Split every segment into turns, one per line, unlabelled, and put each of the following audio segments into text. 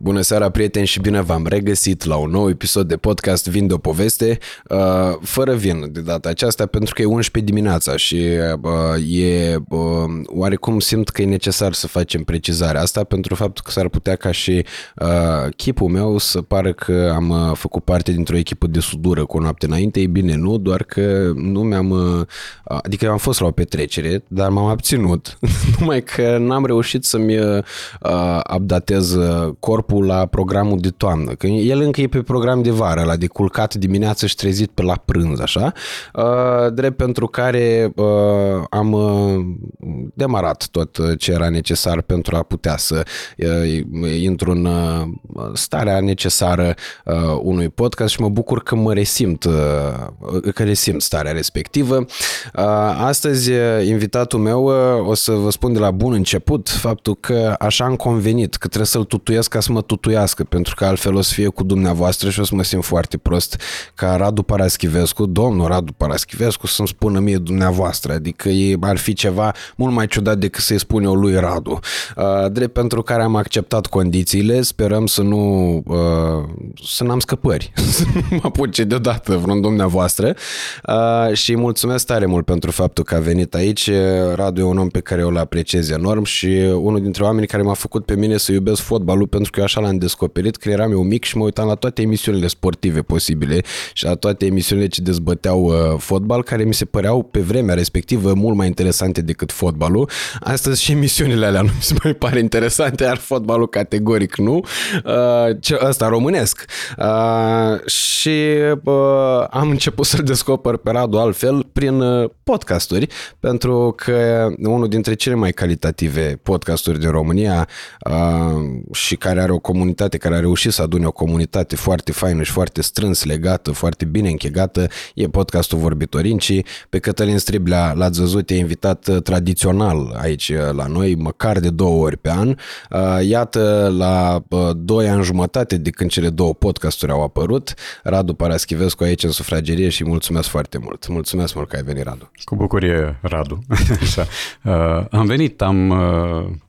Bună seara, prieteni, și bine v-am regăsit la un nou episod de podcast Vin de o poveste, uh, fără vin de data aceasta, pentru că e 11 dimineața și uh, e uh, oarecum simt că e necesar să facem precizarea asta pentru faptul că s-ar putea ca și uh, chipul meu să pară că am uh, făcut parte dintr-o echipă de sudură cu o noapte înainte. E bine, nu, doar că nu mi-am... Uh, adică eu am fost la o petrecere, dar m-am abținut, numai că n-am reușit să-mi uh, updatez corpul la programul de toamnă. Că el încă e pe program de vară, la de culcat dimineață și trezit pe la prânz, așa. Uh, drept pentru care uh, am uh, demarat tot ce era necesar pentru a putea să intru în starea necesară unui podcast și mă bucur că mă resimt, că resimt starea respectivă. Astăzi, invitatul meu, o să vă spun de la bun început faptul că așa am convenit, că trebuie să-l tutuiesc ca să mă tutuiască, pentru că altfel o să fie cu dumneavoastră și o să mă simt foarte prost ca Radu Paraschivescu, domnul Radu Paraschivescu, să-mi spună mie dumneavoastră, adică e, ar fi ceva mult mai ciudat decât să-i spun eu lui Radu. Uh, drept pentru care am acceptat condițiile, sperăm să nu uh, să n-am scăpări, să nu mă apuce deodată vreun dumneavoastră uh, și mulțumesc tare mult pentru faptul că a venit aici. Radu e un om pe care eu îl apreciez enorm și unul dintre oamenii care m-a făcut pe mine să iubesc fotbalul pentru că eu așa l-am descoperit, că eram eu mic și mă uitam la toate emisiunile sportive posibile și la toate emisiunile ce dezbăteau uh, fotbal, care mi se păreau pe vremea respectivă mult mai interesante decât fotbalul. Astăzi și emisiunile alea nu mi se mai pare interesante, iar fotbalul categoric nu. Uh, ce, asta românesc. Uh, și uh, am început să-l descoper pe Radu altfel prin uh, podcasturi, pentru că unul dintre cele mai calitative podcasturi din România uh, și care are o comunitate, care a reușit să adune o comunitate foarte faină și foarte strâns legată, foarte bine închegată, e podcastul Vorbitorincii. Pe Cătălin Striblea l-ați văzut, e invitat uh, tradițional aici uh, la noi, măcar de două ori pe an. Uh, iată, la doi ani jumătate de când cele două podcasturi au apărut, Radu Paraschivescu aici în sufragerie și mulțumesc foarte mult. Mulțumesc mult că ai venit, Radu.
Cu bucurie, Radu. Așa. am venit, am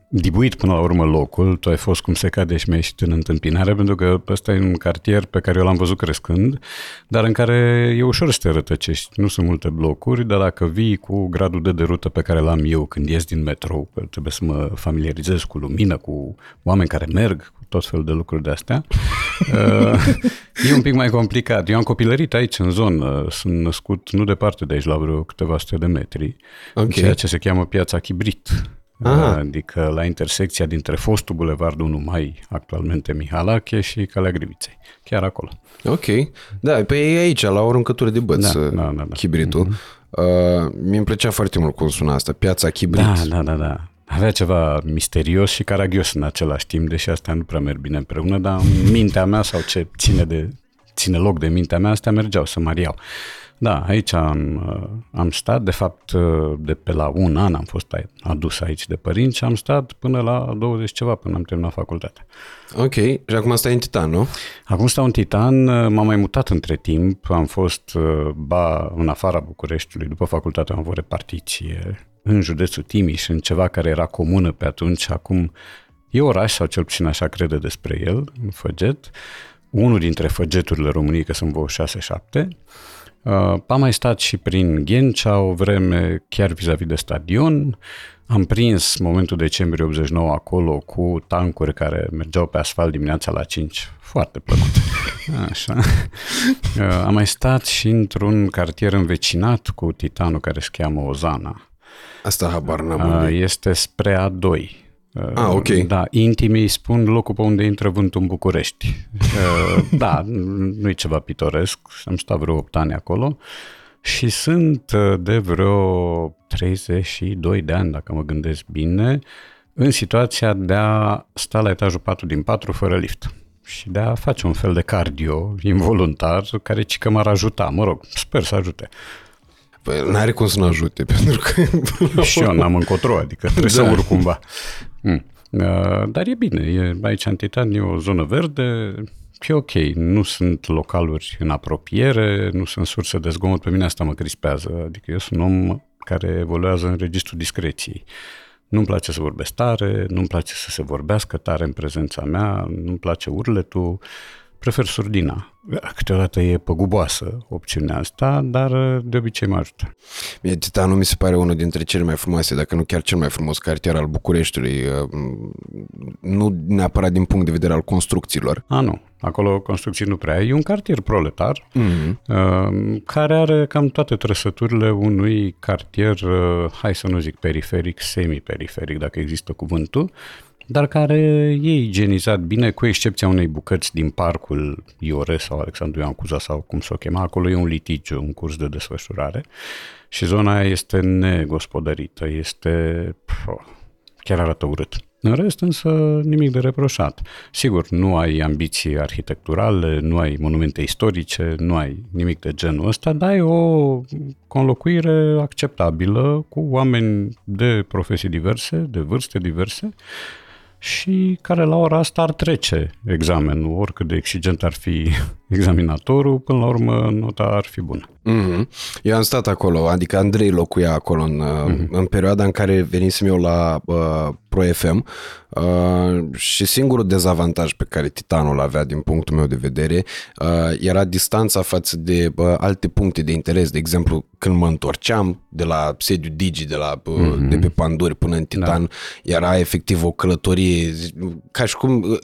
dibuit până la urmă locul, tu ai fost cum se cade și mi-ai ieșit în întâmpinare, pentru că ăsta e un cartier pe care eu l-am văzut crescând, dar în care e ușor să te rătăcești. Nu sunt multe blocuri, dar dacă vii cu gradul de derută pe care l-am eu când ies din metrou, că trebuie să mă familiarizez cu lumină, cu oameni care merg, cu tot felul de lucruri de astea, uh, e un pic mai complicat. Eu am copilărit aici, în zonă, sunt născut nu departe de aici, la vreo câteva sute de metri, okay. ceea ce se cheamă Piața Chibrit Aha. adică la intersecția dintre fostul Bulevard 1 Mai, actualmente Mihalache, și Calea Griviței. Chiar acolo.
Ok. Da, pe e aici, la o râncătură de băț, da, da, da, da. chibritul. Mm-hmm. Uh, mi-mi plăcea foarte mult cum suna asta, piața chibrit.
Da, da, da, da. Avea ceva misterios și caragios în același timp, deși astea nu prea merg bine împreună, dar mintea mea sau ce ține, de, ține loc de mintea mea, astea mergeau să mariau. Da, aici am, uh, am stat, de fapt uh, de pe la un an am fost adus aici de părinți și am stat până la 20 ceva, până am terminat facultatea.
Ok, și acum stai în Titan, nu?
Acum stau în Titan, uh, m-am mai mutat între timp, am fost ba în afara Bucureștiului, după facultate am avut repartiție în județul Timiș, în ceva care era comună pe atunci, acum e oraș, sau cel puțin așa crede despre el, în Făget, unul dintre făgeturile României, că sunt vreo 6-7, Uh, am mai stat și prin Ghencea o vreme, chiar vis-a-vis de stadion. Am prins momentul decembrie 89 acolo cu tancuri care mergeau pe asfalt dimineața la 5. Foarte plăcut. Așa. Uh, am mai stat și într-un cartier învecinat cu titanul care se cheamă Ozana.
Asta habar n-am.
Uh, este spre A2
Ah, ok.
Da, intimii spun locul pe unde intră vântul în București. Uh, da, nu e ceva pitoresc, am stat vreo 8 ani acolo și sunt uh, de vreo 32 de ani, dacă mă gândesc bine, în situația de a sta la etajul 4 din 4 fără lift și de a face un fel de cardio involuntar care ci că m-ar ajuta, mă rog, sper să ajute.
Păi n-are cum să ne ajute, pentru
că... și eu n-am încotro, adică trebuie da. să urc cumva. Mm. Uh, dar e bine, e, aici în Titan e o zonă verde, e ok, nu sunt localuri în apropiere, nu sunt surse de zgomot, pe mine asta mă crispează, adică eu sunt un om care evoluează în registrul discreției. Nu-mi place să vorbesc tare, nu-mi place să se vorbească tare în prezența mea, nu-mi place urletul, prefer surdina. Câteodată e păguboasă opțiunea asta, dar de obicei mă ajută.
Mie Titanul mi se pare unul dintre cele mai frumoase, dacă nu chiar cel mai frumos cartier al Bucureștiului. Nu neapărat din punct de vedere al construcțiilor.
A, nu. Acolo construcții nu prea. E un cartier proletar mm-hmm. care are cam toate trăsăturile unui cartier, hai să nu zic periferic, semi-periferic, dacă există cuvântul, dar care e igienizat bine, cu excepția unei bucăți din parcul Iore sau Alexandru Ioan Cuza sau cum să o chema. Acolo e un litigiu, un curs de desfășurare și zona aia este negospodărită, este... Pf, chiar arată urât. În rest, însă, nimic de reproșat. Sigur, nu ai ambiții arhitecturale, nu ai monumente istorice, nu ai nimic de genul ăsta, dar ai o conlocuire acceptabilă cu oameni de profesii diverse, de vârste diverse și care la ora asta ar trece examenul, oricât de exigent ar fi examinatorul, până la urmă nota ar fi bună.
Mm-hmm. Eu am stat acolo, adică Andrei locuia acolo în, mm-hmm. în perioada în care venisem eu la uh, Pro FM uh, și singurul dezavantaj pe care Titanul avea din punctul meu de vedere uh, era distanța față de uh, alte puncte de interes. De exemplu, când mă întorceam de la sediu Digi, de, la, uh, mm-hmm. de pe Panduri până în Titan, da. era efectiv o călătorie ca și cum uh,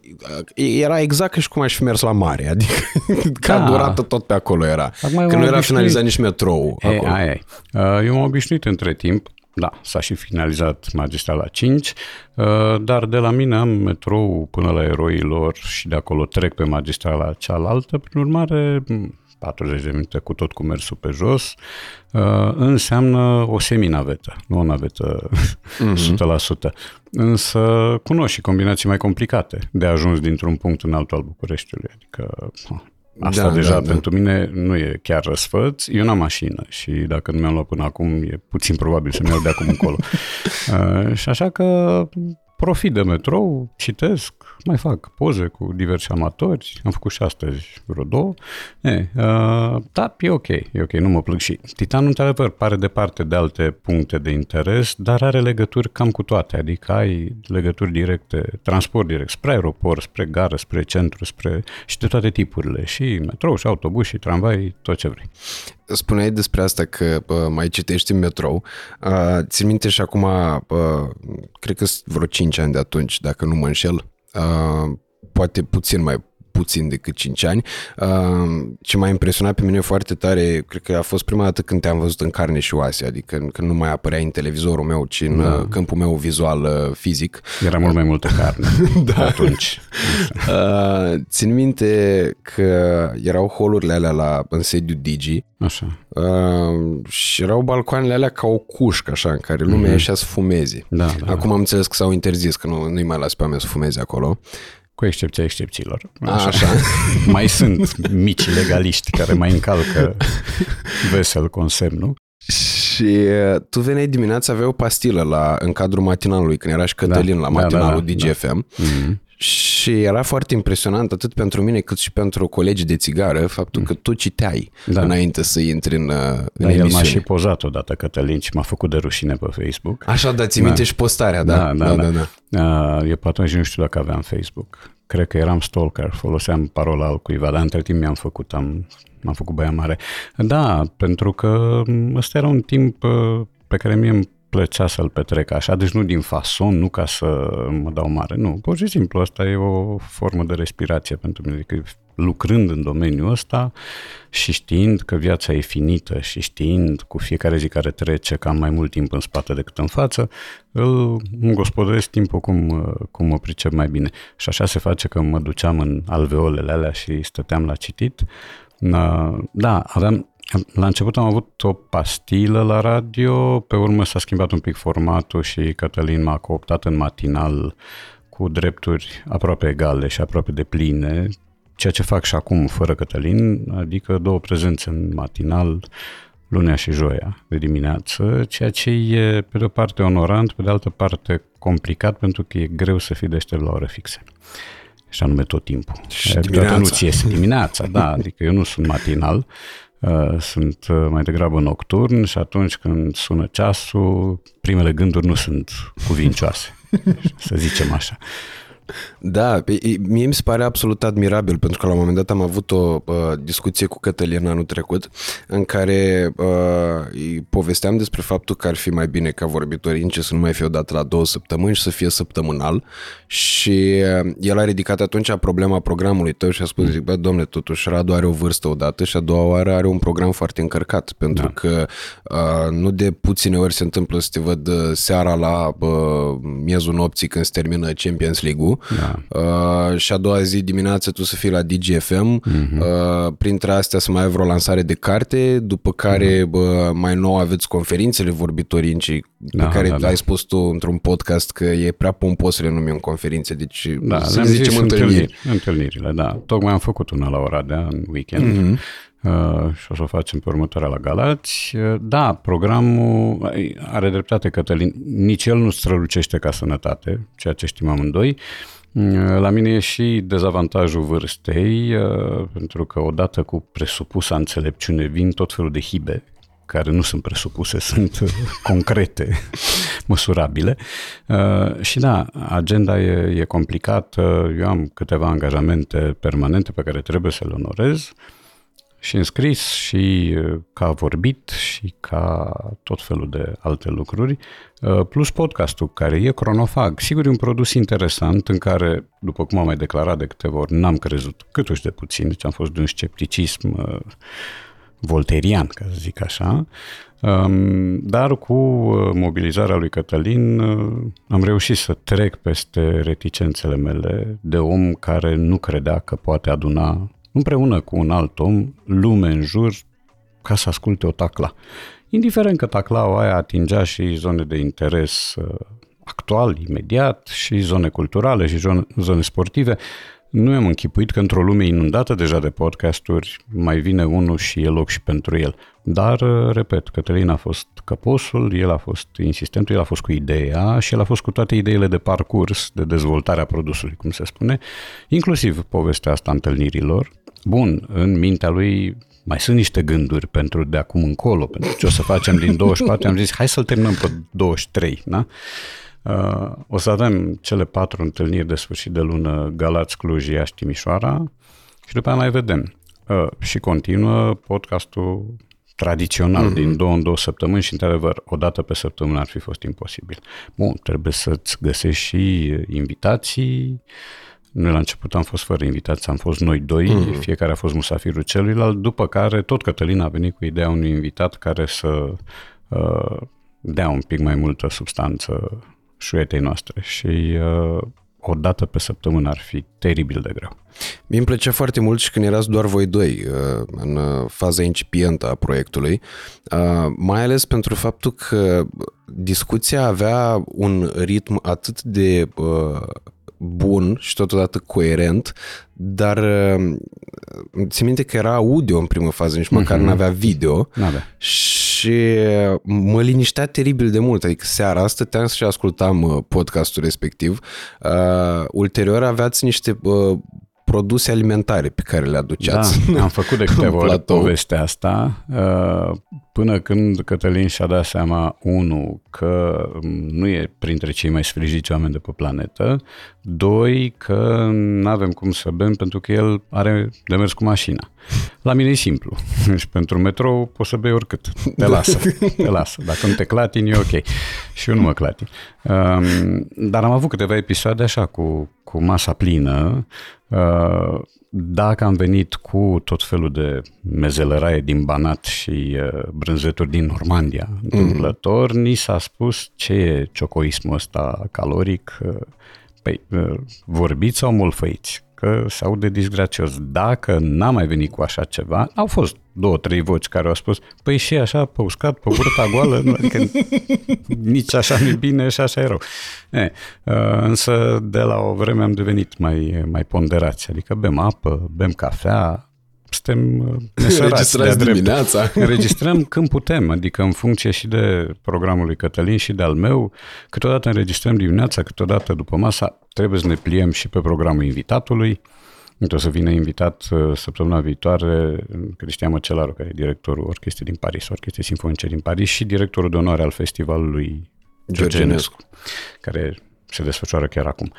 era exact ca și cum aș fi mers la mare, adică da. durată tot pe acolo era. Acum că nu era finalizat nici metrou
e, acolo. Aia, aia. Uh, eu m-am obișnuit între timp da, s-a și finalizat magistrala 5, uh, dar de la mine am metrou până la eroilor și de acolo trec pe magistrala cealaltă, prin urmare 40 de minute cu tot cu mersul pe jos, uh, înseamnă o seminavetă, nu o navetă mm-hmm. 100%. Însă cunosc și combinații mai complicate de ajuns dintr-un punct în altul al Bucureștiului. Adică Asta da, deja da, pentru da. mine nu e chiar răsfăț. Eu n-am mașină și dacă nu mi-am luat până acum, e puțin probabil să-mi iau de acum încolo. uh, și așa că profit de metrou, citesc, mai fac poze cu diversi amatori, am făcut și astăzi vreo două. E, uh, da, e ok, e ok, nu mă plâng și Titanul, într-adevăr, pare departe de alte puncte de interes, dar are legături cam cu toate, adică ai legături directe, transport direct spre aeroport, spre gară, spre centru, spre și de toate tipurile, și metrou, și autobuz, și tramvai, tot ce vrei.
Spuneai despre asta că uh, mai citești în metrou. Uh, țin minte și acum, uh, cred că sunt vreo 5 ani de atunci, dacă nu mă înșel, uh, poate puțin mai puțin decât 5 ani. Uh, ce m-a impresionat pe mine foarte tare, cred că a fost prima dată când te-am văzut în carne și oase, adică când nu mai apărea în televizorul meu, ci în da. Uh, câmpul meu vizual uh, fizic.
Era mult mai multă carne da. atunci.
Uh, țin minte că erau holurile alea la, în sediu Digi
Așa.
Uh, și erau balcoanele alea ca o cușcă, așa, în care lumea mm-hmm. ieșea să fumeze.
Da, da,
Acum am înțeles că s-au interzis, că nu, nu-i mai las pe oameni să fumeze acolo.
Cu excepția excepțiilor.
Așa. Așa.
mai sunt mici legaliști care mai încalcă vesel consemnul.
Și uh, tu veneai dimineața, aveai o pastilă la, în cadrul matinalului, când era și Cătălin da, la matinalul da, da, da, DGFM. Da. Mm-hmm. Și era foarte impresionant atât pentru mine cât și pentru colegii de țigară faptul mm. că tu citeai da. înainte să intri în, uh, în
da,
emisiune.
El m-a și pozat odată Cătălin și m-a făcut de rușine pe Facebook.
Așa, da, ți minte da. și postarea, da.
Da, da, da. da. da. da. Eu pe atunci nu știu dacă aveam Facebook. Cred că eram stalker, foloseam parola al cuiva, dar între timp mi-am făcut, am, m-am făcut băia mare. Da, pentru că ăsta era un timp uh, pe care mie îmi plăcea să-l petrec așa, deci nu din fason, nu ca să mă dau mare, nu, pur și simplu, asta e o formă de respirație pentru mine, adică lucrând în domeniul ăsta și știind că viața e finită și știind cu fiecare zi care trece că am mai mult timp în spate decât în față, îl gospodăresc timpul cum, cum mă pricep mai bine. Și așa se face că mă duceam în alveolele alea și stăteam la citit. Da, aveam la început am avut o pastilă la radio, pe urmă s-a schimbat un pic formatul și Cătălin m-a cooptat în matinal cu drepturi aproape egale și aproape de pline, ceea ce fac și acum fără Cătălin, adică două prezențe în matinal, lunea și joia de dimineață, ceea ce e pe de o parte onorant, pe de altă parte complicat pentru că e greu să fii deștept la ore fixe. și anume tot timpul.
Și dimineața.
nu ți iese dimineața, da, adică eu nu sunt matinal, uh, sunt uh, mai degrabă nocturn și atunci când sună ceasul, primele gânduri nu sunt cuvincioase, să zicem așa.
Da, mie mi se pare absolut admirabil pentru că la un moment dat am avut o uh, discuție cu Cătălin anul trecut în care uh, îi povesteam despre faptul că ar fi mai bine ca vorbitorii în ce să nu mai fie o dată la două săptămâni și să fie săptămânal și uh, el a ridicat atunci problema programului tău și a spus, zic, bă, domne, totuși Radu are o vârstă odată și a doua oară are un program foarte încărcat pentru da. că uh, nu de puține ori se întâmplă să te văd uh, seara la uh, miezul nopții când se termină Champions League-ul da. uh, și a doua zi dimineață tu să fii la DGFM, uh-huh. Mhm. uh, printre astea să mai ai vreo lansare de carte, după care uh-huh. uh, mai nou aveți conferințele vorbitorincii, da, pe care da, da. ai spus tu într-un podcast că e prea pompos să le numim conferințe, deci
da, să zicem întâlniri. întâlniri. Întâlnirile, da. Tocmai am făcut una la ora de în weekend. Uh-huh. Uh, și o să o facem pe următoarea la Galați. Uh, da, programul are dreptate Cătălin. Nici el nu strălucește ca sănătate, ceea ce știm amândoi. Uh, la mine e și dezavantajul vârstei, pentru că odată cu presupusa înțelepciune vin tot felul de hibe care nu sunt presupuse, sunt concrete, măsurabile. și da, agenda e, e complicată, eu am câteva angajamente permanente pe care trebuie să le onorez și înscris și uh, ca vorbit și ca tot felul de alte lucruri, uh, plus podcastul care e cronofag. Sigur, e un produs interesant în care, după cum am mai declarat de câteva ori, n-am crezut câtuși de puțin, deci am fost de un scepticism uh, volterian, ca să zic așa, um, dar cu mobilizarea lui Cătălin am reușit să trec peste reticențele mele de om care nu credea că poate aduna împreună cu un alt om, lume în jur, ca să asculte o tacla. Indiferent că taclaua aia atingea și zone de interes uh, actual, imediat, și zone culturale și zone sportive, nu am închipuit că într-o lume inundată deja de podcasturi mai vine unul și e loc și pentru el. Dar, uh, repet, Cătălin a fost căposul, el a fost insistentul, el a fost cu ideea și el a fost cu toate ideile de parcurs, de dezvoltare a produsului, cum se spune, inclusiv povestea asta întâlnirilor, bun, în mintea lui mai sunt niște gânduri pentru de acum încolo, pentru ce o să facem din 24, am zis hai să-l terminăm pe 23, da? Uh, o să avem cele patru întâlniri de sfârșit de lună Galați, Cluj, Iași, Timișoara și după aia mai vedem. Uh, și continuă podcastul tradițional mm-hmm. din două în două săptămâni și, într-adevăr, o dată pe săptămână ar fi fost imposibil. Bun, trebuie să-ți găsești și invitații, noi la început am fost fără invitați, am fost noi doi, mm. fiecare a fost musafirul celuilalt, după care tot Cătălin a venit cu ideea unui invitat care să uh, dea un pic mai multă substanță șuietei noastre și uh, o dată pe săptămână ar fi teribil de greu.
Mi îmi plăcea foarte mult și când erați doar voi doi uh, în uh, faza incipientă a proiectului, uh, mai ales pentru faptul că discuția avea un ritm atât de bun și totodată coerent, dar uh, țin minte că era audio în primă fază, nici măcar mm-hmm. nu avea video
N-avea.
și mă liniștea teribil de mult, adică seara stăteam și ascultam uh, podcastul respectiv. Uh, ulterior aveați niște uh, produse alimentare pe care le aduceați.
Da, am făcut de câteva ori povestea asta, uh, până când Cătălin și-a dat seama, unu, că nu e printre cei mai sfrijiți oameni de pe planetă, doi, că nu avem cum să bem pentru că el are de mers cu mașina. La mine e simplu. Și pentru metrou poți să bei oricât. Te lasă. Te lasă. Dacă nu te clatini, e ok. Și eu nu mă clatin. Um, dar am avut câteva episoade așa cu, cu masa plină. Uh, dacă am venit cu tot felul de mezelăraie din Banat și uh, brânzeturi din Normandia, întâmplător, mm. ni s-a spus ce e ciocoismul ăsta caloric. Uh, păi, uh, vorbiți sau molfăiți? Că se aude disgrațios. Dacă n-a mai venit cu așa ceva, au fost două, trei voci care au spus, păi și așa, pe uscat, pe burta goală, adică nici așa nu bine și așa e rău. E, însă de la o vreme am devenit mai, mai ponderați, adică bem apă, bem cafea, suntem uh, nesărați
Înregistrați
de-a
dimineața.
Înregistrăm când putem, adică în funcție și de programul lui Cătălin și de al meu. Câteodată înregistrăm dimineața, câteodată după masa. Trebuie să ne pliem și pe programul invitatului. O să vină invitat uh, săptămâna viitoare Cristian Măcelaru, care e directorul orchestrei din Paris, orchestrei sinfonice din Paris și directorul de onoare al festivalului Georgenescu, care se desfășoară chiar acum.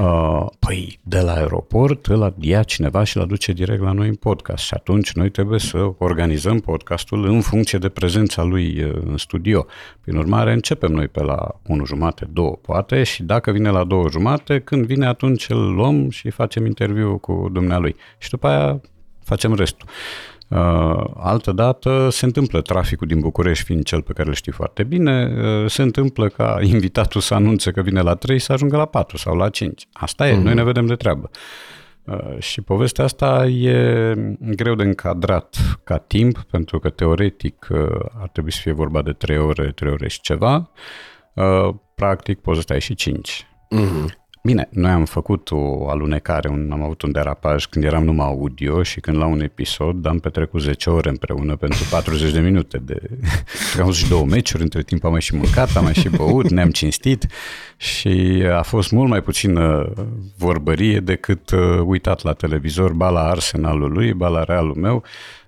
Uh, păi, de la aeroport, îl ia cineva și îl aduce direct la noi în podcast și atunci noi trebuie să organizăm podcastul în funcție de prezența lui uh, în studio. Prin urmare, începem noi pe la 1 jumate, 2 poate și dacă vine la 2 jumate, când vine atunci îl luăm și facem interviu cu dumnealui și după aia facem restul. Uh, altă dată se întâmplă traficul din București, fiind cel pe care îl știi foarte bine, uh, se întâmplă ca invitatul să anunțe că vine la 3 să ajungă la 4 sau la 5. Asta e, mm-hmm. noi ne vedem de treabă. Uh, și povestea asta e greu de încadrat ca timp, pentru că teoretic ar trebui să fie vorba de 3 ore, 3 ore și ceva. Practic poți să stai și 5. Mm-hmm. Bine, noi am făcut o alunecare, un, am avut un derapaj când eram numai audio și când la un episod am petrecut 10 ore împreună pentru 40 de minute. De... Am avut și două meciuri, între timp am mai și mâncat, am mai și băut, ne-am cinstit și a fost mult mai puțină vorbărie decât uh, uitat la televizor, ba la arsenalul lui, ba la realul meu Uh,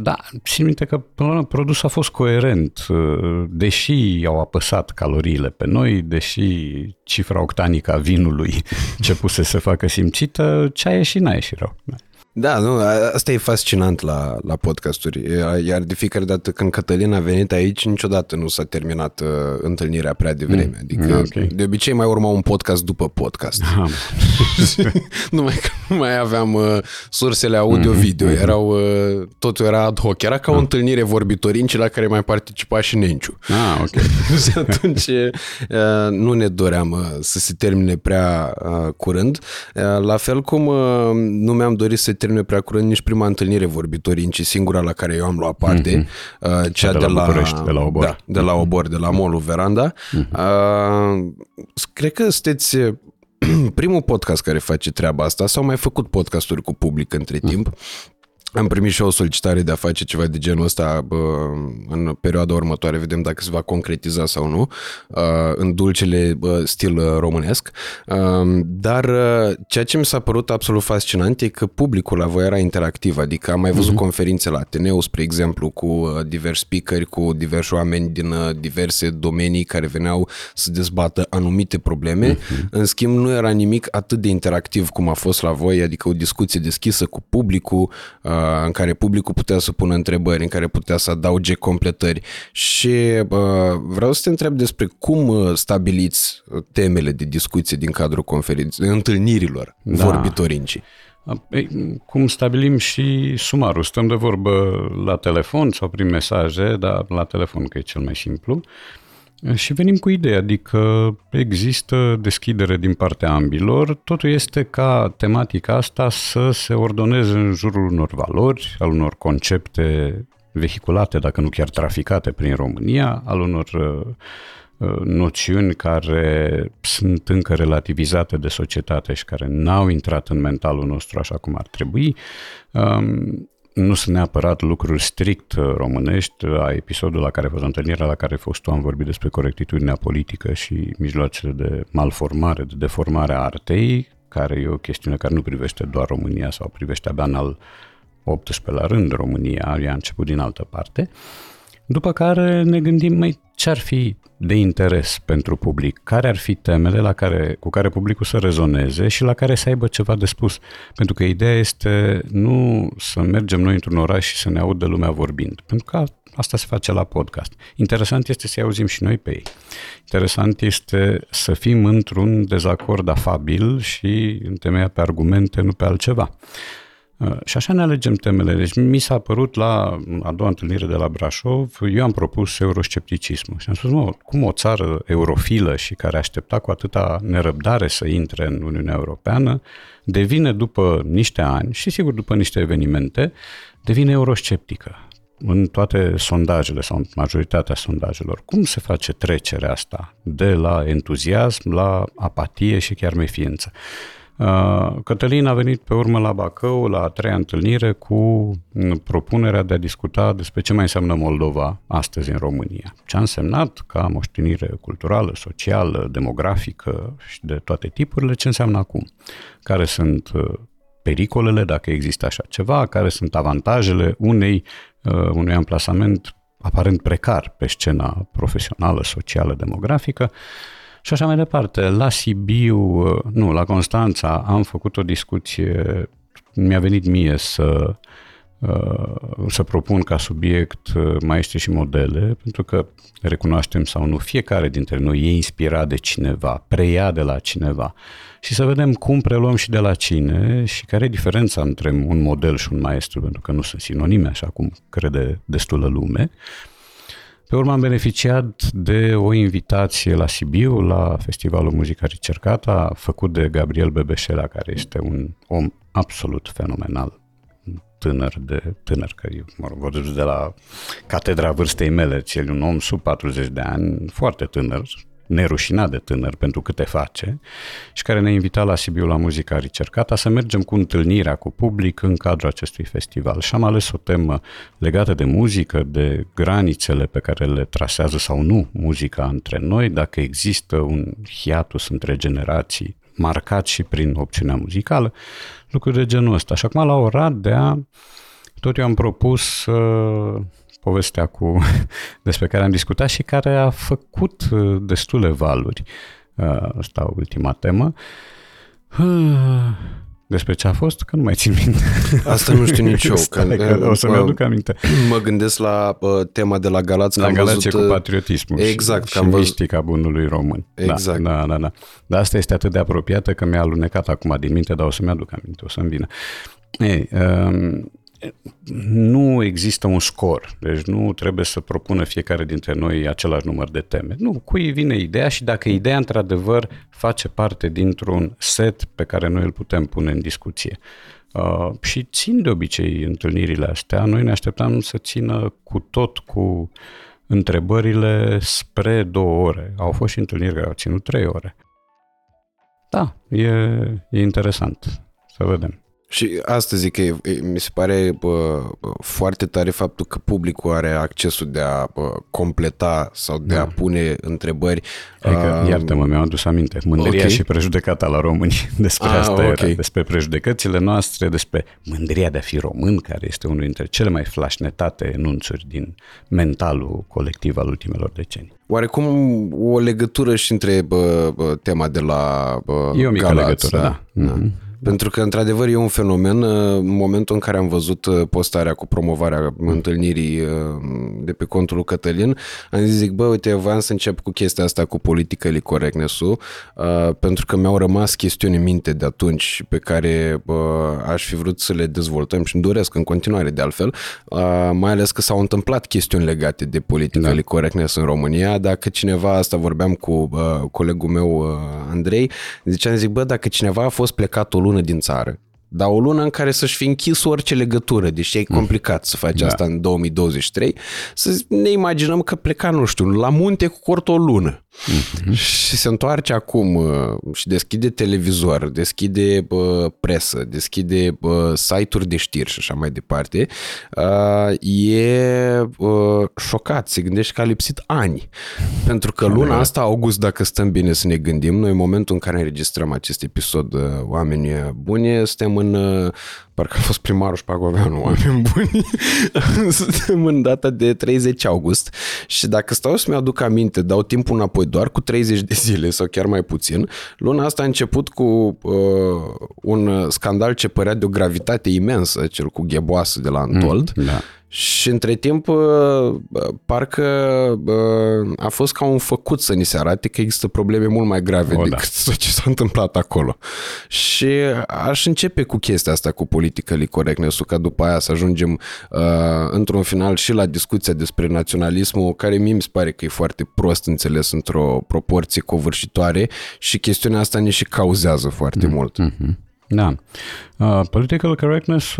da, țin minte că până la urmă produsul a fost coerent, uh, deși au apăsat caloriile pe noi, deși cifra octanică a vinului începuse să facă simțită, ce a ieșit n-a ieșit rău. Da.
Da, nu, asta e fascinant la, la podcasturi. Iar de fiecare dată când Cătălin a venit aici, niciodată nu s-a terminat uh, întâlnirea prea devreme. Mm. Adică mm, okay. de obicei mai urma un podcast după podcast. Ah. numai că nu mai aveam uh, sursele audio-video. Mm-hmm. Erau, uh, totul era ad hoc. Era ca o ah. întâlnire vorbitorinci la care mai participa și Nenciu.
Ah, ok.
și atunci uh, nu ne doream uh, să se termine prea uh, curând. Uh, la fel cum uh, nu mi-am dorit să termine prea curând nici prima întâlnire vorbitorii, ci singura la care eu am luat parte, mm-hmm. cea de, de la,
București, de la Obor.
Da, de la Obor, de la Molul Veranda. Mm-hmm. Uh, cred că sunteți primul podcast care face treaba asta, sau mai făcut podcasturi cu public între mm. timp. Am primit și o solicitare de a face ceva de genul ăsta bă, în perioada următoare, vedem dacă se va concretiza sau nu, în dulcele bă, stil românesc. Dar ceea ce mi s-a părut absolut fascinant e că publicul la voi era interactiv, adică am mai văzut uh-huh. conferințe la Ateneu, spre exemplu, cu diversi speakeri, cu diversi oameni din diverse domenii care veneau să dezbată anumite probleme. Uh-huh. În schimb, nu era nimic atât de interactiv cum a fost la voi, adică o discuție deschisă cu publicul, în care publicul putea să pună întrebări, în care putea să adauge completări și vreau să te întreb despre cum uh, stabiliți uh, temele de discuție din cadrul conferinței, întâlnirilor da. vorbitorinci.
Cum stabilim și sumarul, stăm de vorbă la telefon sau prin mesaje, dar la telefon că e cel mai simplu. Uh, și venim cu ideea, adică există deschidere din partea ambilor, totul este ca tematica asta să se ordoneze în jurul unor valori, al unor concepte vehiculate, dacă nu chiar traficate prin România, al unor uh, uh, noțiuni care sunt încă relativizate de societate și care n-au intrat în mentalul nostru așa cum ar trebui. Um, nu sunt neapărat lucruri strict uh, românești. A episodul la care a fost întâlnirea la care ai fost tu, am vorbit despre corectitudinea politică și mijloacele de malformare, de deformare a artei, care e o chestiune care nu privește doar România sau privește abia în al 18 la rând România, ea a început din altă parte. După care ne gândim, mai ce ar fi de interes pentru public, care ar fi temele la care, cu care publicul să rezoneze și la care să aibă ceva de spus. Pentru că ideea este nu să mergem noi într-un oraș și să ne audă lumea vorbind, pentru că asta se face la podcast. Interesant este să-i auzim și noi pe ei. Interesant este să fim într-un dezacord afabil și întemeiat pe argumente, nu pe altceva. Uh, și așa ne alegem temele. Deci mi s-a părut la a doua întâlnire de la Brașov, eu am propus euroscepticismul și am spus, mă, cum o țară eurofilă și care aștepta cu atâta nerăbdare să intre în Uniunea Europeană, devine după niște ani și sigur după niște evenimente, devine eurosceptică în toate sondajele sau în majoritatea sondajelor. Cum se face trecerea asta de la entuziasm la apatie și chiar mefiență? Uh, Cătălin a venit pe urmă la Bacău la a treia întâlnire cu propunerea de a discuta despre ce mai înseamnă Moldova astăzi în România. Ce a însemnat ca moștenire culturală, socială, demografică și de toate tipurile, ce înseamnă acum. Care sunt uh, pericolele, dacă există așa ceva, care sunt avantajele unei, uh, unui amplasament aparent precar pe scena profesională, socială, demografică și așa mai departe. La Sibiu, uh, nu, la Constanța am făcut o discuție, mi-a venit mie să Uh, să propun ca subiect uh, maestri și modele, pentru că recunoaștem sau nu, fiecare dintre noi e inspirat de cineva, preia de la cineva și să vedem cum preluăm și de la cine și care e diferența între un model și un maestru, pentru că nu sunt sinonime, așa cum crede destulă lume. Pe urmă am beneficiat de o invitație la Sibiu, la Festivalul Muzica Ricercata, făcut de Gabriel Bebeșela, care este un om absolut fenomenal tânăr de tânăr, că eu, mă rog, vorbesc de la catedra vârstei mele, cel un om sub 40 de ani, foarte tânăr, nerușinat de tânăr pentru câte face și care ne-a invitat la Sibiu la muzica ricercata să mergem cu întâlnirea cu public în cadrul acestui festival. Și am ales o temă legată de muzică, de granițele pe care le trasează sau nu muzica între noi, dacă există un hiatus între generații marcat și prin opțiunea muzicală, lucruri de genul ăsta. Și acum la Oradea, tot eu am propus uh, povestea cu, despre care am discutat și care a făcut uh, destule valuri. Uh, asta ultima temă. Uh, despre ce a fost? Că nu mai țin minte.
Asta nu știu nici eu.
Că, că o să-mi aduc aminte.
Mă gândesc la uh, tema de la Galați.
La Galați
văzut,
cu
uh,
patriotismul
exact,
și,
că am
și
văzut-
mistica bunului român.
Exact.
Da, da, da, da. Dar asta este atât de apropiată că mi-a alunecat acum din minte, dar o să-mi aduc aminte, o să-mi vină. Ei, um, nu există un scor, deci nu trebuie să propună fiecare dintre noi același număr de teme. Nu, cui vine ideea și dacă ideea într-adevăr face parte dintr-un set pe care noi îl putem pune în discuție. Uh, și țin de obicei întâlnirile astea, noi ne așteptam să țină cu tot cu întrebările spre două ore. Au fost și întâlniri care au ținut trei ore. Da, e, e interesant. Să vedem.
Și asta zic că e, e, mi se pare bă, bă, foarte tare faptul că publicul are accesul de a bă, completa sau de
Da.
a pune întrebări.
Adică,
Ah,
iartă-mă, mi-am adus aminte. Mândria
ok.
și prejudecata la români. Despre
Ah,
asta
ok.
era. Despre prejudecățile noastre, despre mândria de a fi român, care este unul dintre cele mai flașnetate enunțuri din mentalul colectiv al ultimelor decenii.
Oarecum o legătură și între bă, bă, tema de la bă,
E o mică
Galați,
legătură, da. Mhm.
Pentru că, într-adevăr, e un fenomen. uh, În momentul în care am văzut uh, postarea cu promovarea întâlnirii uh, de pe contul lui Cătălin, am zis, zic, bă, uite, voiam să încep cu chestia asta cu politically correctness-ul, uh, pentru că mi-au rămas chestiuni în minte de atunci pe care uh, aș fi vrut să le dezvoltăm și îmi doresc în continuare de altfel, uh, mai ales că s-au întâmplat chestiuni legate de politically
Da.
correctness în România. Dacă cineva, asta vorbeam cu uh, colegul meu uh, Andrei, ziceam, zic, bă, dacă cineva a fost plecat o lună din țară, dar o lună în care să-și fi închis orice legătură, deși e complicat să faci
Da.
asta în 2023, să ne imaginăm că pleca, nu știu, la munte cu cort o lună și se întoarce acum uh, și deschide televizor, deschide bă, presă, deschide bă, site-uri de știri și așa mai departe, uh, e uh, șocat, se gândește că a lipsit ani. Pentru că luna asta, august, dacă stăm bine să ne gândim, noi în momentul în care înregistrăm acest episod, uh, oameni buni, suntem în, uh, parcă a fost primarul Șpagoveanu, oameni buni, suntem în data de 30 august și dacă stau să-mi aduc aminte, dau timpul înapoi doar cu 30 de zile sau chiar mai puțin, luna asta a început cu uh, un scandal ce părea de o gravitate imensă, cel cu gheboasă de la Antold,
Da.
Și între timp, uh, parcă uh, a fost ca un făcut să ni se arate că există probleme mult mai grave
O,
o,
da.
decât tot ce s-a întâmplat acolo. Și aș începe cu chestia asta, cu politically correctness ca după aia să ajungem uh, într-un final și la discuția despre naționalismul, care mie mi se pare că e foarte prost înțeles într-o proporție covârșitoare și chestiunea asta ne și cauzează foarte mm. mult.
Mhm. Da. Uh, political correctness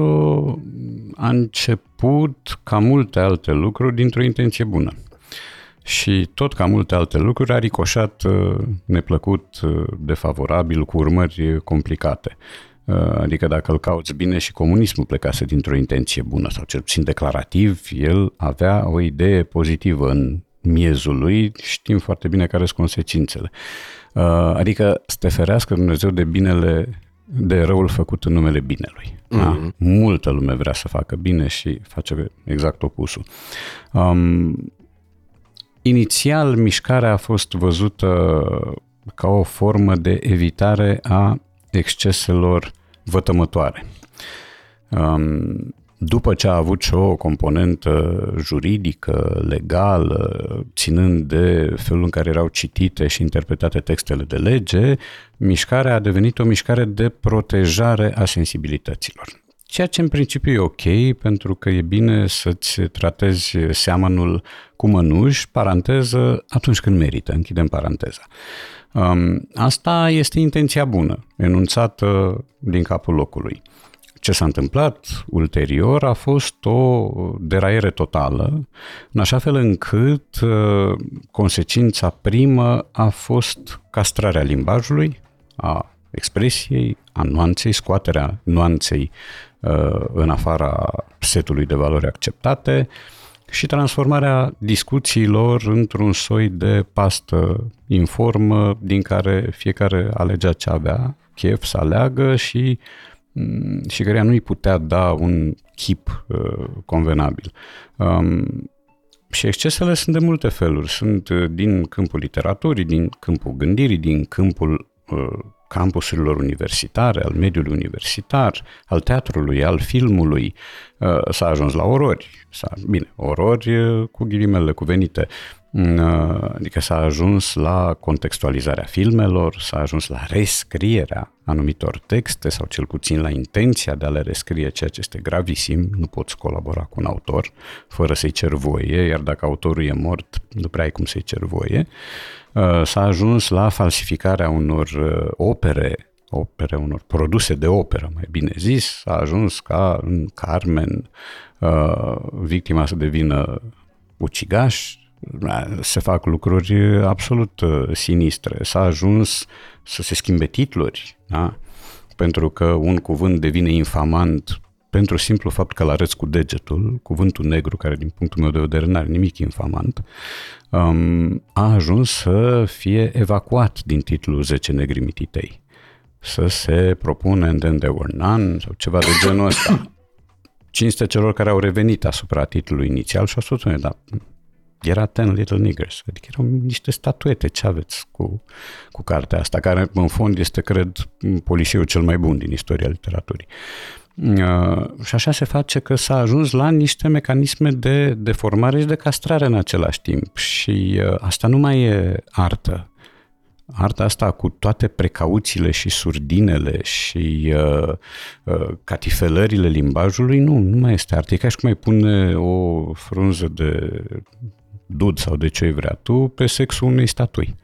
a început, ca multe alte lucruri, dintr-o intenție bună. și tot ca multe alte lucruri a ricoșat uh, neplăcut, uh, defavorabil, cu urmări complicate. Adică dacă îl cauți bine și comunismul plecase dintr-o intenție bună sau cel puțin declarativ, el avea o idee pozitivă în miezul lui, știm foarte bine care sunt consecințele. Adică să te ferească Dumnezeu de binele de răul făcut în numele binelui. Mm-hmm. Da? Multă lume vrea să facă bine și face exact opusul. Um, inițial, mișcarea a fost văzută ca o formă de evitare a exceselor vătămătoare. Um, după ce a avut și o componentă juridică, legală, ținând de felul în care erau citite și interpretate textele de lege, mișcarea a devenit o mișcare de protejare a sensibilităților. Ceea ce în principiu e ok, pentru că e bine să-ți tratezi seamănul cu mănuși, paranteză, atunci când merită, închidem paranteza. Um, asta este intenția bună, enunțată din capul locului. Ce s-a întâmplat ulterior a fost o deraiere totală, în așa fel încât uh, consecința primă a fost castrarea limbajului, a expresiei, a nuanței, scoaterea nuanței uh, în afara setului de valori acceptate și transformarea discuțiilor într-un soi de pastă informă din care fiecare alegea ce avea chef să aleagă și Mm, și care nu-i putea da un chip uh, convenabil. Um, și excesele sunt de multe feluri. Sunt uh, din câmpul literaturii, din câmpul gândirii, din câmpul uh, campusurilor universitare, al mediului universitar, al teatrului, al filmului, uh, s-a ajuns la orori. S-a, bine, orori uh, cu ghilimele cuvenite. Mm, uh, adică s-a ajuns la contextualizarea filmelor, s-a ajuns la rescrierea anumitor texte sau cel puțin la intenția de a le rescrie, ceea ce este gravisim. Nu poți colabora cu un autor fără să-i cer voie, iar dacă autorul e mort, nu prea ai cum să-i cer voie. Uh, s-a ajuns la falsificarea unor uh, opere opere, unor produse de operă, mai bine zis, s-a ajuns ca în Carmen victima să devină ucigaș, se fac lucruri absolut uh, sinistre. S-a ajuns să se schimbe titluri, da? pentru că un cuvânt devine infamant pentru simplu fapt că l arăți cu degetul, cuvântul negru, care din punctul meu de vedere nu are nimic infamant, um, a ajuns să fie evacuat din titlul 10 negri mititei. Să se propune and then there were none sau ceva de genul ăsta. Cinste celor care au revenit asupra titlului inițial și au spus, dar era Ten Little Niggers, adică erau niște statuete, ce aveți cu, cu cartea asta, care în fond este, cred, poliseul cel mai bun din istoria literaturii. Uh, și așa se face că s-a ajuns la niște mecanisme de deformare și de castrare în același timp. Și uh, asta nu mai e artă. Arta asta cu toate precauțiile și surdinele și uh, uh, catifelările limbajului, nu, nu mai este artă. E ca și cum mai pune o frunză de dud sau de ce vrea tu pe sexul unei statui.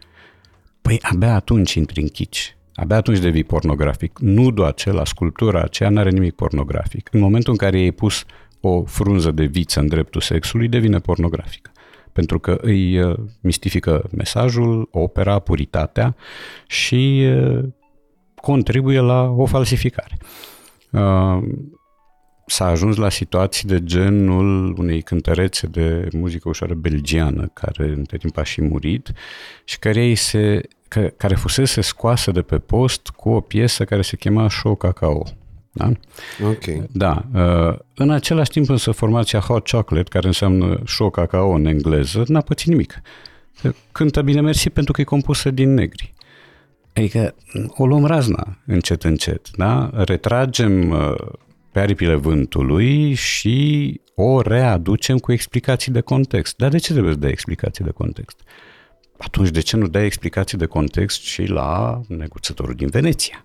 Păi abia atunci intri în chici. Abia atunci devii pornografic. Nudul acela, sculptura aceea n-are nimic pornografic. În momentul în care ai pus o frunză de viță în dreptul sexului, devine pornografică. Pentru că îi uh, mistifică mesajul, opera, puritatea și uh, contribuie la o falsificare. Uh, s-a ajuns la situații de genul unei cântărețe de muzică ușoară belgiană, care între timp a și murit și care ei se care fusese scoasă de pe post cu o piesă care se chema Show Cacao. Da?
Ok.
Da. Uh, în același timp însă formația Hot Chocolate, care înseamnă show cacao în engleză, n-a pățit nimic. Cântă bine mersi pentru că e compusă din negri. Adică o luăm razna încet, încet, da? Retragem uh, pe aripile vântului și o readucem cu explicații de context. Dar de ce trebuie să dai explicații de context? Atunci de ce nu dai explicații de context și la neguțătorul din Veneția?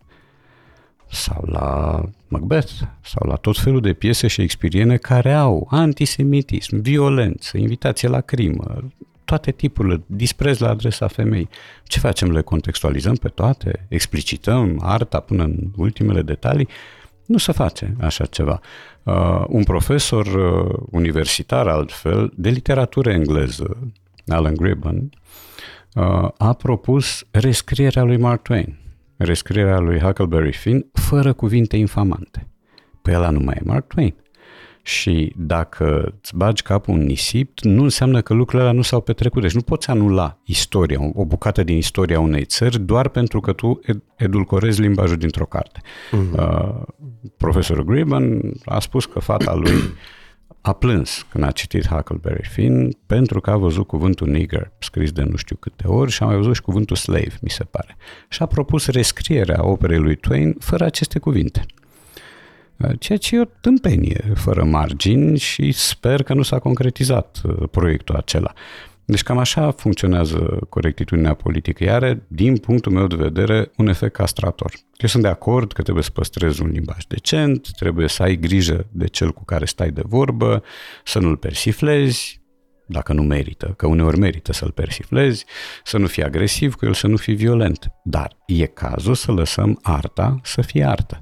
Sau la Macbeth, sau la tot felul de piese și experiene care au antisemitism, violență, invitație la crimă, toate tipurile, dispreț la adresa femei. Ce facem? Le contextualizăm pe toate? Explicităm arta până în ultimele detalii? Nu se face așa ceva. Uh, un profesor uh, universitar, altfel, de literatură engleză, Alan Gribben, uh, a propus rescrierea lui Mark Twain, rescrierea lui Huckleberry Finn, fără cuvinte infamante. Păi ăla nu mai e Mark Twain. Și dacă îți bagi capul în nisip, nu înseamnă că lucrurile alea nu s-au petrecut. Deci nu poți anula istoria, o bucată din istoria unei țări, doar pentru că tu edulcorezi limbajul dintr-o carte. Uh-huh. Uh, profesorul Gribben a spus că fata lui a plâns când a citit Huckleberry Finn pentru că a văzut cuvântul nigger scris de nu știu câte ori și a mai văzut și cuvântul slave, mi se pare. Și a propus rescrierea operei lui Twain fără aceste cuvinte. Ceea ce e o tâmpenie fără margini și sper că nu s-a concretizat uh, proiectul acela. Deci cam așa funcționează corectitudinea politică. Ea are, din punctul meu de vedere, un efect castrator. Eu sunt de acord că trebuie să păstrezi un limbaj decent, trebuie să ai grijă de cel cu care stai de vorbă, să nu-l persiflezi, dacă nu merită, că uneori merită să-l persiflezi, să nu fii agresiv cu el, să nu fii violent. Dar e cazul să lăsăm arta să fie artă.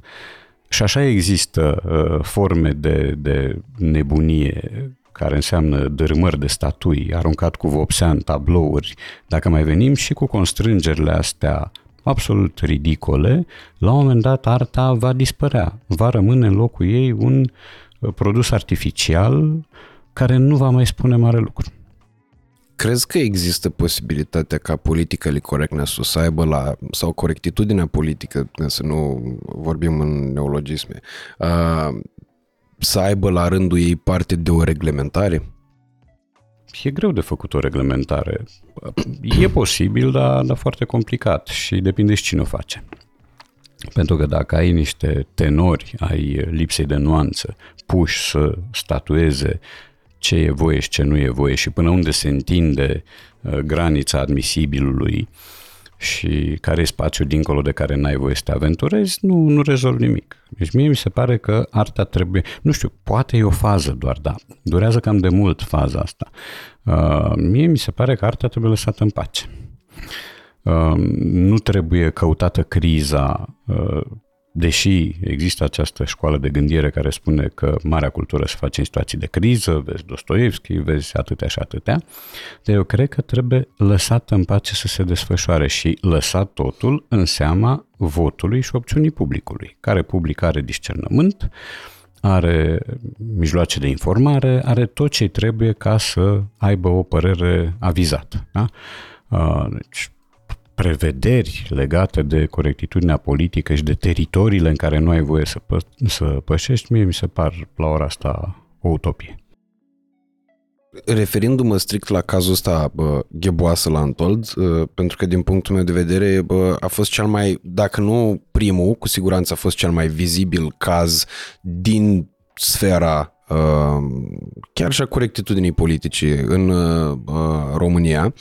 Și așa există uh, forme de, de nebunie care înseamnă dărâmări de statui, aruncat cu vopsea în tablouri, dacă mai venim și cu constrângerile astea absolut ridicole, la un moment dat arta va dispărea, va rămâne în locul ei un uh, produs artificial care nu va mai spune mare lucru.
Crezi că există posibilitatea ca politically correctness să aibă la, sau corectitudinea politică, să nu vorbim în neologisme, uh, să aibă la rândul ei parte de o reglementare?
E greu de făcut o reglementare. E posibil, dar, dar foarte complicat și depinde și cine o face. Pentru că dacă ai niște tenori ai lipsei de nuanță puși să statueze ce e voie și ce nu e voie și până unde se întinde uh, granița admisibilului și care e spațiul dincolo de care n-ai voie să te aventurezi, nu, nu rezolv nimic. Deci mie mi se pare că arta trebuie, nu știu, poate e o fază doar, da, durează cam de mult faza asta. Uh, mie mi se pare că arta trebuie lăsată în pace. Uh, nu trebuie căutată criza uh, deși există această școală de gândire care spune că marea cultură se face în situații de criză, vezi Dostoevski, vezi atâtea și atâtea, dar eu cred că trebuie lăsat în pace să se desfășoare și lăsat totul în seama votului și opțiunii publicului, care public are discernământ, are mijloace de informare, are tot ce trebuie ca să aibă o părere avizată. Da? Deci, prevederi legate de corectitudinea politică și de teritoriile în care nu ai voie să, pă- să pășești, mie mi se par la ora asta o utopie.
Referindu-mă strict la cazul ăsta bă, gheboasă la Antold, bă, pentru că din punctul meu de vedere bă, a fost cel mai, dacă nu primul, cu siguranță a fost cel mai vizibil caz din sfera chiar și a corectitudinii politice în uh, România,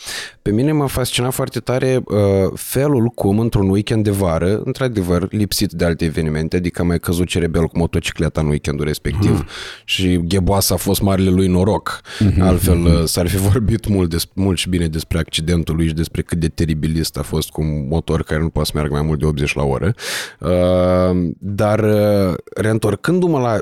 pe mine m-a fascinat foarte tare uh, felul cum într-un weekend de vară, într-adevăr lipsit de alte evenimente, adică mai căzut cerebel cu motocicleta în weekendul respectiv uh-huh. și gheboasa a fost marele lui noroc. Uh-huh. Altfel uh, s-ar fi vorbit mult, des, mult și bine despre accidentul lui și despre cât de teribilist a fost cu un motor care nu poate să meargă mai mult de 80 la oră. Uh, dar uh, reîntorcându-mă la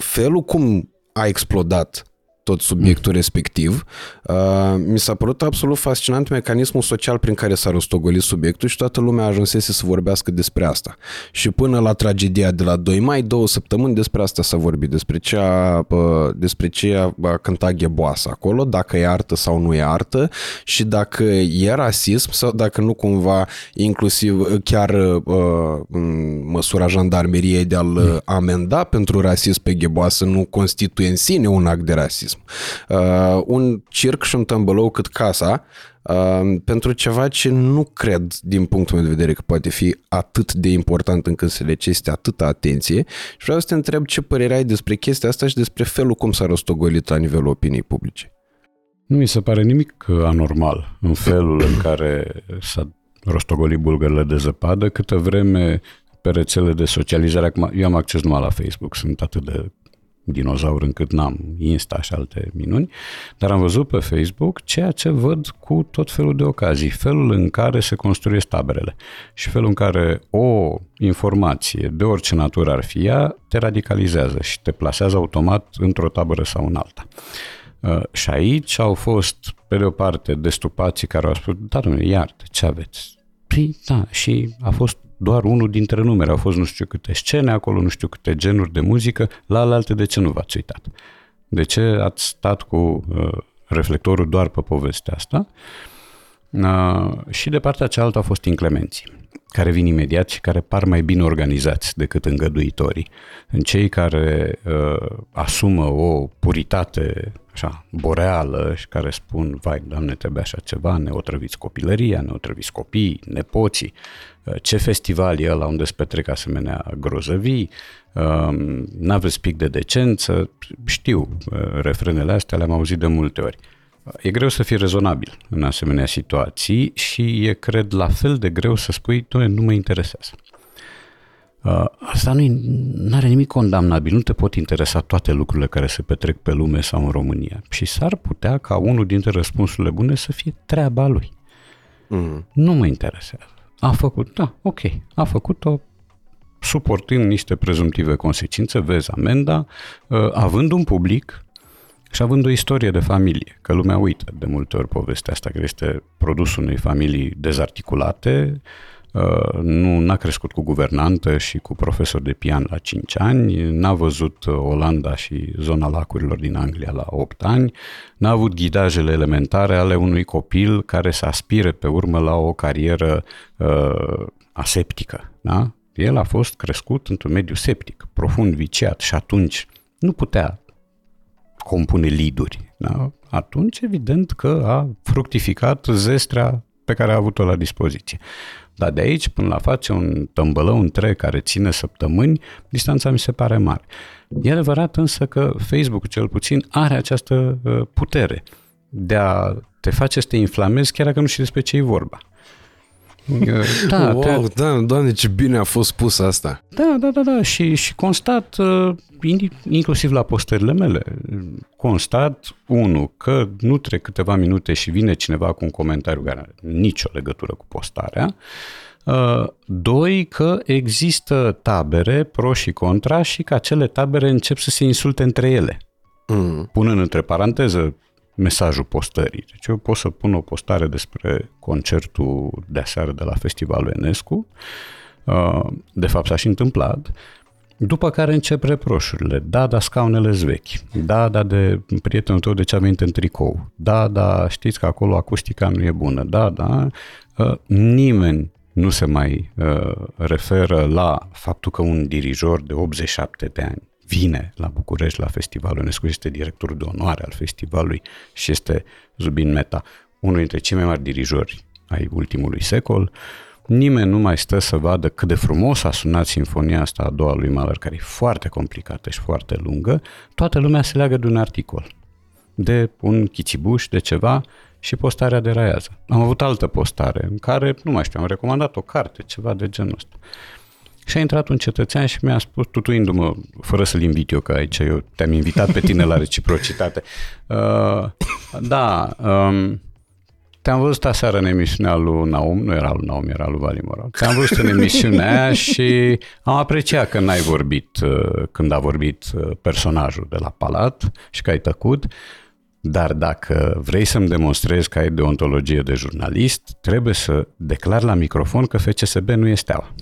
felul cum a explodat tot subiectul mm. respectiv. Uh, mi s-a părut absolut fascinant mecanismul social prin care s-a rostogolit subiectul și toată lumea ajunsese să vorbească despre asta. Și până la tragedia de la 2 mai, două săptămâni despre asta s-a vorbit, despre ce a, uh, despre ce a, a cântat Gheboasa acolo, dacă e artă sau nu e artă și dacă e rasism sau dacă nu cumva inclusiv chiar uh, în măsura jandarmeriei de a-l mm. amenda pentru rasism pe Gheboasă nu constituie în sine un act de rasism. Uh, un circ și un tămbălou cât casa uh, pentru ceva ce nu cred din punctul meu de vedere că poate fi atât de important încât să le ceste atâta atenție și vreau să te întreb ce părere ai despre chestia asta și despre felul cum s-a rostogolit la nivelul opiniei publice.
Nu mi se pare nimic anormal în felul în care s-a rostogolit bulgările de zăpadă, câtă vreme pe rețele de socializare, acum eu am acces numai la Facebook, sunt atât de dinozaur încât n-am Insta și alte minuni, dar am văzut pe Facebook ceea ce văd cu tot felul de ocazii, felul în care se construiesc taberele și felul în care o informație de orice natură ar fi ea te radicalizează și te plasează automat într-o tabără sau în alta. Uh, și aici au fost, pe de o parte, destupații care au spus, da, domnule, iartă, ce aveți? Păi, da, și a fost doar unul dintre numere. Au fost nu știu câte scene acolo, nu știu câte genuri de muzică, la alte de ce nu v-ați uitat? De ce ați stat cu uh, reflectorul doar pe povestea asta? Uh, și de partea cealaltă au fost inclemenții care vin imediat și care par mai bine organizați decât îngăduitorii. În cei care uh, asumă o puritate așa, boreală și care spun, vai, Doamne, trebuie așa ceva, ne otrăviți copilăria, ne otrăviți copiii, nepoții, uh, ce festival e ăla unde se petrec asemenea grozăvii, uh, n-aveți pic de decență, știu, uh, refrenele astea le-am auzit de multe ori. E greu să fii rezonabil în asemenea situații și e, cred, la fel de greu să spui, tu nu mă interesează. Uh, asta nu are nimic condamnabil, nu te pot interesa toate lucrurile care se petrec pe lume sau în România. Și s-ar putea ca unul dintre răspunsurile bune să fie treaba lui. Mm. Nu mă interesează. A făcut, da, ok, a făcut-o suportând niște prezumtive consecințe, vezi amenda, uh, având un public și având o istorie de familie, că lumea uită de multe ori povestea asta, că este produsul unei familii dezarticulate, uh, nu n-a crescut cu guvernantă și cu profesor de pian la 5 ani, n-a văzut Olanda și zona lacurilor din Anglia la 8 ani, n-a avut ghidajele elementare ale unui copil care să aspire pe urmă la o carieră uh, aseptică. Da? El a fost crescut într-un mediu septic, profund viciat și atunci nu putea compune liduri. Da? Atunci, evident că a fructificat zestrea pe care a avut-o la dispoziție. Dar de aici până la face un tămbălău întreg care ține săptămâni, distanța mi se pare mare. E adevărat însă că Facebook cel puțin are această uh, putere de a te face să te inflamezi chiar dacă nu știi despre ce e vorba.
Da, wow, te... da, doamne, ce bine a fost spus asta.
Da, da, da, da, și, și constat, uh, inclusiv la postările mele, constat, unu, că nu trec câteva minute și vine cineva cu un comentariu care are nicio legătură cu postarea, uh, Doi, că există tabere pro și contra și că acele tabere încep să se insulte între ele. Mm. Punând între paranteză mesajul postării. Deci eu pot să pun o postare despre concertul de aseară de la Festivalul Enescu, uh, de fapt s-a și întâmplat, după care încep reproșurile. Da, da, scaunele vechi. Da, da, de prietenul tău de ce a venit în tricou. Da, da, știți că acolo acustica nu e bună. Da, da. Uh, nimeni nu se mai uh, referă la faptul că un dirijor de 87 de ani vine la București la festivalul UNESCO, este directorul de onoare al festivalului și este Zubin Meta, unul dintre cei mai mari dirijori ai ultimului secol. Nimeni nu mai stă să vadă cât de frumos a sunat sinfonia asta a doua lui Mahler, care e foarte complicată și foarte lungă. Toată lumea se leagă de un articol, de un chițibuș, de ceva și postarea de raiază. Am avut altă postare în care, nu mai știu, am recomandat o carte, ceva de genul ăsta. Și a intrat un cetățean și mi-a spus, tutuindu-mă, fără să-l invit eu, că aici eu te-am invitat pe tine la reciprocitate. Uh, da, um, te-am văzut aseară în emisiunea lui Naum, nu era lui Naum, era lui Valimora. Te-am văzut în emisiunea aia și am apreciat că n-ai vorbit uh, când a vorbit uh, personajul de la Palat și că ai tăcut, dar dacă vrei să-mi demonstrezi că ai deontologie de jurnalist, trebuie să declar la microfon că FCSB nu este steaua.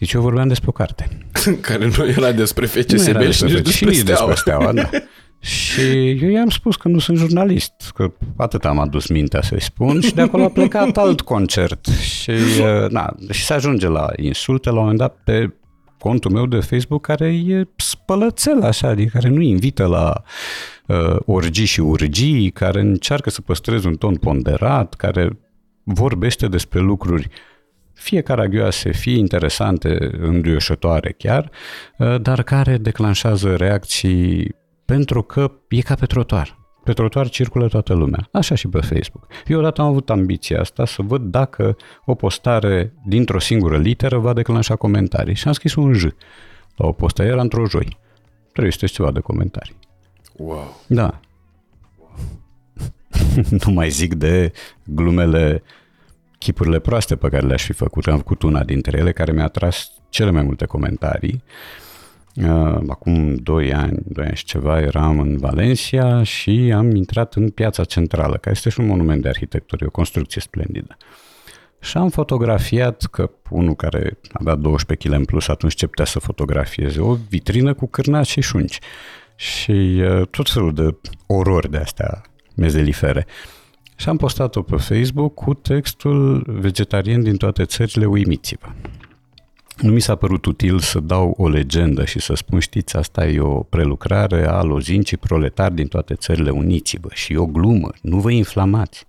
Deci eu vorbeam despre o carte.
Care nu era despre FCSB nu era și nici despre,
și despre steaua. da. Și eu i-am spus că nu sunt jurnalist, că atât am adus mintea să-i spun și de acolo a plecat alt concert. Și, na, și se ajunge la insulte la un moment dat pe contul meu de Facebook care e spălățel așa, adică care nu invită la uh, orgii și urgii, care încearcă să păstreze un ton ponderat, care vorbește despre lucruri uh, fie caragioase, fie interesante, înduioșătoare chiar, uh, dar care declanșează reacții pentru că e ca pe trotuar. Pe trotuar circulă toată lumea, așa și pe Facebook. Eu odată am avut ambiția asta să văd dacă o postare dintr-o singură literă va declanșa comentarii și am scris un J la o postare, era într-o joi. 300 ceva de comentarii.
Wow.
Da. nu mai zic de glumele chipurile proaste pe care le-aș fi făcut. Am făcut una dintre ele care mi-a tras cele mai multe comentarii. Uh, acum 2 ani, 2 ani și ceva, eram în Valencia și am intrat în piața centrală, care este și un monument de arhitectură, o construcție splendidă. Și am fotografiat, că unul care avea 12 kg în plus atunci ce putea să fotografieze, o vitrină cu cârnați și șunci. Și uh, tot felul de orori de astea mezelifere. Și am postat-o pe Facebook cu textul vegetarian din toate țările, uimiți-vă. Nu mi s-a părut util să dau o legendă și să spun, știți, asta e o prelucrare a lozincii proletari din toate țările, uniți-vă. Și o glumă, nu vă inflamați.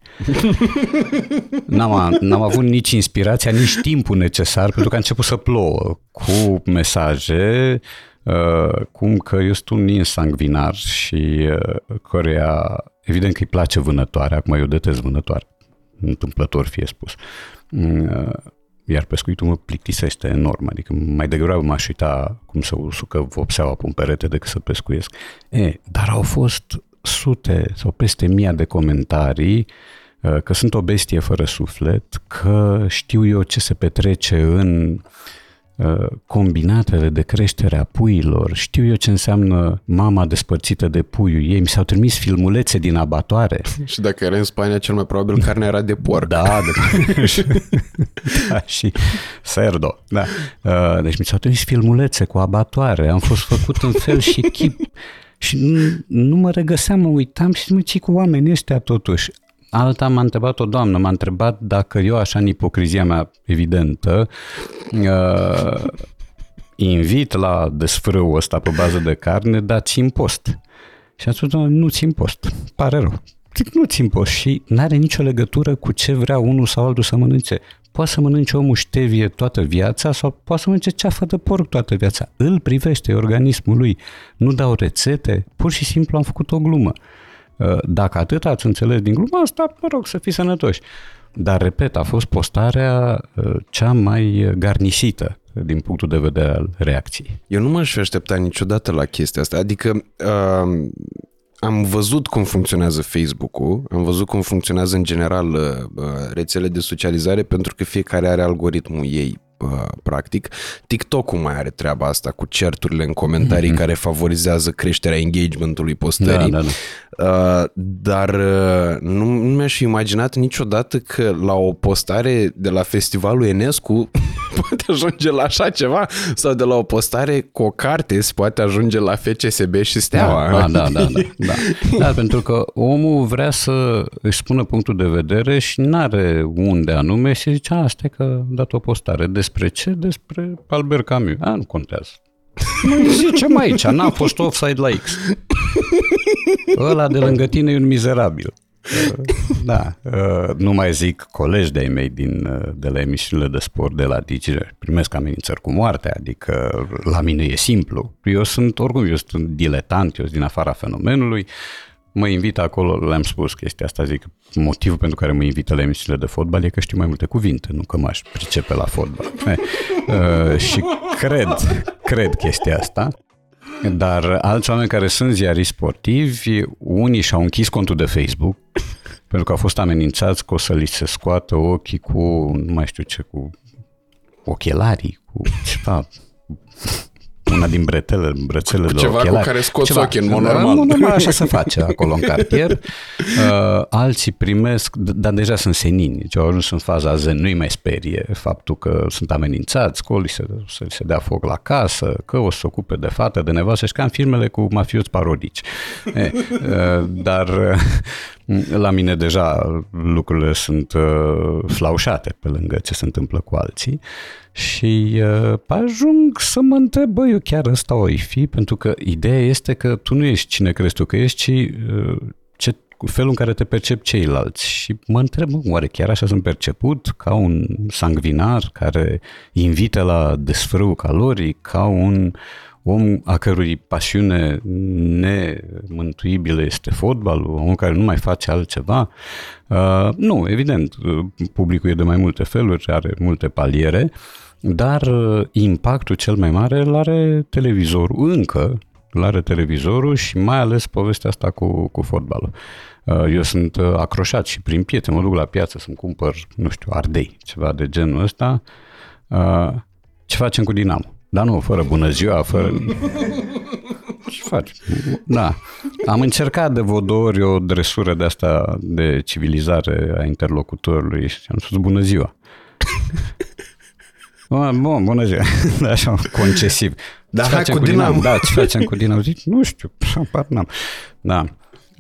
N-am, n-am avut nici inspirația, nici timpul necesar, pentru că a început să plouă cu mesaje uh, cum că eu sunt un insangvinar și uh, căreia, evident că îi place vânătoare, acum eu detest vânătoare, întâmplător fie spus. Uh, iar pescuitul mă plictisește enorm, adică mai degrabă m-aș uita cum să usucă vopseaua pe un perete decât să pescuiesc. E, dar au fost sute sau peste mii de comentarii uh, că sunt o bestie fără suflet, că știu eu ce se petrece în Uh, combinatele de creștere a puiilor, știu eu ce înseamnă mama despărțită de puiul ei, mi s-au trimis filmulețe din abatoare.
Și dacă era în Spania, cel mai probabil carnea era de porc.
Da, de... da și serdo. Da. Uh, deci mi s-au trimis filmulețe cu abatoare, am fost făcut în fel și chip și nu, nu mă regăseam, mă uitam și mă cu oamenii ăștia totuși. Alta m-a întrebat o doamnă, m-a întrebat dacă eu, așa în ipocrizia mea evidentă, uh, invit la desfrâul ăsta pe bază de carne, dar țin post. Și a spus, nu țin post, pare rău. Zic, nu țin post și nu are nicio legătură cu ce vrea unul sau altul să mănânce. Poate să mănânce omul ștevie toată viața sau poate să mănânce ceafă de porc toată viața. Îl privește organismul lui. Nu dau rețete, pur și simplu am făcut o glumă. Uh, dacă atât ați înțeles din gluma asta, mă rog să fiți sănătoși. Dar, repet, a fost postarea uh, cea mai garnisită din punctul de vedere al reacției.
Eu nu m-aș fi așteptat niciodată la chestia asta. Adică uh, am văzut cum funcționează Facebook-ul, am văzut cum funcționează în general uh, rețele de socializare pentru că fiecare are algoritmul ei practic. TikTok-ul mai are treaba asta cu certurile în comentarii mm-hmm. care favorizează creșterea engagementului postării. Da, da, da. Uh, dar uh, nu, nu mi-aș fi imaginat niciodată că la o postare de la festivalul Enescu poate ajunge la așa ceva sau de la o postare cu o carte se poate ajunge la FCSB și Steaua.
Da, da, da, da, da. da. pentru că omul vrea să își spună punctul de vedere și nu are unde anume și zice, asta e că a dat o postare. Despre ce? Despre Albert Camus. A, nu contează. Noi zicem aici, n-a fost offside la X. Ăla de lângă tine e un mizerabil. Uh, da, uh, nu mai zic colegi de-ai mei din, uh, de la emisiunile de sport de la Digi, primesc amenințări cu moartea, adică la mine e simplu. Eu sunt, oricum, eu sunt diletant, eu sunt din afara fenomenului, mă invită acolo, le-am spus chestia asta, zic, motivul pentru care mă invită la emisiunile de fotbal e că știu mai multe cuvinte, nu că m-aș pricepe la fotbal. Eh, uh, și cred, cred chestia asta. Dar alți oameni care sunt ziariști sportivi, unii și-au închis contul de Facebook pentru că au fost amenințați că o să li se scoată ochii cu, nu mai știu ce, cu ochelarii, cu ceva una din bretele, brețele
cu
de
ceva
ochelari.
cu care scoți ceva. ochii în mod normal. Nu,
normal așa se face acolo în cartier. Uh, alții primesc, dar deja sunt senini, deci au ajuns în faza zen, nu-i mai sperie faptul că sunt amenințați, că li se, să se dea foc la casă, că o să se ocupe de fată, de nevastă și ca în filmele cu mafioți parodici. E, uh, dar uh, la mine deja lucrurile sunt uh, flaușate pe lângă ce se întâmplă cu alții. Și uh, ajung să mă întreb, bă, eu chiar ăsta o fi, pentru că ideea este că tu nu ești cine crezi tu că ești, ci uh, ce, felul în care te percep ceilalți. Și mă întreb, bă, oare chiar așa sunt perceput? Ca un sangvinar care invită la desfrâu calorii, ca un om a cărui pasiune nemântuibilă este fotbalul, om care nu mai face altceva. Uh, nu, evident, uh, publicul e de mai multe feluri, are multe paliere, dar uh, impactul cel mai mare îl are televizorul, încă îl are televizorul și mai ales povestea asta cu, cu fotbalul. Uh, eu sunt uh, acroșat și prin pietre, mă duc la piață să-mi cumpăr, nu știu, ardei, ceva de genul ăsta. Ce facem cu Dinamo? Dar nu, fără bună ziua, fără... Ce faci? Da. Am încercat de vodori o dresură de asta de civilizare a interlocutorului și am spus bună ziua. Bun, bună ziua. Da, așa, concesiv.
Dar hai cu Dinamo.
Da, ce facem cu Dinamo? Zic, nu știu, apar n-am. Da.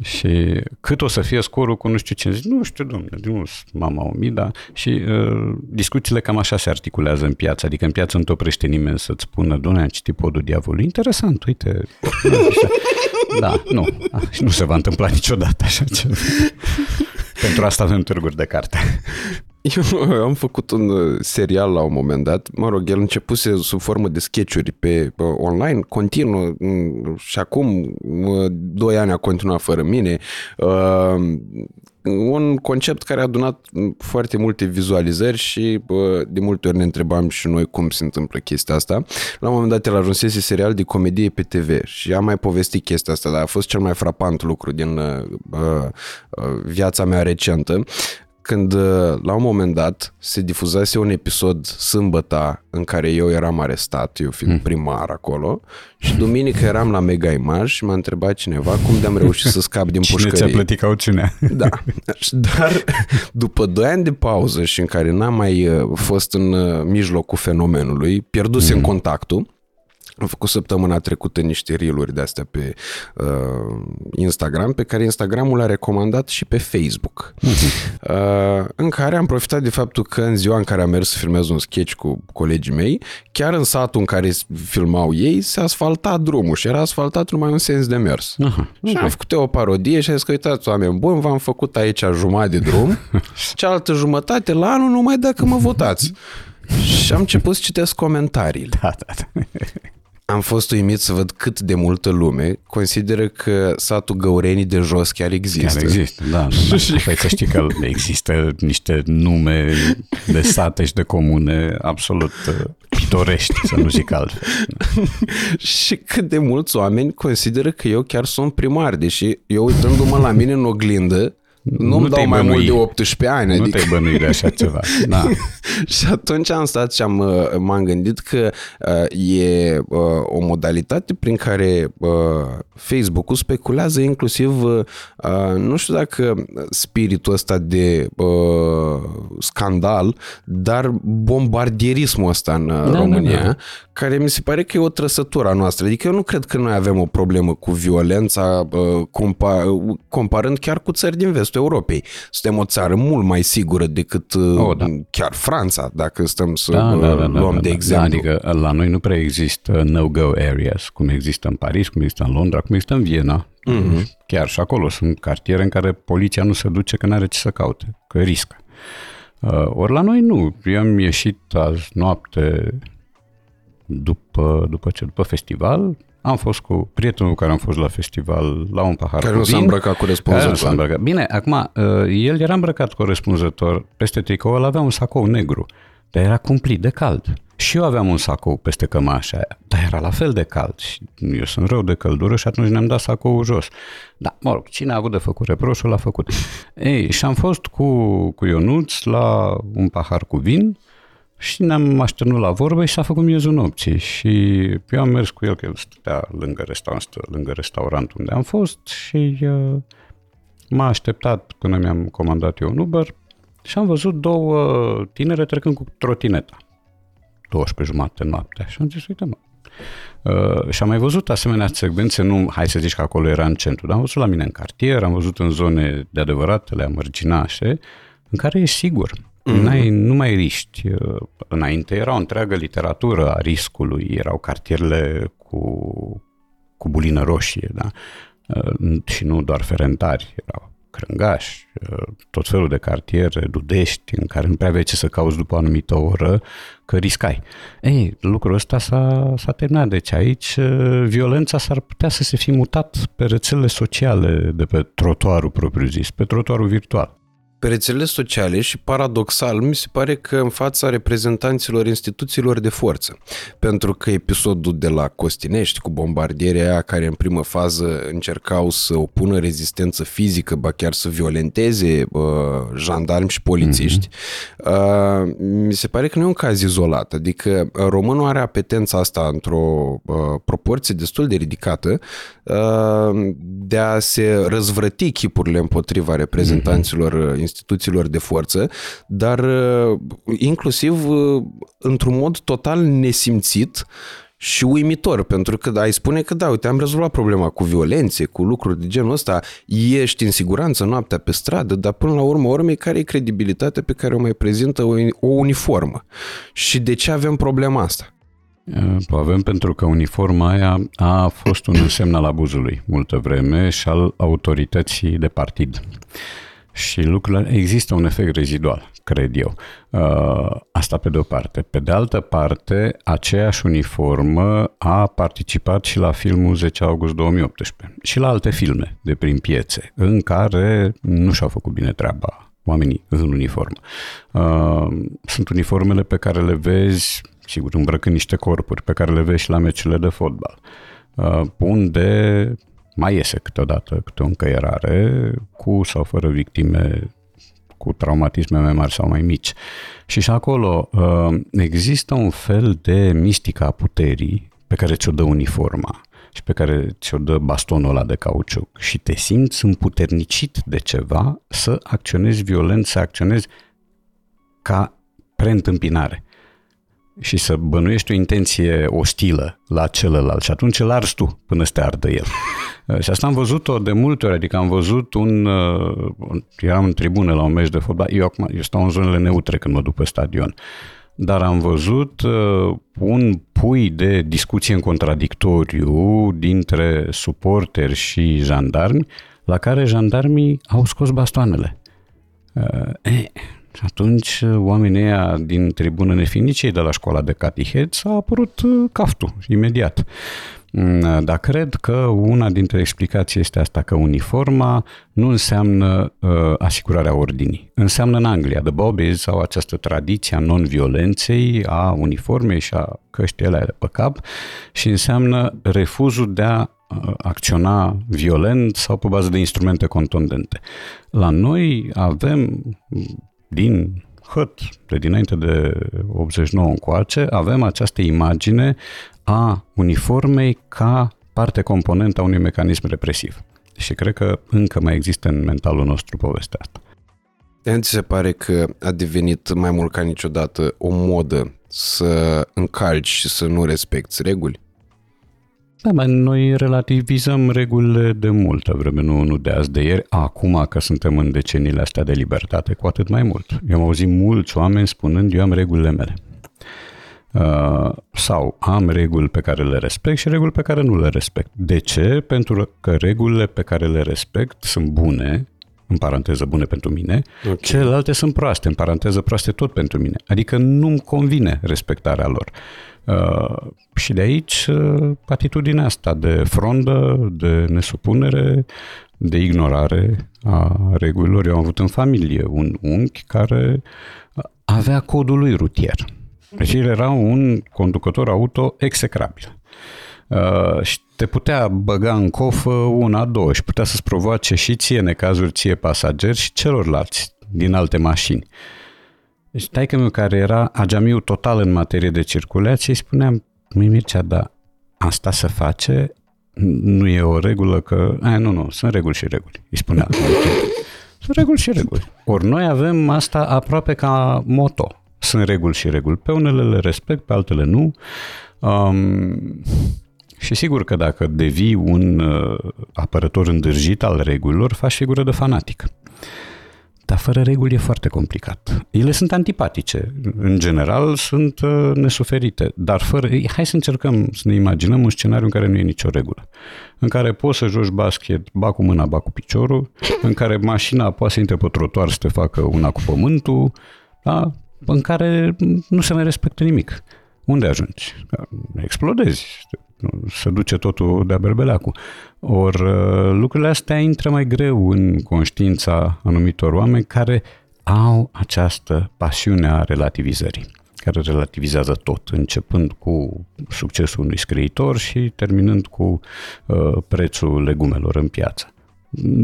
Și cât o să fie scorul cu nu știu ce, zic, nu știu, domnule, nu mama Omida. Și uh, discuțiile cam așa se articulează în piață, adică în piață nu te oprește nimeni să-ți spună, domnule, am citit podul diavolului, interesant, uite. Da, nu, nu se va întâmpla niciodată așa ceva. Pentru asta avem târguri de carte.
Eu am făcut un uh, serial la un moment dat, mă rog, el începuse sub formă de sketchuri pe, pe online, continuă mm, și acum doi ani a continuat fără mine. Uh, un concept care a adunat foarte multe vizualizări și de multe ori ne întrebam și noi cum se întâmplă chestia asta. La un moment dat el ajunsese serial de comedie pe TV și am mai povestit chestia asta, dar a fost cel mai frapant lucru din uh, uh, viața mea recentă când uh, la un moment dat se difuzase un episod sâmbătă în care eu eram arestat, eu fiind hmm. primar acolo și duminică eram la Mega Image și m-a întrebat cineva cum de-am reușit să scap din
Cine
pușcărie.
Cine ți-a plătit cauciunea?
Da, dar după doi ani de pauză și în care n-am mai uh, fost în uh, mijlocul fenomenului, pierdusem hmm. contactul, am făcut săptămâna trecută niște reel de astea pe uh, Instagram, pe care Instagramul l-a recomandat și pe Facebook. Uh-huh. Uh, în care am profitat de faptul că în ziua în care am mers să filmez un sketch cu colegii mei, chiar în satul în care filmau ei, se asfalta drumul și era asfaltat numai un sens de mers. Uh-huh. Și am făcut o parodie și am zis că uitați, oameni buni, v-am făcut aici jumătate de drum, cealaltă jumătate la anul numai dacă mă votați. și am început să citesc comentariile.
Da, da, da
am fost uimit să văd cât de multă lume consideră că satul Găurenii de jos chiar există.
Chiar există, da. Păi să știi că există niște nume de sate și de comune absolut uh, pitorești, să nu zic altfel.
și cât de mulți oameni consideră că eu chiar sunt primar, deși eu uitându-mă la mine în oglindă, nu-mi nu dau mai bănui. mult de 18 ani.
Nu adică... te bănui de așa ceva. Da.
și atunci am stat și am, uh, m-am gândit că uh, e uh, o modalitate prin care uh, Facebook-ul speculează inclusiv, uh, nu știu dacă spiritul ăsta de uh, scandal, dar bombardierismul ăsta în da, România, da, da. care mi se pare că e o trăsătură a noastră. Adică eu nu cred că noi avem o problemă cu violența uh, compa- comparând chiar cu țări din vest restul Europei. Suntem o țară mult mai sigură decât oh, da. chiar Franța, dacă stăm să da, da, da, luăm da, de da, exemplu.
Da, adică la noi nu prea există no-go areas, cum există în Paris, cum există în Londra, cum există în Viena. Mm-hmm. Chiar și acolo sunt cartiere în care poliția nu se duce că nu are ce să caute, că riscă. Uh, ori la noi nu. Eu am ieșit azi noapte după, după ce? După festival, am fost cu prietenul care am fost la festival la un pahar
Care nu s-a îmbrăcat corespunzător. s-a îmbrăcat.
Bine, acum, uh, el era îmbrăcat corespunzător, peste tricou, el avea un sacou negru, dar era cumplit de cald. Și eu aveam un sacou peste cămașa aia, dar era la fel de cald și eu sunt rău de căldură și atunci ne-am dat sacoul jos. Da, mă rog, cine a avut de făcut reproșul, l-a făcut. Ei, și am fost cu, cu Ionuț la un pahar cu vin, și ne-am așternut la vorbă și s-a făcut miezul nopții și eu am mers cu el, că el stătea lângă restaurant, stă lângă restaurant unde am fost și uh, m-a așteptat până mi-am comandat eu un Uber și am văzut două tinere trecând cu trotineta. 12 jumate noaptea și am zis, uite mă, Uh, și am mai văzut asemenea secvențe, nu, hai să zici că acolo era în centru, dar am văzut la mine în cartier, am văzut în zone de adevăratele amărginașe, în care e sigur. Mm-hmm. N-ai, nu mai riști. Înainte era o întreagă literatură a riscului, erau cartierele cu, cu bulină roșie, da? Și nu doar ferentari, erau crângași, tot felul de cartiere, dudești, în care nu prea aveai ce să cauți după o anumită oră, că riscai. Ei, lucrul ăsta s-a, s-a terminat, deci aici violența s-ar putea să se fi mutat pe rețelele sociale de pe trotuarul propriu-zis, pe trotuarul virtual.
Pe rețelele sociale și paradoxal mi se pare că în fața reprezentanților instituțiilor de forță. Pentru că episodul de la Costinești cu bombardierea aia care în primă fază încercau să opună rezistență fizică, ba chiar să violenteze uh, jandarmi și polițiști, mm-hmm. uh, mi se pare că nu e un caz izolat. Adică românul are apetența asta într-o uh, proporție destul de ridicată uh, de a se răzvrăti chipurile împotriva reprezentanților mm-hmm instituțiilor de forță, dar uh, inclusiv uh, într-un mod total nesimțit și uimitor, pentru că ai spune că da, uite, am rezolvat problema cu violențe, cu lucruri de genul ăsta, ești în siguranță noaptea pe stradă, dar până la urmă, urmei, care e credibilitatea pe care o mai prezintă o, o uniformă? Și de ce avem problema asta?
Uh, avem pentru că uniforma aia a fost un însemn al abuzului multă vreme și al autorității de partid și lucrurile, există un efect rezidual, cred eu. Uh, asta pe de-o parte. Pe de altă parte, aceeași uniformă a participat și la filmul 10 august 2018 și la alte filme de prin piețe, în care nu și-au făcut bine treaba oamenii în uniformă. Uh, sunt uniformele pe care le vezi, sigur, îmbrăcând niște corpuri, pe care le vezi și la meciurile de fotbal, uh, unde mai iese câteodată câte o încăierare, cu sau fără victime cu traumatisme mai mari sau mai mici. Și și acolo uh, există un fel de mistică a puterii pe care ți-o dă uniforma și pe care ți-o dă bastonul ăla de cauciuc și te simți împuternicit de ceva să acționezi violent, să acționezi ca preîntâmpinare și să bănuiești o intenție ostilă la celălalt și atunci îl arzi tu până să te ardă el. Și asta am văzut-o de multe ori, adică am văzut un... Uh, eram în tribună la un meci de fotbal, eu acum eu stau în zonele neutre când mă duc pe stadion, dar am văzut uh, un pui de discuție în contradictoriu dintre suporteri și jandarmi, la care jandarmii au scos bastoanele. Uh, eh, și atunci oamenii ăia din tribună nefinicei de la școala de catihed s-a apărut uh, caftul imediat. Mm, dar cred că una dintre explicații este asta, că uniforma nu înseamnă uh, asigurarea ordinii. Înseamnă în Anglia, the Bobbies au această tradiție a non-violenței, a uniformei și a căștii alea de pe cap și înseamnă refuzul de a uh, acționa violent sau pe bază de instrumente contundente. La noi avem din hăt, de dinainte de 89 încoace, avem această imagine a uniformei ca parte componentă a unui mecanism represiv. Și cred că încă mai există în mentalul nostru povestea asta.
Ți se pare că a devenit mai mult ca niciodată o modă să încalci și să nu respecti reguli?
Da, mai noi relativizăm regulile de multă vreme, nu, nu de azi de ieri. Acum că suntem în deceniile astea de libertate, cu atât mai mult. Eu am auzit mulți oameni spunând, eu am regulile mele. Uh, sau am reguli pe care le respect și reguli pe care nu le respect. De ce? Pentru că regulile pe care le respect sunt bune, în paranteză bune pentru mine, okay. celelalte sunt proaste, în paranteză proaste tot pentru mine. Adică nu-mi convine respectarea lor. Uh, și de aici uh, atitudinea asta de frondă, de nesupunere, de ignorare a regulilor. Eu am avut în familie un unchi care avea codul lui rutier. Deci el era un conducător auto execrabil. Uh, și te putea băga în cofă una, două și putea să-ți provoace și ție necazuri, ție pasageri și celorlalți din alte mașini. Deci taică meu care era ageamiu total în materie de circulație, spuneam, măi Mircea, dar asta se face, nu e o regulă că, a, nu, nu, sunt reguli și reguli, îi spunea. sunt reguli și reguli. Ori noi avem asta aproape ca moto. Sunt reguli și reguli. Pe unele le respect, pe altele nu. Um, și sigur că dacă devii un uh, apărător îndârjit al regulilor, faci figură de fanatic. Dar fără reguli e foarte complicat. Ele sunt antipatice. În general sunt uh, nesuferite. Dar fără... Hai să încercăm să ne imaginăm un scenariu în care nu e nicio regulă. În care poți să joci basket ba cu mâna, ba cu piciorul, în care mașina poate să intre pe trotuar să te facă una cu pământul, da? în care nu se mai respectă nimic. Unde ajungi? Explodezi. Se duce totul de-a berbeleacul. Ori uh, lucrurile astea intră mai greu în conștiința anumitor oameni care au această pasiune a relativizării care relativizează tot, începând cu succesul unui scriitor și terminând cu uh, prețul legumelor în piață.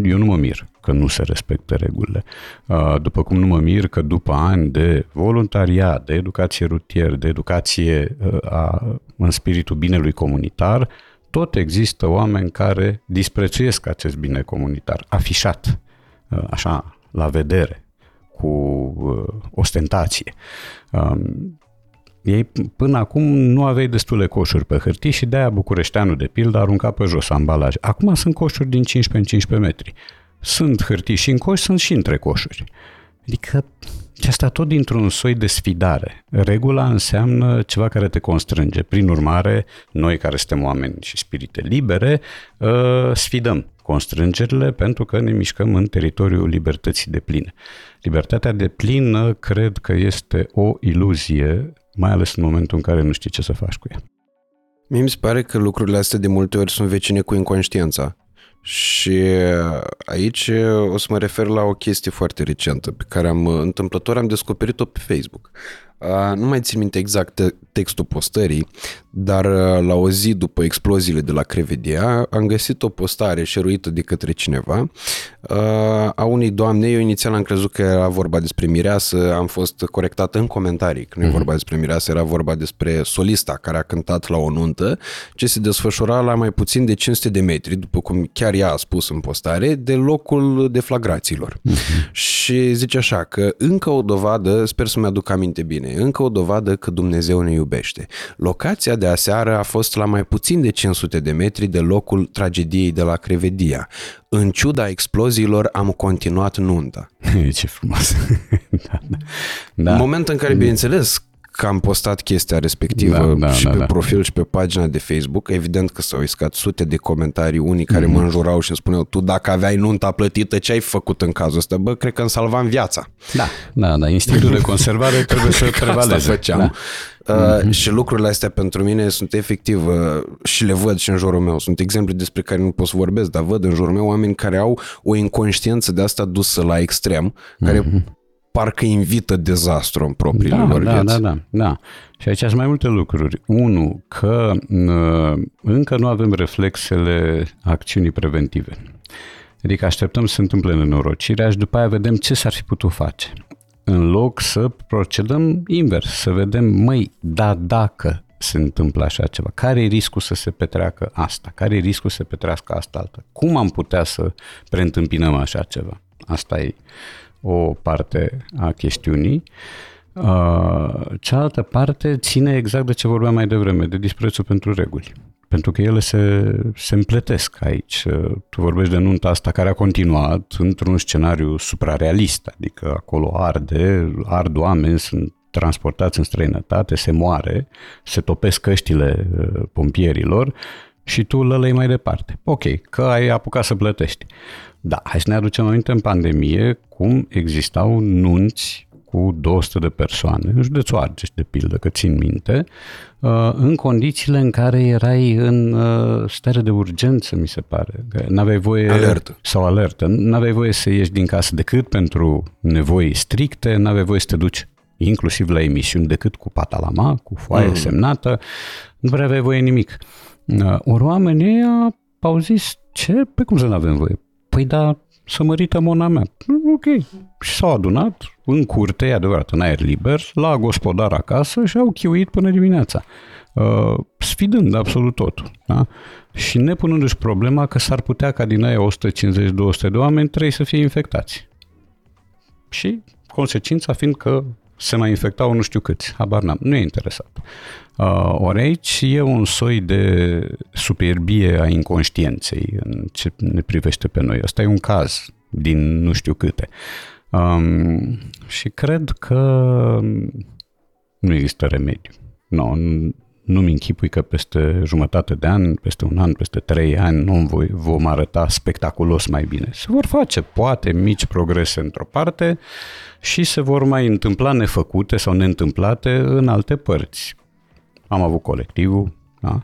Eu nu mă mir că nu se respectă regulile. Uh, după cum nu mă mir că după ani de voluntariat, de educație rutier, de educație uh, a, în spiritul binelui comunitar, tot există oameni care disprețuiesc acest bine comunitar, afișat, uh, așa, la vedere, cu ostentație. Um, ei până acum nu aveai destule coșuri pe hârtie și de-aia Bucureșteanul de pildă arunca pe jos ambalaj. Acum sunt coșuri din 15 în 15 metri. Sunt hârtii și în coș, sunt și între coșuri. Adică și asta tot dintr-un soi de sfidare. Regula înseamnă ceva care te constrânge. Prin urmare, noi care suntem oameni și spirite libere, uh, sfidăm constrângerile pentru că ne mișcăm în teritoriul libertății de pline. Libertatea de plină cred că este o iluzie, mai ales în momentul în care nu știi ce să faci cu ea.
Mie mi se pare că lucrurile astea de multe ori sunt vecine cu inconștiența. Și aici o să mă refer la o chestie foarte recentă pe care am întâmplător am descoperit-o pe Facebook. Nu mai țin minte exact textul postării, dar la o zi după exploziile de la Crevedia am găsit o postare șeruită de către cineva a unei doamne. Eu inițial am crezut că era vorba despre mireasă, am fost corectat în comentarii că nu e mhm. vorba despre mireasă, era vorba despre solista care a cântat la o nuntă, ce se desfășura la mai puțin de 500 de metri, după cum chiar ea a spus în postare, de locul deflagrațiilor. Uh-huh. Și zice așa că încă o dovadă, sper să-mi aduc aminte bine, încă o dovadă că Dumnezeu ne iubește. Locația de aseară a fost la mai puțin de 500 de metri de locul tragediei de la Crevedia. În ciuda exploziilor am continuat nunta.
Ce frumos!
da, da. Da. În momentul în care, bineînțeles, că am postat chestia respectivă da, da, și da, pe da. profil și pe pagina de Facebook, evident că s-au iscat sute de comentarii, unii care mm-hmm. mă înjurau și îmi spuneau, tu dacă aveai nunta plătită, ce ai făcut în cazul ăsta? Bă, cred că îmi salvam viața.
Da, da, da, instinctul de conservare trebuie să prevaleze. Asta
făceam. Da. Uh, mm-hmm. Și lucrurile astea pentru mine sunt efectiv uh, și le văd și în jurul meu. Sunt exemple despre care nu pot să vorbesc, dar văd în jurul meu oameni care au o inconștiență de asta dusă la extrem, care mm-hmm parcă invită dezastru în propriile
da,
lor
da,
vieți.
Da, da, da. Și aici sunt mai multe lucruri. Unu, că uh, încă nu avem reflexele acțiunii preventive. Adică așteptăm să se întâmple nenorocirea și după aia vedem ce s-ar fi putut face. În loc să procedăm invers, să vedem, măi, da, dacă se întâmplă așa ceva, care e riscul să se petreacă asta, care e riscul să se petrească asta altă, cum am putea să preîntâmpinăm așa ceva. Asta e o parte a chestiunii. Cealaltă parte ține exact de ce vorbeam mai devreme, de disprețul pentru reguli. Pentru că ele se, se împletesc aici. Tu vorbești de nunta asta care a continuat într-un scenariu suprarealist, adică acolo arde, ard oameni, sunt transportați în străinătate, se moare, se topesc căștile pompierilor și tu lălăi mai departe. Ok, că ai apucat să plătești. Da, hai să ne aducem aminte în pandemie cum existau nunți cu 200 de persoane, în județul Argeș, de pildă, că țin minte, uh, în condițiile în care erai în uh, stare de urgență, mi se pare. Că n-aveai voie...
Alertă.
Sau alertă. N-aveai voie să ieși din casă decât pentru nevoi stricte, n-aveai voie să te duci inclusiv la emisiuni decât cu patalama, cu foaie mm. semnată, nu prea aveai voie nimic. Uh, ori oamenii au zis, ce? Pe cum să nu avem voie? Păi da, să mărită mona mea. Ok. Și s-au adunat în curte, e adevărat, în aer liber, la gospodar acasă și au chiuit până dimineața. Uh, sfidând absolut totul. Da? Și ne punându-și problema că s-ar putea ca din aia 150-200 de oameni trei să fie infectați. Și consecința fiind că se mai infectau nu știu câți, habar n-am, nu e interesat. Uh, ori aici e un soi de superbie a inconștienței în ce ne privește pe noi. Asta e un caz din nu știu câte. Um, și cred că nu există remediu. No, nu-mi închipui că peste jumătate de an, peste un an, peste trei ani nu voi, vom arăta spectaculos mai bine. Se vor face, poate, mici progrese într-o parte și se vor mai întâmpla nefăcute sau neîntâmplate în alte părți. Am avut colectivul, Da?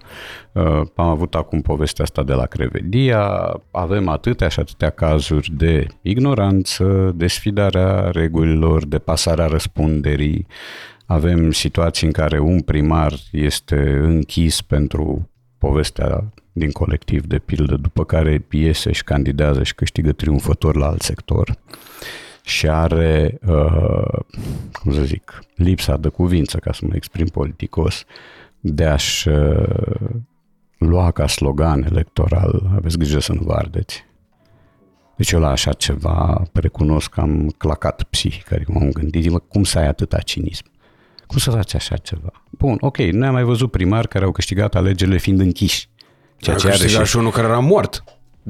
Uh, am avut acum povestea asta de la Crevedia, avem atâtea și atâtea cazuri de ignoranță, de sfidarea regulilor, de pasarea răspunderii. Avem situații în care un primar este închis pentru povestea din colectiv, de pildă, după care iese și candidează și câștigă triumfător la alt sector și are, uh, cum să zic, lipsa de cuvință, ca să mă exprim politicos, de a-și uh, lua ca slogan electoral, aveți grijă să nu vă ardeți. Deci eu la așa ceva recunosc că am clacat psihic, adică m-am gândit, mă, cum să ai atâta cinism? Cum să faci așa ceva? Bun, ok, noi am mai văzut primari care au câștigat alegerile fiind închiși.
Ceea ce are și... și unul care era mort.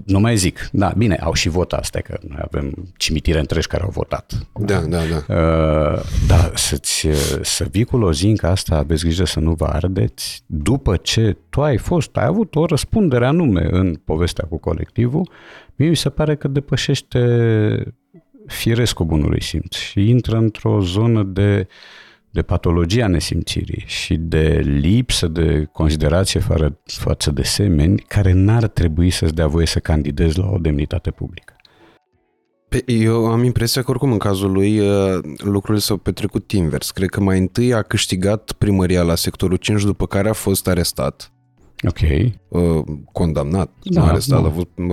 Nu mai zic. Da, bine, au și votat, asta că noi avem cimitire întregi care au votat.
Da, da, da.
Uh, da, să-ți, să vii cu lozinca asta, aveți grijă să nu vă ardeți, după ce tu ai fost, ai avut o răspundere anume în povestea cu colectivul, mie mi se pare că depășește firescul bunului simț și intră într-o zonă de uh, de patologia nesimțirii și de lipsă de considerație fa- față de semeni care n-ar trebui să-ți dea voie să candidezi la o demnitate publică.
Eu am impresia că oricum în cazul lui uh, lucrurile s-au petrecut invers. Cred că mai întâi a câștigat primăria la sectorul 5, după care a fost arestat
Ok.
Uh, condamnat, da, arestat, da. a avut, uh,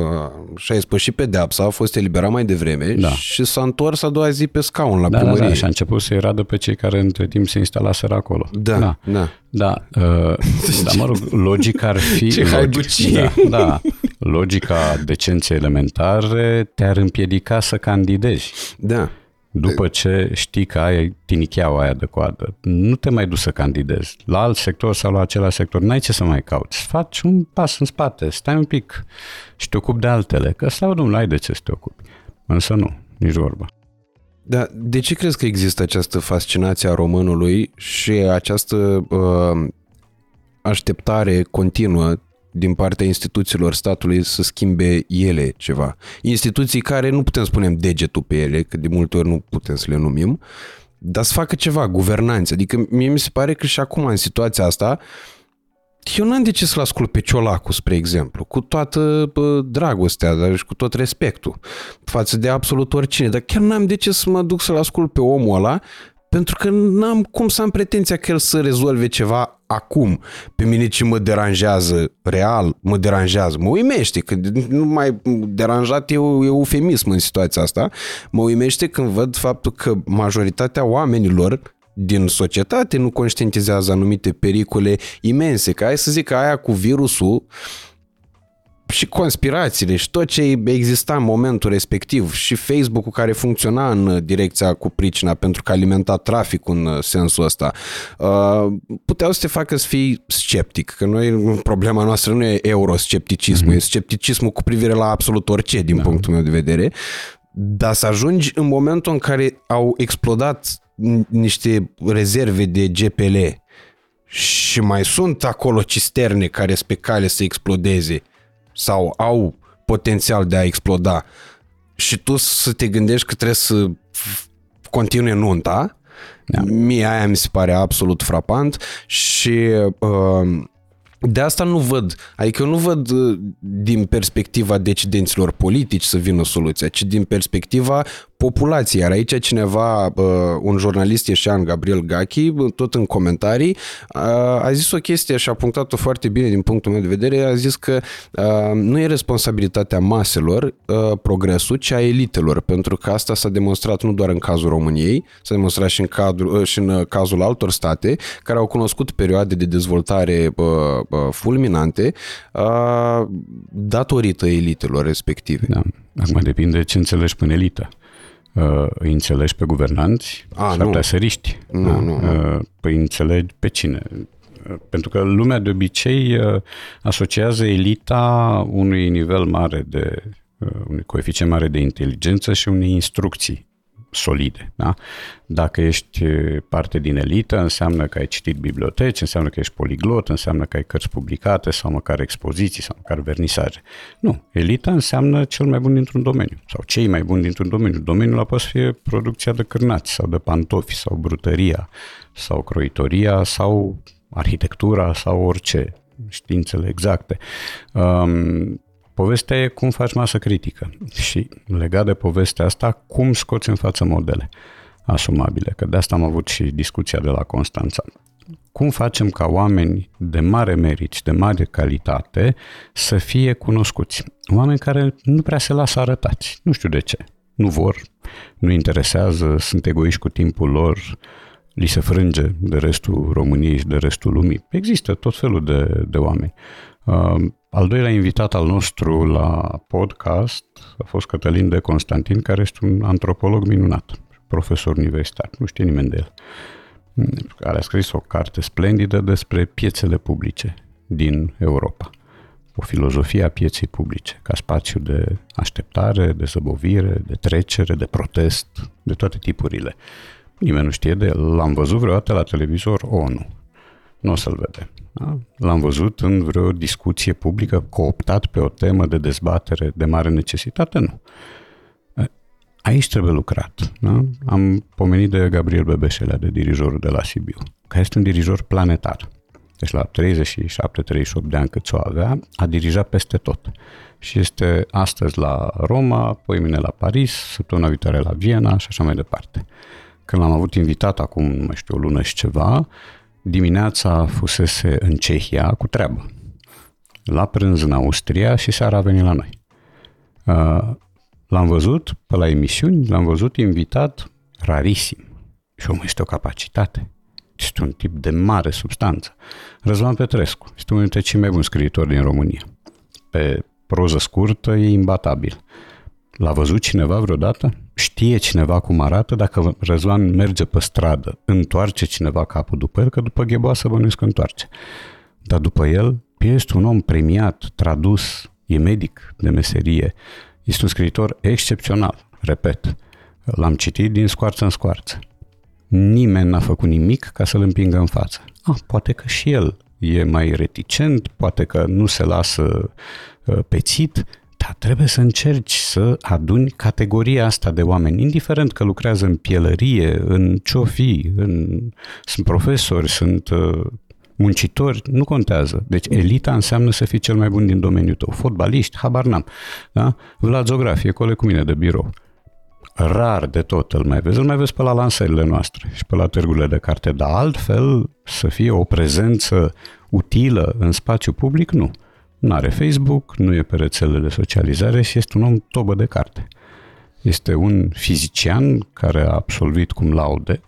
și-a ispășit pedeapsa, a fost eliberat mai devreme da. și s-a întors a doua zi pe scaun la
da,
primărie. Da,
da, și a început să-i radă pe cei care între timp se instalaseră acolo.
Da, da. Da,
da, uh, da mă rog, logica ar fi...
Ce logic,
da, da, logica decenței elementare te-ar împiedica să candidezi.
Da.
După ce știi că ai tinicheaua aia de coadă, nu te mai duci să candidezi la alt sector sau la același sector, n-ai ce să mai cauți. Faci un pas în spate, stai un pic și te ocupi de altele, că sau nu ai de ce să te ocupi. Însă nu, nici vorba.
Dar de ce crezi că există această fascinație a românului și această uh, așteptare continuă din partea instituțiilor statului să schimbe ele ceva. Instituții care nu putem spune degetul pe ele, că de multe ori nu putem să le numim, dar să facă ceva, guvernanță. Adică mie mi se pare că și acum în situația asta eu n-am de ce să-l ascult pe Ciolacu, spre exemplu, cu toată bă, dragostea dar și cu tot respectul față de absolut oricine, dar chiar n-am de ce să mă duc să-l ascult pe omul ăla pentru că n-am cum să am pretenția că el să rezolve ceva acum. Pe mine ce mă deranjează real, mă deranjează, mă uimește, că nu mai deranjat e, e eufemism în situația asta, mă uimește când văd faptul că majoritatea oamenilor din societate nu conștientizează anumite pericole imense, că hai să zic că aia cu virusul uh, și conspirațiile și tot ce exista în momentul respectiv și Facebook-ul care funcționa în direcția cu pricina pentru că alimenta traficul în sensul ăsta, uh, puteau să te facă să fii sceptic, că noi, problema noastră nu e euroscepticismul, mm-hmm. e scepticismul cu privire la absolut orice din da. punctul meu de vedere, dar să ajungi în momentul în care au explodat niște rezerve de GPL și mai sunt acolo cisterne care sunt pe cale să explodeze sau au potențial de a exploda și tu să te gândești că trebuie să continue nunta, da. mie aia mi se pare absolut frapant și uh, de asta nu văd, adică eu nu văd uh, din perspectiva decidenților politici să vină soluția, ci din perspectiva populației. Iar aici cineva, uh, un jurnalist ieșean, Gabriel Gachi, tot în comentarii, uh, a zis o chestie și a punctat-o foarte bine din punctul meu de vedere, a zis că nu e responsabilitatea maselor progresul, ci a elitelor, pentru că asta s-a demonstrat nu doar în cazul României, s-a demonstrat și în, cadru, și în cazul altor state care au cunoscut perioade de dezvoltare fulminante datorită elitelor respective.
Da. Acum depinde ce înțelegi până elită. Uh, îi înțelegi pe guvernanți
A, sau
pe săriști.
Nu, da? nu, nu.
Uh, păi înțelegi pe cine? Uh, pentru că lumea de obicei uh, asociază elita unui nivel mare de, uh, unui coeficient mare de inteligență și unei instrucții solide. Da? Dacă ești parte din elită, înseamnă că ai citit biblioteci, înseamnă că ești poliglot, înseamnă că ai cărți publicate sau măcar expoziții sau măcar vernisaje. Nu, elita înseamnă cel mai bun dintr-un domeniu sau cei mai buni dintr-un domeniu. Domeniul a poate să fie producția de cârnați sau de pantofi sau brutăria sau croitoria sau arhitectura sau orice științele exacte. Um, povestea e cum faci masă critică și legat de povestea asta, cum scoți în față modele asumabile, că de asta am avut și discuția de la Constanța. Cum facem ca oameni de mare merit și de mare calitate să fie cunoscuți? Oameni care nu prea se lasă arătați. Nu știu de ce. Nu vor, nu interesează, sunt egoiști cu timpul lor, li se frânge de restul României și de restul lumii. Există tot felul de, de oameni. Uh, al doilea invitat al nostru la podcast a fost Cătălin de Constantin, care este un antropolog minunat, profesor universitar, nu știe nimeni de el, care a scris o carte splendidă despre piețele publice din Europa. O filozofie a pieței publice, ca spațiu de așteptare, de zăbovire, de trecere, de protest, de toate tipurile. Nimeni nu știe de el. L-am văzut vreodată la televizor ONU. Nu o să-l vedem. Da? L-am văzut în vreo discuție publică cooptat pe o temă de dezbatere de mare necesitate? Nu. Aici trebuie lucrat. Da? Am pomenit de Gabriel Bebeșelea, de dirijorul de la Sibiu, care este un dirijor planetar. Deci la 37-38 de ani cât o avea, a dirijat peste tot. Și este astăzi la Roma, apoi mine la Paris, săptămâna viitoare la Viena și așa mai departe. Când l-am avut invitat acum, nu mai știu, o lună și ceva, dimineața fusese în Cehia cu treabă. La prânz în Austria și seara a venit la noi. Uh, l-am văzut pe la emisiuni, l-am văzut invitat rarisim. Și omul este o capacitate. Este un tip de mare substanță. Răzvan Petrescu este unul dintre cei mai buni scriitori din România. Pe proză scurtă e imbatabil. L-a văzut cineva vreodată? Știe cineva cum arată? Dacă Răzvan merge pe stradă, întoarce cineva capul după el, că după gheboasă bănuiesc că întoarce. Dar după el, este un om premiat, tradus, e medic de meserie, este un scriitor excepțional, repet. L-am citit din scoarță în scoarță. Nimeni n-a făcut nimic ca să-l împingă în față. Ah, poate că și el e mai reticent, poate că nu se lasă uh, pețit, dar trebuie să încerci să aduni categoria asta de oameni, indiferent că lucrează în pielărie, în ce fi, în... sunt profesori, sunt uh, muncitori, nu contează. Deci elita înseamnă să fii cel mai bun din domeniul tău. Fotbaliști, habar n-am. Da? Vlad Zograf e coleg cu mine de birou. Rar de tot îl mai vezi. Îl mai vezi pe la lansările noastre și pe la târgurile de carte, dar altfel să fie o prezență utilă în spațiu public, nu. Nu are Facebook, nu e pe rețelele de socializare și este un om tobă de carte. Este un fizician care a absolvit cum laude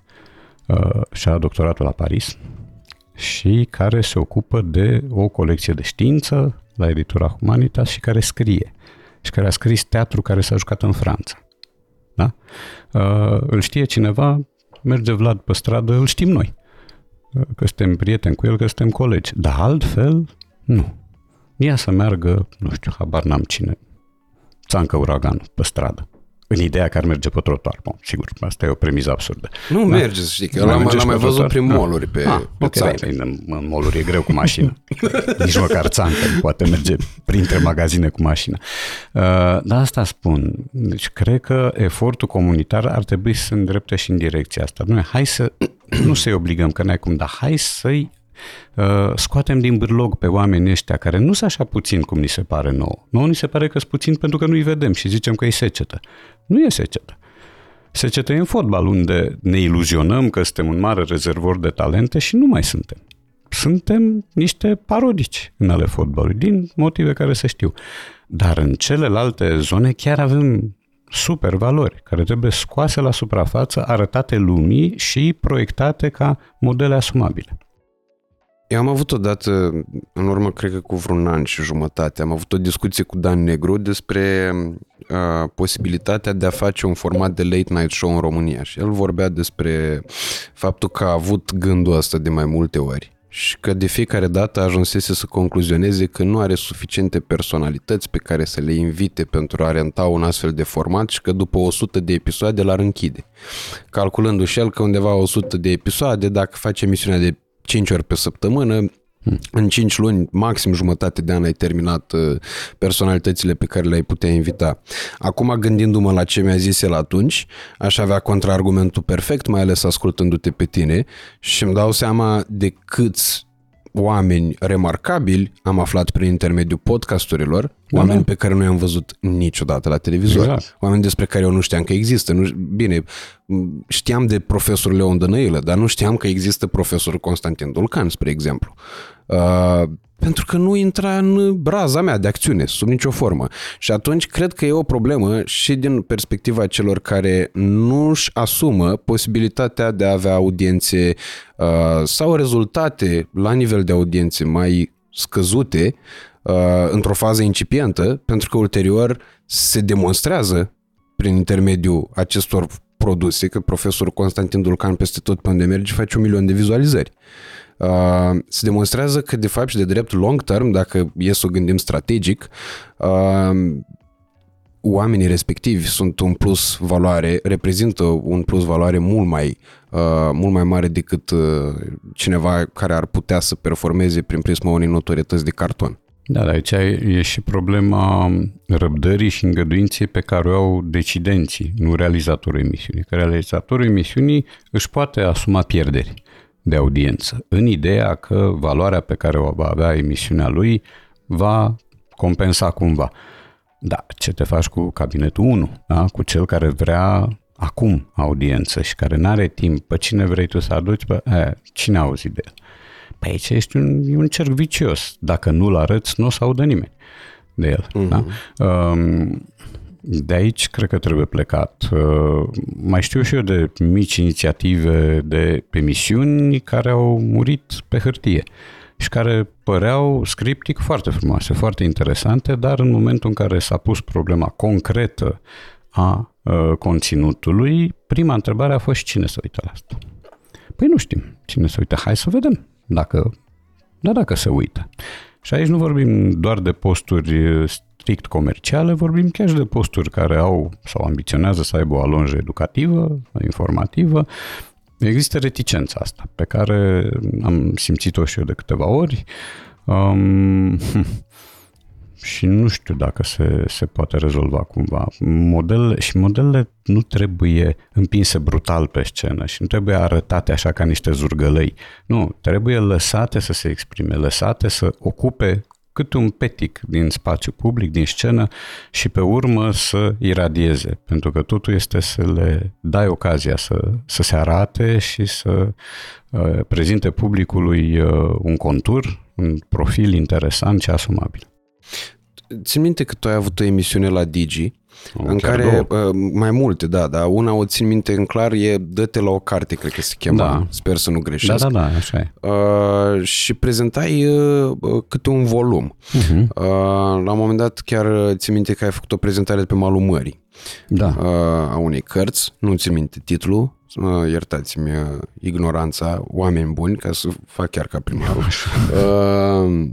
uh, și a doctoratul la Paris și care se ocupă de o colecție de știință la editura Humanitas și care scrie și care a scris teatru care s-a jucat în Franța. Da? Uh, îl știe cineva, merge Vlad pe stradă, îl știm noi. Uh, că suntem prieteni cu el, că suntem colegi. Dar altfel, nu ea să meargă, nu știu, habar n-am cine, țancă uraganul pe stradă. În ideea că ar merge pe trotuar. Bun, sigur, asta e o premiză absurdă.
Nu da? merge, să știi, că l-am, l-am mai văzut prin da. moluri pe, ah, pe okay,
În, în moluri e greu cu mașina. Nici măcar țancă poate merge printre magazine cu mașina. Uh, dar asta spun. Deci cred că efortul comunitar ar trebui să se îndrepte și în direcția asta. Nu, hai să nu să-i obligăm, că n-ai cum, dar hai să-i Uh, scoatem din bârlog pe oamenii ăștia care nu sunt așa puțin cum ni se pare nouă. Nouă ni se pare că sunt puțin pentru că nu-i vedem și zicem că e secetă. Nu e secetă. Secetă e în fotbal, unde ne iluzionăm că suntem un mare rezervor de talente și nu mai suntem. Suntem niște parodici în ale fotbalului, din motive care se știu. Dar în celelalte zone chiar avem super valori care trebuie scoase la suprafață, arătate lumii și proiectate ca modele asumabile.
Eu am avut odată, în urmă, cred că cu vreun an și jumătate, am avut o discuție cu Dan Negru despre uh, posibilitatea de a face un format de late night show în România și el vorbea despre faptul că a avut gândul ăsta de mai multe ori și că de fiecare dată ajunsese să concluzioneze că nu are suficiente personalități pe care să le invite pentru a renta un astfel de format și că după 100 de episoade l-ar închide. Calculându-și el că undeva 100 de episoade, dacă face emisiunea de 5 ori pe săptămână, Hmm. În 5 luni, maxim jumătate de an ai terminat uh, personalitățile pe care le-ai putea invita. Acum, gândindu-mă la ce mi-a zis el atunci, aș avea contraargumentul perfect, mai ales ascultându-te pe tine și îmi dau seama de câți oameni remarcabili, am aflat prin intermediul podcasturilor, da, oameni da. pe care nu i-am văzut niciodată la televizor, exact. oameni despre care eu nu știam că există. Nu, bine, știam de profesorul Leon Dănăilă, dar nu știam că există profesorul Constantin Dulcan, spre exemplu. Uh, pentru că nu intra în braza mea de acțiune, sub nicio formă. Și atunci cred că e o problemă și din perspectiva celor care nu își asumă posibilitatea de a avea audiențe uh, sau rezultate la nivel de audiențe mai scăzute uh, într-o fază incipientă, pentru că ulterior se demonstrează prin intermediul acestor produse, că profesorul Constantin Dulcan peste tot pe unde merge face un milion de vizualizări. Uh, se demonstrează că de fapt și de drept long term, dacă e să o gândim strategic, uh, oamenii respectivi sunt un plus valoare, reprezintă un plus valoare mult mai, uh, mult mai mare decât uh, cineva care ar putea să performeze prin prisma unei notorietăți de carton.
Da, dar aici e și problema răbdării și îngăduinței pe care o au decidenții, nu realizatorul emisiunii. Că realizatorul emisiunii își poate asuma pierderi de audiență, în ideea că valoarea pe care o va avea emisiunea lui va compensa cumva. Da, ce te faci cu cabinetul 1, da? cu cel care vrea acum audiență și care nu are timp, pe cine vrei tu să aduci, pe, e, cine a auzit de el? Păi aici ești un, un cerc vicios. Dacă nu-l arăți, nu o să audă nimeni de el. Mm-hmm. Da? Um, de aici cred că trebuie plecat. Uh, mai știu și eu de mici inițiative de pe misiuni care au murit pe hârtie și care păreau scriptic foarte frumoase, foarte interesante, dar în momentul în care s-a pus problema concretă a uh, conținutului, prima întrebare a fost cine se uită la asta. Păi nu știm cine se uită, hai să vedem dacă, da, dacă se uită. Și aici nu vorbim doar de posturi strict comerciale, vorbim chiar și de posturi care au sau ambiționează să aibă o alonjă educativă, informativă. Există reticența asta, pe care am simțit-o și eu de câteva ori. Um, și nu știu dacă se, se poate rezolva cumva. Model, și modelele nu trebuie împinse brutal pe scenă și nu trebuie arătate așa ca niște zurgălăi. Nu, trebuie lăsate să se exprime, lăsate să ocupe cât un petic din spațiu public, din scenă și pe urmă să iradieze, pentru că totul este să le dai ocazia să, să se arate și să uh, prezinte publicului uh, un contur, un profil interesant și asumabil.
Țin minte că tu ai avut o emisiune la Digi o, în care, două. Uh, mai multe, da, dar una o țin minte în clar e Dă-te la o carte, cred că se cheamă, da. sper să nu greșesc.
Da, da, da, așa e.
Uh, și prezentai uh, câte un volum. Uh-huh. Uh, la un moment dat chiar țin minte că ai făcut o prezentare pe malul mării.
Da.
Uh, a unei cărți, nu țin minte titlul, uh, iertați-mi uh, ignoranța, oameni buni, ca să fac chiar ca primarul. Uh,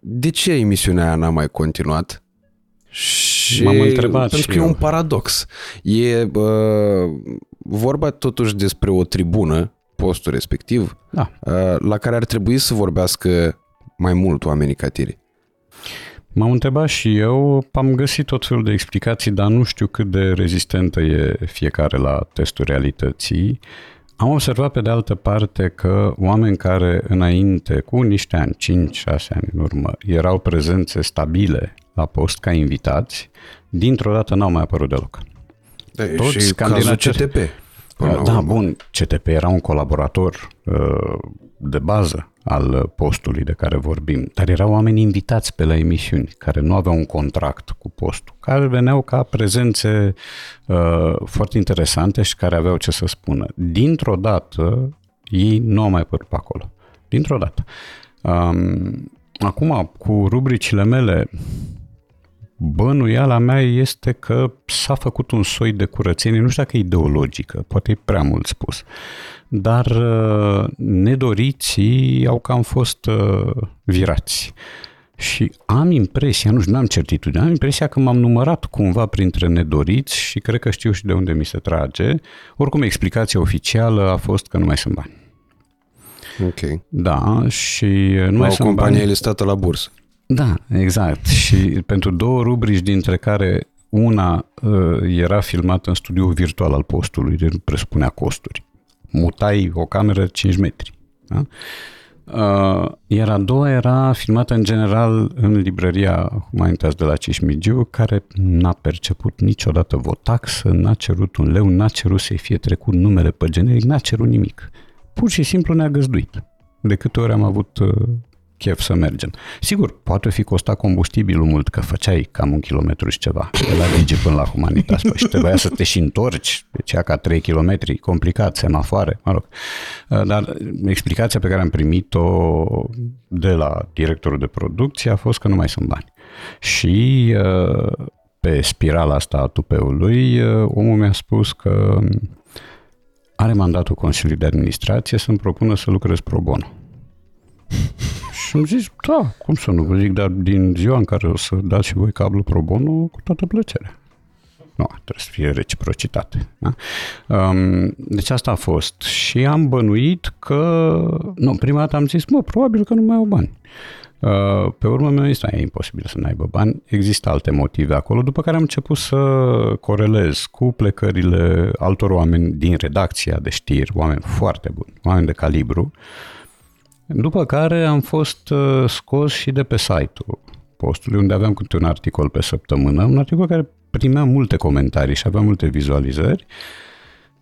de ce emisiunea aia n-a mai continuat?
Și M-am întrebat
pentru că eu. e un paradox. E uh, vorba totuși despre o tribună, postul respectiv,
da.
uh, la care ar trebui să vorbească mai mult oamenii ca tine.
M-am întrebat și eu, am găsit tot felul de explicații, dar nu știu cât de rezistentă e fiecare la testul realității. Am observat pe de altă parte că oameni care înainte, cu niște ani, 5-6 ani în urmă, erau prezențe stabile la post ca invitați, dintr-o dată n-au mai apărut deloc.
De, da, Toți și cazul CTP.
Da, bun, CTP era un colaborator uh, de bază al postului de care vorbim, dar erau oameni invitați pe la emisiuni, care nu aveau un contract cu postul, care veneau ca prezențe uh, foarte interesante și care aveau ce să spună. Dintr-o dată, ei nu au mai părut pe acolo. Dintr-o dată. Um, acum, cu rubricile mele, Bănuiala mea este că s-a făcut un soi de curățenie, nu știu dacă e ideologică, poate e prea mult spus, dar uh, nedoriții au cam fost uh, virați. Și am impresia, nu știu, n-am certitudine, am impresia că m-am numărat cumva printre nedoriți și cred că știu și de unde mi se trage. Oricum, explicația oficială a fost că nu mai sunt bani.
Ok.
Da, și nu mai sunt
companie
bani.
listată la bursă.
Da, exact. Și pentru două rubrici, dintre care una uh, era filmată în studioul virtual al postului, deci nu presupunea costuri. Mutai o cameră 5 metri. Da? Uh, iar a doua era filmată în general în librăria Humanitas de la Cismigiu, care n-a perceput niciodată o taxă, n-a cerut un leu, n-a cerut să-i fie trecut numele pe generic, n-a cerut nimic. Pur și simplu ne-a găzduit. De câte ori am avut uh, chef să mergem. Sigur, poate fi costat combustibilul mult, că făceai cam un kilometru și ceva, de la Digi până la Humanitas, păi și trebuia să te și întorci, deci ca 3 kilometri, complicat, semafoare, mă rog. Dar explicația pe care am primit-o de la directorul de producție a fost că nu mai sunt bani. Și pe spirala asta a tupeului, omul mi-a spus că are mandatul Consiliului de Administrație să-mi propună să lucrez pro bono. Și am zis, da, cum să nu vă zic, dar din ziua în care o să dați și voi cablu pro bono, cu toată plăcerea. Nu, trebuie să fie reciprocitate. Da? Um, deci asta a fost. Și am bănuit că... Nu, prima dată am zis, mă, probabil că nu mai au bani. Uh, pe urmă mi-a zis, e imposibil să n-aibă bani. Există alte motive acolo, după care am început să corelez cu plecările altor oameni din redacția de știri, oameni foarte buni, oameni de calibru, uh, după care am fost uh, scos și de pe site-ul postului, unde aveam câte un articol pe săptămână, un articol care primea multe comentarii și avea multe vizualizări.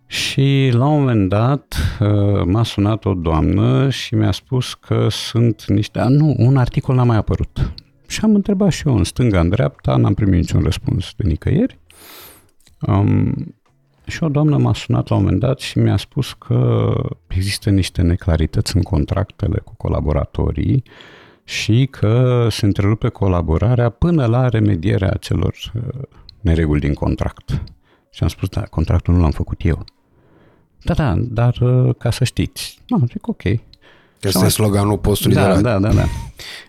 Și la un moment dat uh, m-a sunat o doamnă și mi-a spus că sunt niște... A, nu, un articol n-a mai apărut. Și am întrebat și eu în stânga, în dreapta, n-am primit niciun răspuns de nicăieri. Um, și o doamnă m-a sunat la un moment dat și mi-a spus că există niște neclarități în contractele cu colaboratorii și că se întrerupe colaborarea până la remedierea acelor uh, nereguli din contract. Și am spus, da, contractul nu l-am făcut eu. Da, da, dar uh, ca să știți. Nu, zic ok.
Este sloganul postului
da,
de la...
Da, da, da.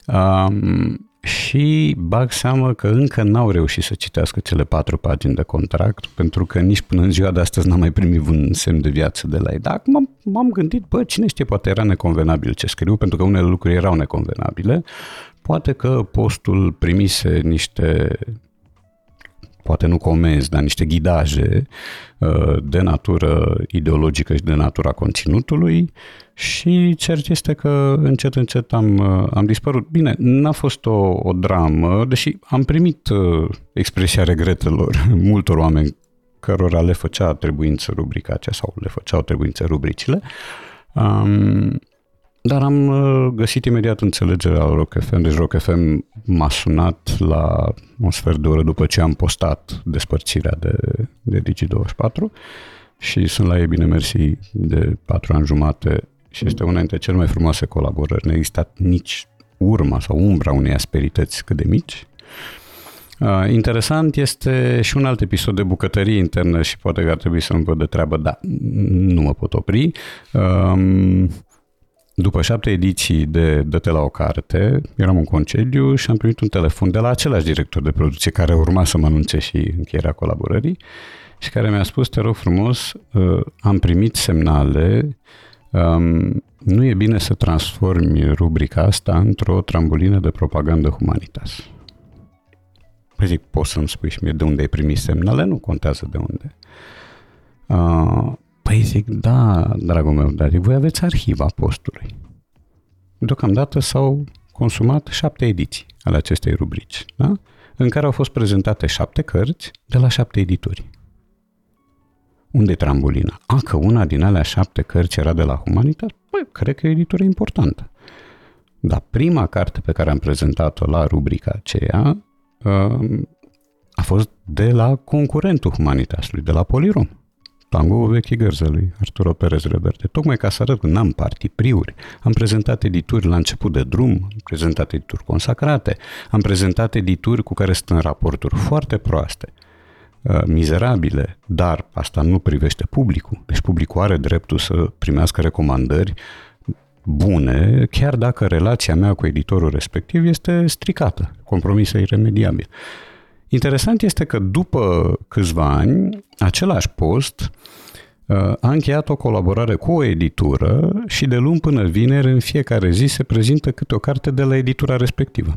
Um, și bag seama că încă n-au reușit să citească cele patru pagini de contract, pentru că nici până în ziua de astăzi n-am mai primit un semn de viață de la ei. Dar acum m-am gândit, bă, cine știe, poate era neconvenabil ce scriu, pentru că unele lucruri erau neconvenabile. Poate că postul primise niște poate nu comenzi, dar niște ghidaje uh, de natură ideologică și de natura conținutului și cert este că încet, încet am, uh, am dispărut. Bine, n-a fost o, o dramă, deși am primit uh, expresia regretelor multor oameni cărora le făcea trebuință rubrica aceea sau le făceau trebuință rubricile. Um, dar am uh, găsit imediat înțelegerea la Rock FM. Deci Rock FM m-a sunat la un sfert de oră după ce am postat despărțirea de, de Digi24 și sunt la ei bine mersi de patru ani jumate și este una dintre cele mai frumoase colaborări. Nu a existat nici urma sau umbra unei asperități cât de mici. Uh, interesant este și un alt episod de bucătărie internă și poate că ar trebui să-mi văd de treabă, dar nu mă pot opri. Uh, după șapte ediții de Dă-te la o carte, eram în concediu și am primit un telefon de la același director de producție care urma să mă anunțe și încheierea colaborării și care mi-a spus, te rog frumos, uh, am primit semnale, um, nu e bine să transformi rubrica asta într-o trambulină de propagandă humanitas. Păi zic, poți să-mi spui și mie de unde ai primit semnale? Nu contează de unde. Uh, Păi zic, da, dragul meu, dar voi aveți arhiva postului. Deocamdată s-au consumat șapte ediții ale acestei rubrici, da? în care au fost prezentate șapte cărți de la șapte edituri. Unde e trambolina? A, că una din alea șapte cărți era de la Humanitas? Păi, cred că e o editură importantă. Dar prima carte pe care am prezentat-o la rubrica aceea uh, a fost de la concurentul Humanitasului, de la Polirom. Tango vechi gărză lui Arturo Perez Reverte. Tocmai ca să arăt că n-am partipriuri. Am prezentat edituri la început de drum, am prezentat edituri consacrate, am prezentat edituri cu care sunt în raporturi foarte proaste, uh, mizerabile, dar asta nu privește publicul. Deci publicul are dreptul să primească recomandări bune, chiar dacă relația mea cu editorul respectiv este stricată, compromisă iremediabil. Interesant este că după câțiva ani, același post uh, a încheiat o colaborare cu o editură și de luni până vineri, în fiecare zi, se prezintă câte o carte de la editura respectivă.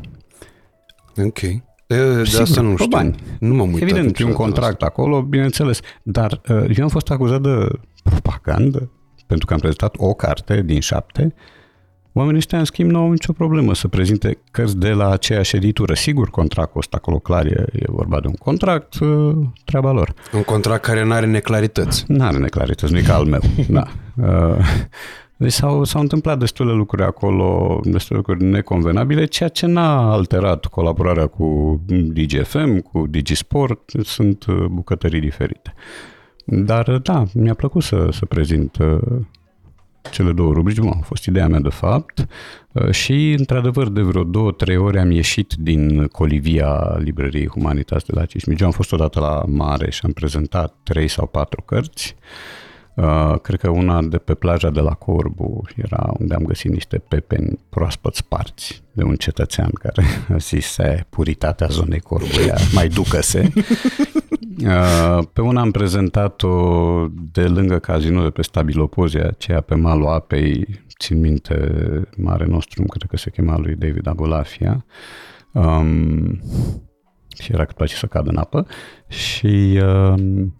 Ok. E, de Sigur, asta nu știu.
Bani.
Nu m-am uitat
Evident, un contract asta. acolo, bineînțeles. Dar uh, eu am fost acuzat de propagandă pentru că am prezentat o carte din șapte Oamenii ăștia, în schimb, nu au nicio problemă să prezinte cărți de la aceeași editură. Sigur, contractul ăsta acolo clar e, e vorba de un contract, uh, treaba lor.
Un contract care nu are neclarități.
Nu are neclarități, nu e ca al meu. da. Uh, deci s-au, s-au întâmplat destule lucruri acolo, destule lucruri neconvenabile, ceea ce n-a alterat colaborarea cu DGFM, cu DigiSport, sunt uh, bucătării diferite. Dar da, mi-a plăcut să, să prezint cele două rubrici, bun, a fost ideea mea de fapt uh, și într-adevăr de vreo două, trei ore am ieșit din colivia librăriei Humanitas de la Cismigiu. Am fost odată la mare și am prezentat trei sau patru cărți. Uh, cred că una de pe plaja de la Corbu era unde am găsit niște pepeni proaspăt sparți de un cetățean care a zis puritatea zonei Corbu, mai ducă-se. Uh, pe una am prezentat-o de lângă cazinul de pe Stabilopozia, aceea pe malul apei, țin minte, mare nostru, cred că se chema lui David Abulafia. Um, și era cât place să cadă în apă. Și, um,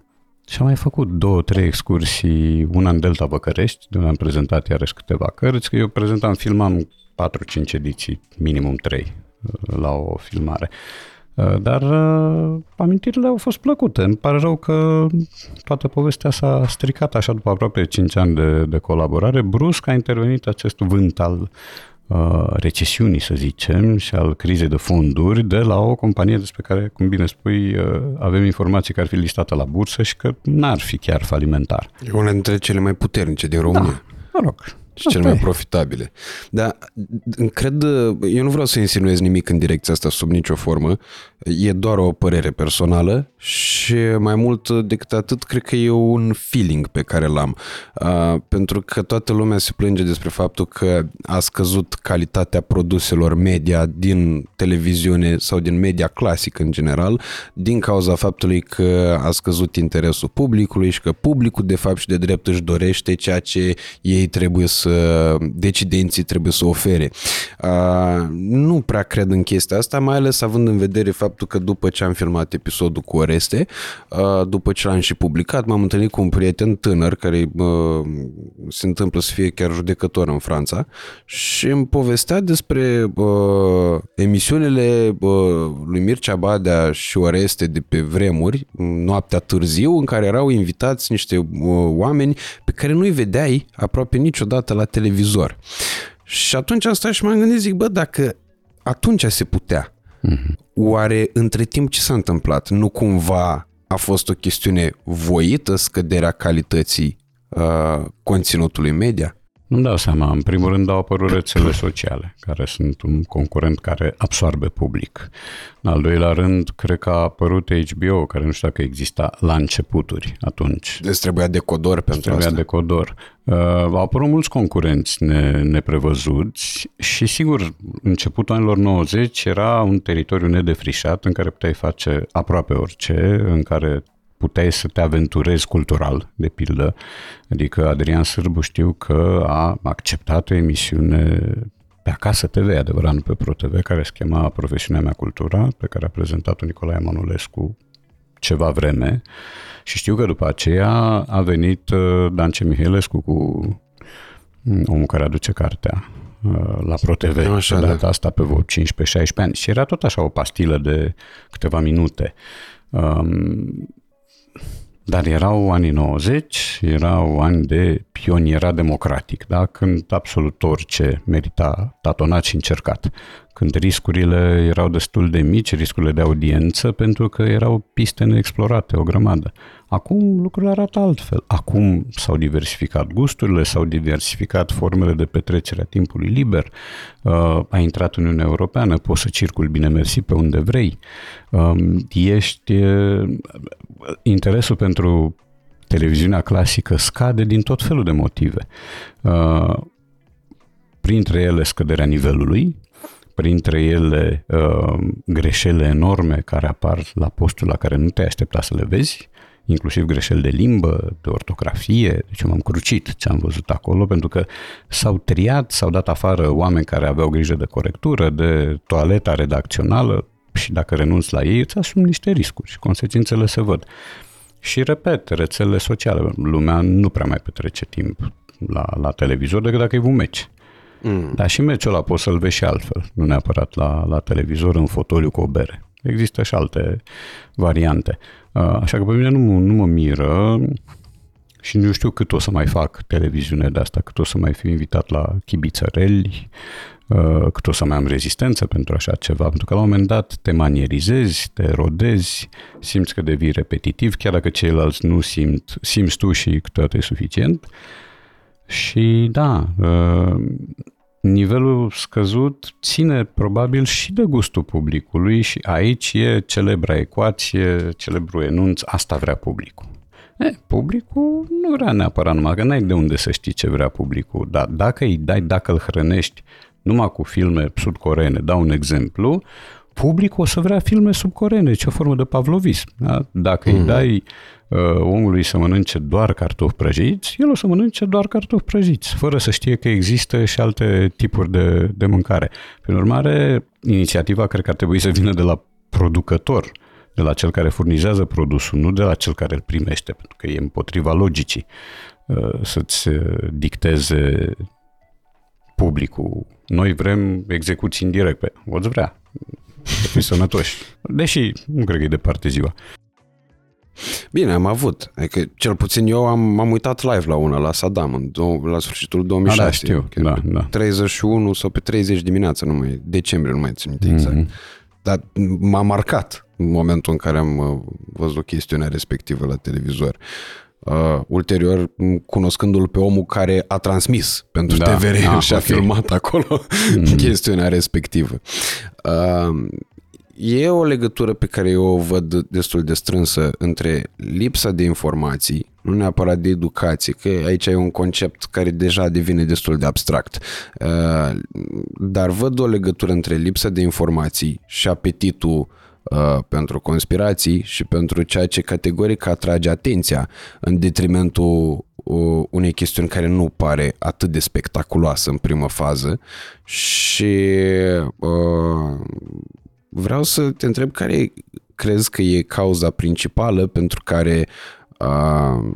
și am mai făcut două, trei excursii, una în Delta Băcărești, de unde am prezentat iarăși câteva cărți, că eu prezentam, filmam 4-5 ediții, minimum 3 uh, la o filmare. Uh, dar uh, amintirile au fost plăcute. Îmi pare rău că toată povestea s-a stricat așa după aproape 5 ani de, de colaborare. Brusc a intervenit acest vânt al uh, recesiunii, să zicem, și al crizei de fonduri de la o companie despre care, cum bine spui, uh, avem informații că ar fi listată la bursă și că n-ar fi chiar falimentar.
E una dintre cele mai puternice din România.
Da, mă rog,
și cele mai profitabile. Dar cred, eu nu vreau să insinuez nimic în direcția asta sub nicio formă, e doar o părere personală și mai mult decât atât, cred că e un feeling pe care l-am. Uh, pentru că toată lumea se plânge despre faptul că a scăzut calitatea produselor media din televiziune sau din media clasică în general, din cauza faptului că a scăzut interesul publicului și că publicul de fapt și de drept își dorește ceea ce ei trebuie să, decidenții trebuie să ofere. Uh, nu prea cred în chestia asta, mai ales având în vedere faptul faptul că după ce am filmat episodul cu Oreste, uh, după ce l-am și publicat, m-am întâlnit cu un prieten tânăr care uh, se întâmplă să fie chiar judecător în Franța și îmi povestea despre uh, emisiunile lui Mircea Badea și Oreste de pe vremuri, noaptea târziu, în care erau invitați niște oameni pe care nu-i vedeai aproape niciodată la televizor. Și atunci am stat și m-am gândit, zic, bă, dacă atunci se putea, Mm-hmm. Oare între timp ce s-a întâmplat? Nu cumva a fost o chestiune voită scăderea calității uh, conținutului media?
Nu dau seama. În primul rând au apărut rețele sociale, care sunt un concurent care absorbe public. În al doilea rând, cred că a apărut HBO, care nu știu dacă exista la începuturi atunci.
Deci trebuia decodor pentru
trebuia
asta.
decodor. Uh, au apărut mulți concurenți ne, neprevăzuți și, sigur, începutul anilor 90 era un teritoriu nedefrișat în care puteai face aproape orice, în care puteai să te aventurezi cultural, de pildă. Adică Adrian Sârbu știu că a acceptat o emisiune pe Acasă TV, adevărat, nu pe ProTV, care se chema Profesiunea mea Cultura, pe care a prezentat-o Nicolae Manulescu ceva vreme și știu că după aceea a venit uh, Dance Mihailescu cu mm, omul care aduce cartea uh, la ProTV
așa,
data da. asta pe vreo 15-16 ani și era tot așa o pastilă de câteva minute. Um, dar erau anii 90, erau ani de pionierat democratic, da? când absolut orice merita tatonat și încercat. Când riscurile erau destul de mici, riscurile de audiență, pentru că erau piste neexplorate, o grămadă. Acum lucrurile arată altfel. Acum s-au diversificat gusturile, s-au diversificat formele de petrecere a timpului liber. Uh, a intrat Uniunea Europeană, poți să circuli bine mersi pe unde vrei. Um, ești... Uh, interesul pentru televiziunea clasică scade din tot felul de motive. Uh, printre ele scăderea nivelului, printre ele greșeli enorme care apar la postul la care nu te aștepta să le vezi, inclusiv greșeli de limbă, de ortografie, deci m-am crucit ce am văzut acolo, pentru că s-au triat, s-au dat afară oameni care aveau grijă de corectură, de toaleta redacțională și dacă renunți la ei, îți asumi niște riscuri și consecințele se văd. Și repet, rețelele sociale, lumea nu prea mai petrece timp la, la televizor decât dacă e un meci. Mm. Dar și meciul ăla poți să-l vezi și altfel, nu neapărat la, la televizor, în fotoliu cu o bere. Există și alte variante. Așa că pe mine nu, nu mă miră și nu știu cât o să mai fac televiziune de asta, cât o să mai fiu invitat la chibițăreli, uh, cât o să mai am rezistență pentru așa ceva, pentru că la un moment dat te manierizezi, te rodezi, simți că devii repetitiv, chiar dacă ceilalți nu simt, simți tu și câteodată e suficient. Și da, uh, nivelul scăzut ține probabil și de gustul publicului și aici e celebra ecuație, celebrul enunț, asta vrea publicul. E, publicul nu vrea neapărat numai, că n-ai de unde să știi ce vrea publicul, dar dacă îi dai, dacă îl hrănești numai cu filme sudcoreene, dau un exemplu, publicul o să vrea filme subcoreene, ce o formă de pavlovism. Da? Dacă mm-hmm. îi mhm. dai uh, omului să mănânce doar cartofi prăjiți, el o să mănânce doar cartofi prăjiți, fără să știe că există și alte tipuri de, de mâncare. Prin urmare, inițiativa cred că ar trebui să vină de la producător, de la cel care furnizează produsul, nu de la cel care îl primește, pentru că e împotriva logicii uh, să-ți dicteze publicul. Noi vrem execuții în direct. Pe, o vrea. Să fii sănătoși. Deși nu cred că e departe ziua.
Bine, am avut. Adică, cel puțin eu am, m-am uitat live la una, la Saddam, în do- la sfârșitul 2006.
A, da, știu. Da, da.
31 sau pe 30 dimineața, nu mai, decembrie, nu mai țin minte exact. Mm-hmm. Dar m-a marcat în momentul în care am uh, văzut chestiunea respectivă la televizor. Uh, ulterior, cunoscându-l pe omul care a transmis pentru da, TVR ah, și a okay. filmat acolo mm. chestiunea respectivă. Uh, e o legătură pe care eu o văd destul de strânsă între lipsa de informații, nu neapărat de educație, că aici e un concept care deja devine destul de abstract, uh, dar văd o legătură între lipsa de informații și apetitul uh, pentru conspirații și pentru ceea ce categoric atrage atenția în detrimentul uh, unei chestiuni care nu pare atât de spectaculoasă în primă fază și uh, vreau să te întreb care crezi că e cauza principală pentru care uh,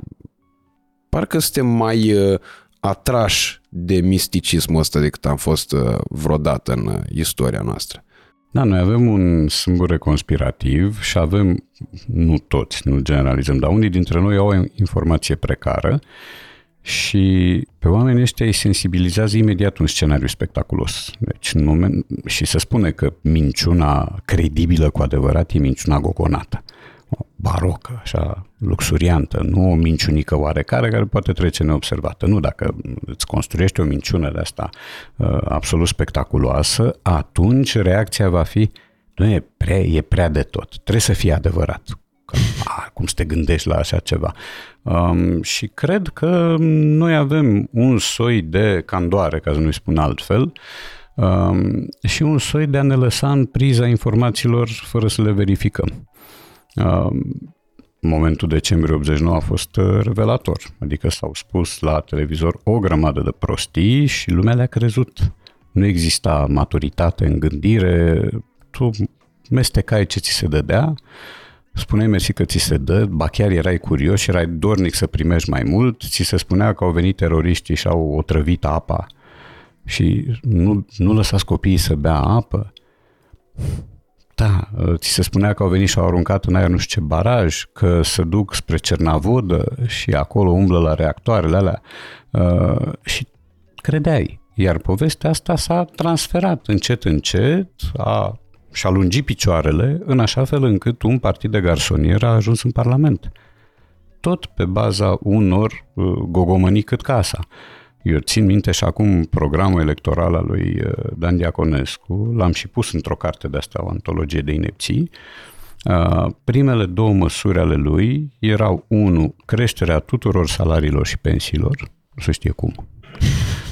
parcă suntem mai uh, atrași de misticismul ăsta decât am fost uh, vreodată în uh, istoria noastră.
Da, noi avem un sâmbure conspirativ și avem, nu toți, nu generalizăm, dar unii dintre noi au o informație precară și pe oamenii ăștia îi sensibilizează imediat un scenariu spectaculos. Deci, în moment, și se spune că minciuna credibilă cu adevărat e minciuna gogonată barocă, așa, luxuriantă, nu o minciunică oarecare care poate trece neobservată. Nu, dacă îți construiești o minciună de asta uh, absolut spectaculoasă, atunci reacția va fi nu e prea, e prea de tot, trebuie să fie adevărat. Că, a, cum să te gândești la așa ceva? Um, și cred că noi avem un soi de candoare, ca să nu-i spun altfel, um, și un soi de a ne lăsa în priza informațiilor fără să le verificăm momentul decembrie 89 a fost uh, revelator. Adică s-au spus la televizor o grămadă de prostii și lumea le-a crezut. Nu exista maturitate în gândire, tu mestecai ce ți se dădea, spuneai mersi că ți se dă, ba chiar erai curios și erai dornic să primești mai mult, ți se spunea că au venit teroriștii și au otrăvit apa și nu, nu lăsați copiii să bea apă. Da, ți se spunea că au venit și au aruncat în aer nu știu ce baraj, că se duc spre Cernavodă și acolo umblă la reactoarele alea uh, și credeai. Iar povestea asta s-a transferat încet, încet, a, și-a lungit picioarele în așa fel încât un partid de garsonier a ajuns în Parlament. Tot pe baza unor uh, gogomănii cât casa. Eu țin minte și acum programul electoral al lui uh, Dan Diaconescu, l-am și pus într-o carte de asta, o antologie de inepții. Uh, primele două măsuri ale lui erau, unu, creșterea tuturor salariilor și pensiilor, nu se știe cum.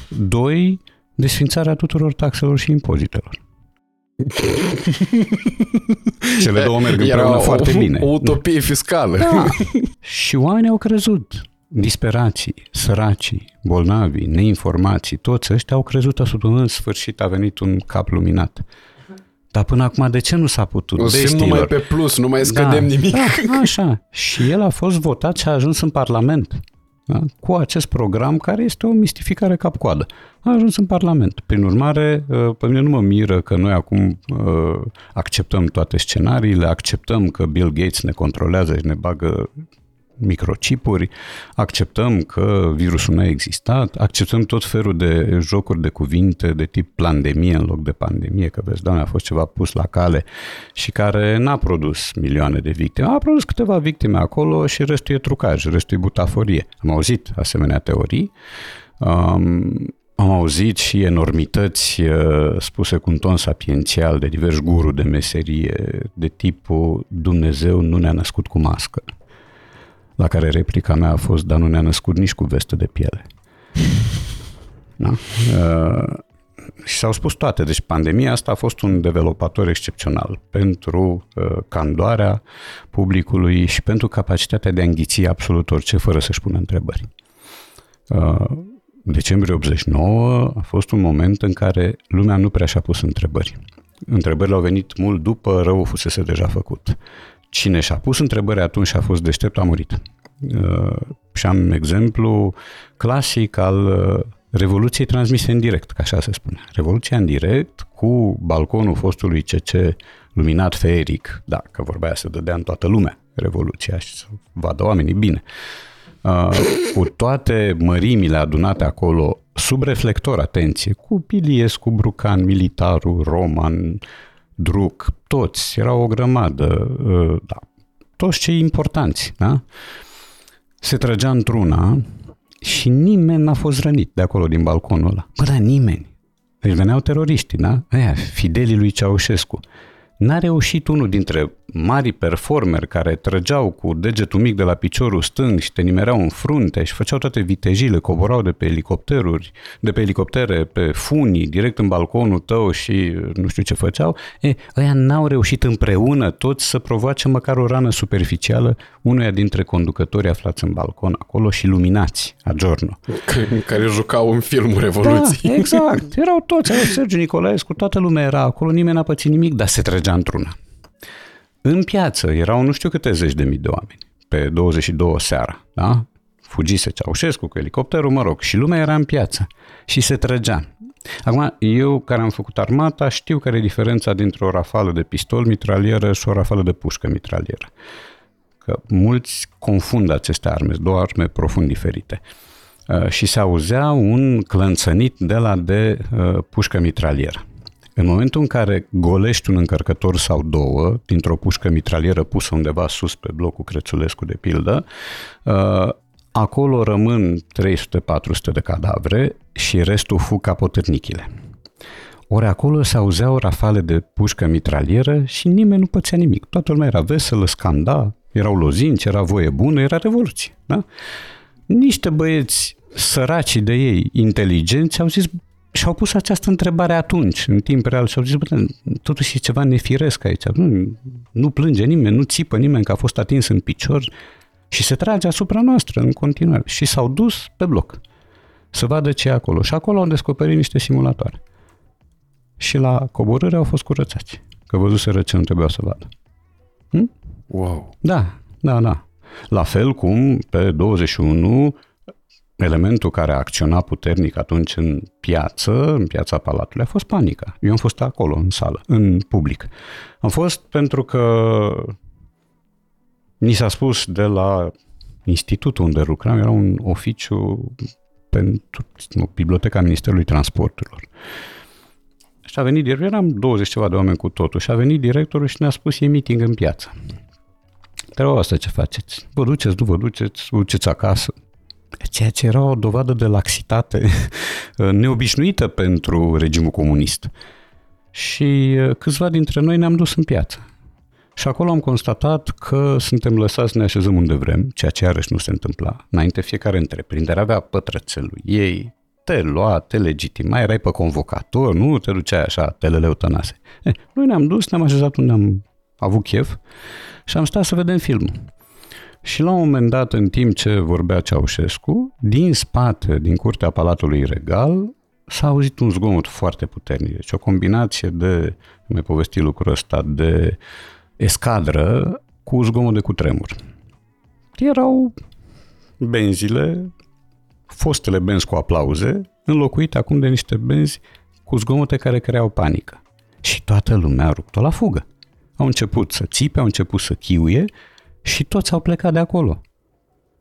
Doi, desfințarea tuturor taxelor și impozitelor. Cele două merg împreună foarte bine.
O utopie fiscală. Da.
și oamenii au crezut disperații, săracii, bolnavii, neinformații, toți ăștia au crezut asupra în sfârșit a venit un cap luminat. Dar până acum de ce nu s-a putut?
O simt numai pe plus, nu mai scădem da, nimic.
Da, așa. Și el a fost votat și a ajuns în Parlament. da? cu acest program care este o mistificare cap-coadă. A ajuns în Parlament. Prin urmare, uh, pe mine nu mă miră că noi acum uh, acceptăm toate scenariile, acceptăm că Bill Gates ne controlează și ne bagă microchipuri, acceptăm că virusul nu a existat, acceptăm tot felul de jocuri de cuvinte de tip pandemie în loc de pandemie, că vezi, doamne, a fost ceva pus la cale și care n-a produs milioane de victime, a produs câteva victime acolo și restul e trucaj, restul e butaforie. Am auzit asemenea teorii, um, am auzit și enormități uh, spuse cu un ton sapiențial de diversi guru de meserie, de tipul Dumnezeu nu ne-a născut cu mască la care replica mea a fost, dar nu ne-a născut nici cu vestă de piele. Da? Uh, și s-au spus toate. Deci pandemia asta a fost un developator excepțional pentru uh, candoarea publicului și pentru capacitatea de a înghiți absolut orice fără să-și pună întrebări. Uh, decembrie 89 a fost un moment în care lumea nu prea și-a pus întrebări. Întrebările au venit mult după rău fusese deja făcut. Cine și-a pus întrebări atunci și a fost deștept a murit. Uh, și am exemplu clasic al uh, Revoluției transmise în direct, ca așa se spune. Revoluția în direct cu balconul fostului CC luminat feeric, da, că vorba aia se dădea în toată lumea, Revoluția, și să vadă oamenii bine. Uh, cu toate mărimile adunate acolo, sub reflector, atenție, cu Piliescu, Brucan, Militarul, Roman, Druc, toți, era o grămadă, uh, da, toți cei importanți, da? Se trăgea într-una și nimeni n-a fost rănit de acolo din balconul ăla. Bă, da, nimeni. Deci veneau teroriștii, da? Aia, fidelii lui Ceaușescu. N-a reușit unul dintre mari performeri care trăgeau cu degetul mic de la piciorul stâng și te nimereau în frunte și făceau toate vitejile, coborau de pe elicopteruri, de pe elicoptere, pe funii, direct în balconul tău și nu știu ce făceau, e, ăia n-au reușit împreună toți să provoace măcar o rană superficială unuia dintre conducătorii aflați în balcon acolo și luminați a giorno.
Care jucau în filmul Revoluției.
Da, exact. Erau toți, au Sergiu Nicolaescu, toată lumea era acolo, nimeni n-a pățit nimic, dar se trăgea într-una. În piață erau nu știu câte zeci de mii de oameni pe 22 seara, da? Fugise Ceaușescu cu elicopterul, mă rog, și lumea era în piață și se trăgea. Acum, eu care am făcut armata știu care e diferența dintre o rafală de pistol mitralieră și o rafală de pușcă mitralieră. Că mulți confundă aceste arme, două arme profund diferite. Uh, și se auzea un clănțănit de la de uh, pușcă mitralieră. În momentul în care golești un încărcător sau două dintr-o pușcă mitralieră pusă undeva sus pe blocul Crețulescu de pildă, uh, acolo rămân 300-400 de cadavre și restul fug capotârnichile. Ori acolo se auzeau rafale de pușcă mitralieră și nimeni nu pățea nimic. Toată lumea era veselă, scanda, erau lozinci, era voie bună, era revoluție. Da? Niște băieți săraci de ei, inteligenți, au zis, și-au pus această întrebare atunci, în timp real, și au zis, bă, totuși e ceva nefiresc aici. Nu, nu plânge nimeni, nu țipă nimeni că a fost atins în picior și se trage asupra noastră în continuare. Și s-au dus pe bloc să vadă ce e acolo. Și acolo au descoperit niște simulatoare. Și la coborâre au fost curățați, că văzuseră ce nu trebuia să vadă. Hm?
Wow!
Da, da, da. La fel cum pe 21 elementul care a acționat puternic atunci în piață, în piața Palatului, a fost panica. Eu am fost acolo, în sală, în public. Am fost pentru că ni s-a spus de la institutul unde lucram, era un oficiu pentru Biblioteca Ministerului Transporturilor. Și a venit directorul, eram 20 ceva de oameni cu totul, și a venit directorul și ne-a spus e meeting în piață. Treaba asta ce faceți? Vă duceți, nu vă duceți, vă duceți acasă ceea ce era o dovadă de laxitate neobișnuită pentru regimul comunist. Și uh, câțiva dintre noi ne-am dus în piață. Și acolo am constatat că suntem lăsați să ne așezăm unde vrem, ceea ce iarăși nu se întâmpla. Înainte fiecare întreprindere avea pătrățelul ei, te lua, te legitima, erai pe convocator, nu te duceai așa, teleleu tănase. Eh, noi ne-am dus, ne-am așezat unde am avut chef și am stat să vedem filmul. Și la un moment dat, în timp ce vorbea Ceaușescu, din spate, din curtea Palatului Regal, s-a auzit un zgomot foarte puternic. Deci o combinație de, mai povesti lucrul ăsta, de escadră cu zgomot de cutremur. Erau benzile, fostele benzi cu aplauze, înlocuite acum de niște benzi cu zgomote care creau panică. Și toată lumea a rupt-o la fugă. Au început să țipe, au început să chiuie și toți au plecat de acolo.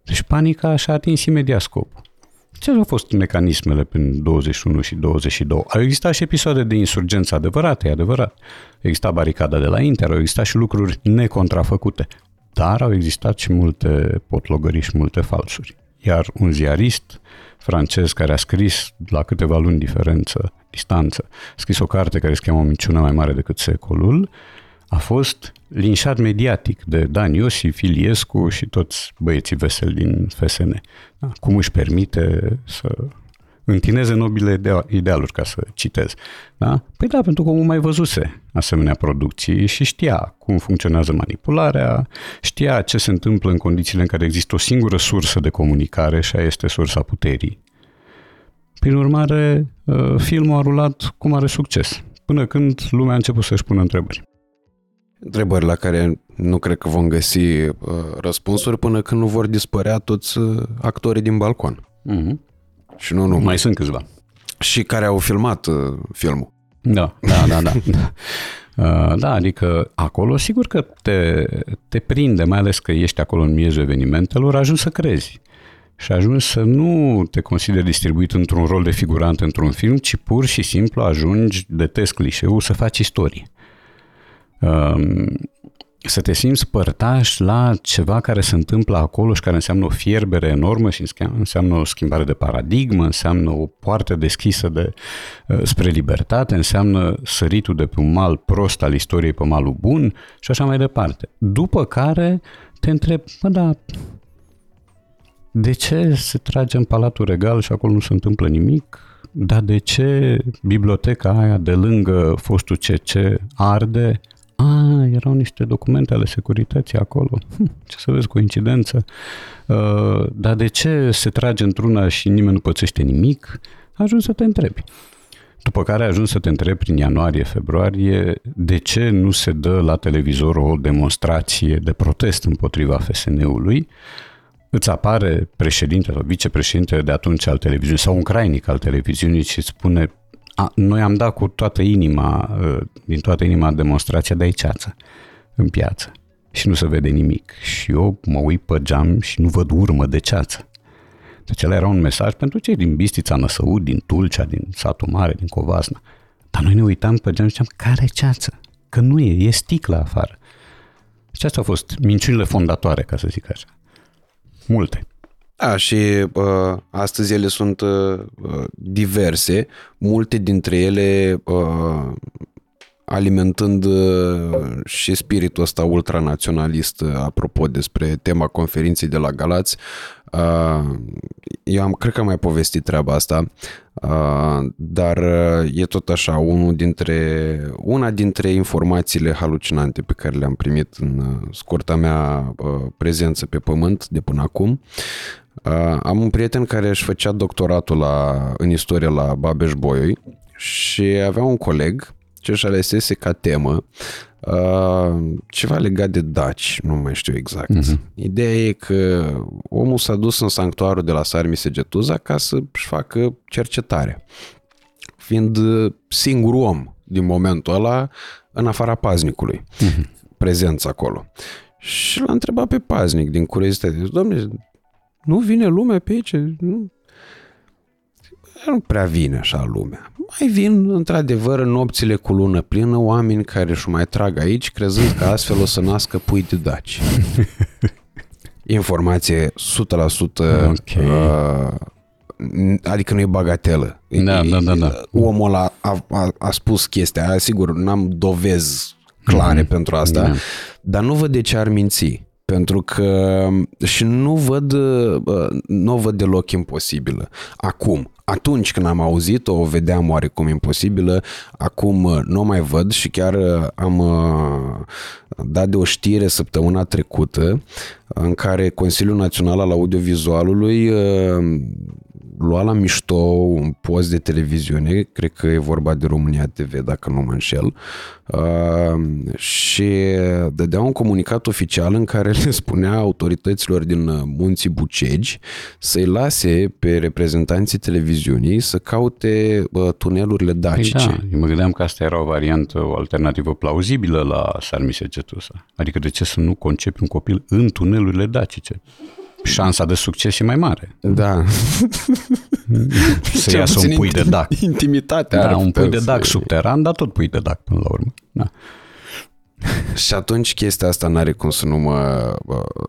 Deci panica și-a atins imediat scopul. Ce au fost mecanismele prin 21 și 22? Au existat și episoade de insurgență adevărate, e adevărat. Exista baricada de la Inter, au existat și lucruri necontrafăcute. Dar au existat și multe potlogări și multe falsuri. Iar un ziarist francez care a scris la câteva luni diferență, distanță, a scris o carte care se cheamă O minciună mai mare decât secolul, a fost linșat mediatic de Dan Iosif, Iliescu și toți băieții veseli din FSN. Da, cum își permite să întineze nobile idealuri, ca să citez. Da? Păi da, pentru că omul mai văzuse asemenea producții și știa cum funcționează manipularea, știa ce se întâmplă în condițiile în care există o singură sursă de comunicare și aia este sursa puterii. Prin urmare, uh, filmul a rulat cu mare succes, până când lumea a început să-și pună întrebări.
Întrebări la care nu cred că vom găsi uh, răspunsuri până când nu vor dispărea toți uh, actorii din balcon.
Mm-hmm.
Și nu numai.
Mai sunt câțiva.
Și care au filmat uh, filmul.
Da, da, da, da. da. Uh, da, adică acolo sigur că te, te prinde, mai ales că ești acolo în miezul evenimentelor, ajungi să crezi. Și ajungi să nu te consideri distribuit într-un rol de figurant într-un film, ci pur și simplu ajungi de test clișeu să faci istorie. Um, să te simți părtaș la ceva care se întâmplă acolo și care înseamnă o fierbere enormă și înseamnă o schimbare de paradigmă, înseamnă o poartă deschisă de, uh, spre libertate, înseamnă săritul de pe un mal prost al istoriei pe malul bun și așa mai departe. După care te întreb, mă, da, de ce se trage în Palatul Regal și acolo nu se întâmplă nimic? Dar de ce biblioteca aia de lângă fostul CC arde? A, erau niște documente ale securității acolo. Hm, ce să vezi, coincidență. Uh, dar de ce se trage într-una și nimeni nu pățește nimic? Ajungi să te întrebi. După care ajungi să te întrebi prin ianuarie-februarie de ce nu se dă la televizor o demonstrație de protest împotriva FSN-ului. Îți apare președintele sau vicepreședintele de atunci al televiziunii sau un crainic al televiziunii și îți spune a, noi am dat cu toată inima, ă, din toată inima demonstrația de aici în piață și nu se vede nimic. Și eu mă uit pe geam și nu văd urmă de ceață. Deci ăla era un mesaj pentru cei din Bistița, Năsăud, din Tulcea, din Satul Mare, din Covasna. Dar noi ne uitam pe geam și ziceam, care e ceață? Că nu e, e sticlă afară. Și astea au fost minciunile fondatoare, ca să zic așa. Multe.
Da, și uh, astăzi ele sunt uh, diverse, multe dintre ele uh, alimentând uh, și spiritul ăsta ultranaționalist, uh, apropo despre tema conferinței de la Galați. Uh, eu am, cred că am mai povestit treaba asta, dar e tot așa, unul dintre, una dintre informațiile halucinante pe care le-am primit în scurta mea prezență pe pământ de până acum Uh, am un prieten care își făcea doctoratul la, în istorie la babeș bolyai și avea un coleg ce își alesese ca temă uh, ceva legat de daci, nu mai știu exact. Uh-huh. Ideea e că omul s-a dus în sanctuarul de la Sarmise Getuza ca să-și facă cercetare. Fiind singurul om din momentul ăla în afara paznicului, uh-huh. prezenț acolo. Și l-a întrebat pe paznic din curiozitate, domnule, nu vine lumea pe aici? Nu, nu prea vine așa lumea. Mai vin, într-adevăr, în nopțile cu lună plină, oameni care își mai trag aici, crezând că astfel o să nască pui de daci. Informație 100% okay. uh, adică nu e bagatelă.
Da, da, da, da.
Omul a, a, a, a spus chestia aia, sigur, n-am dovezi clare mm-hmm. pentru asta, yeah. dar nu văd de ce ar minți. Pentru că și nu văd, nu o văd deloc imposibilă. Acum, atunci când am auzit-o, o vedeam oarecum imposibilă, acum nu o mai văd și chiar am dat de o știre săptămâna trecută în care Consiliul Național al Audiovizualului lua la mișto un post de televiziune, cred că e vorba de România TV, dacă nu mă înșel, uh, și dădea un comunicat oficial în care le spunea autorităților din Munții Bucegi să-i lase pe reprezentanții televiziunii să caute uh, tunelurile dacice. Păi
da, eu mă gândeam că asta era o variantă, o alternativă plauzibilă la Sarmise Cetusa. Adică de ce să nu concepi un copil în tunelurile dacice? Șansa de succes e mai mare.
Da.
Să iasă un pui de dac.
Intimitatea.
Da, un pui de dac subteran, dar tot pui de dac până la urmă. Da.
Și atunci chestia asta n-are cum să nu mă,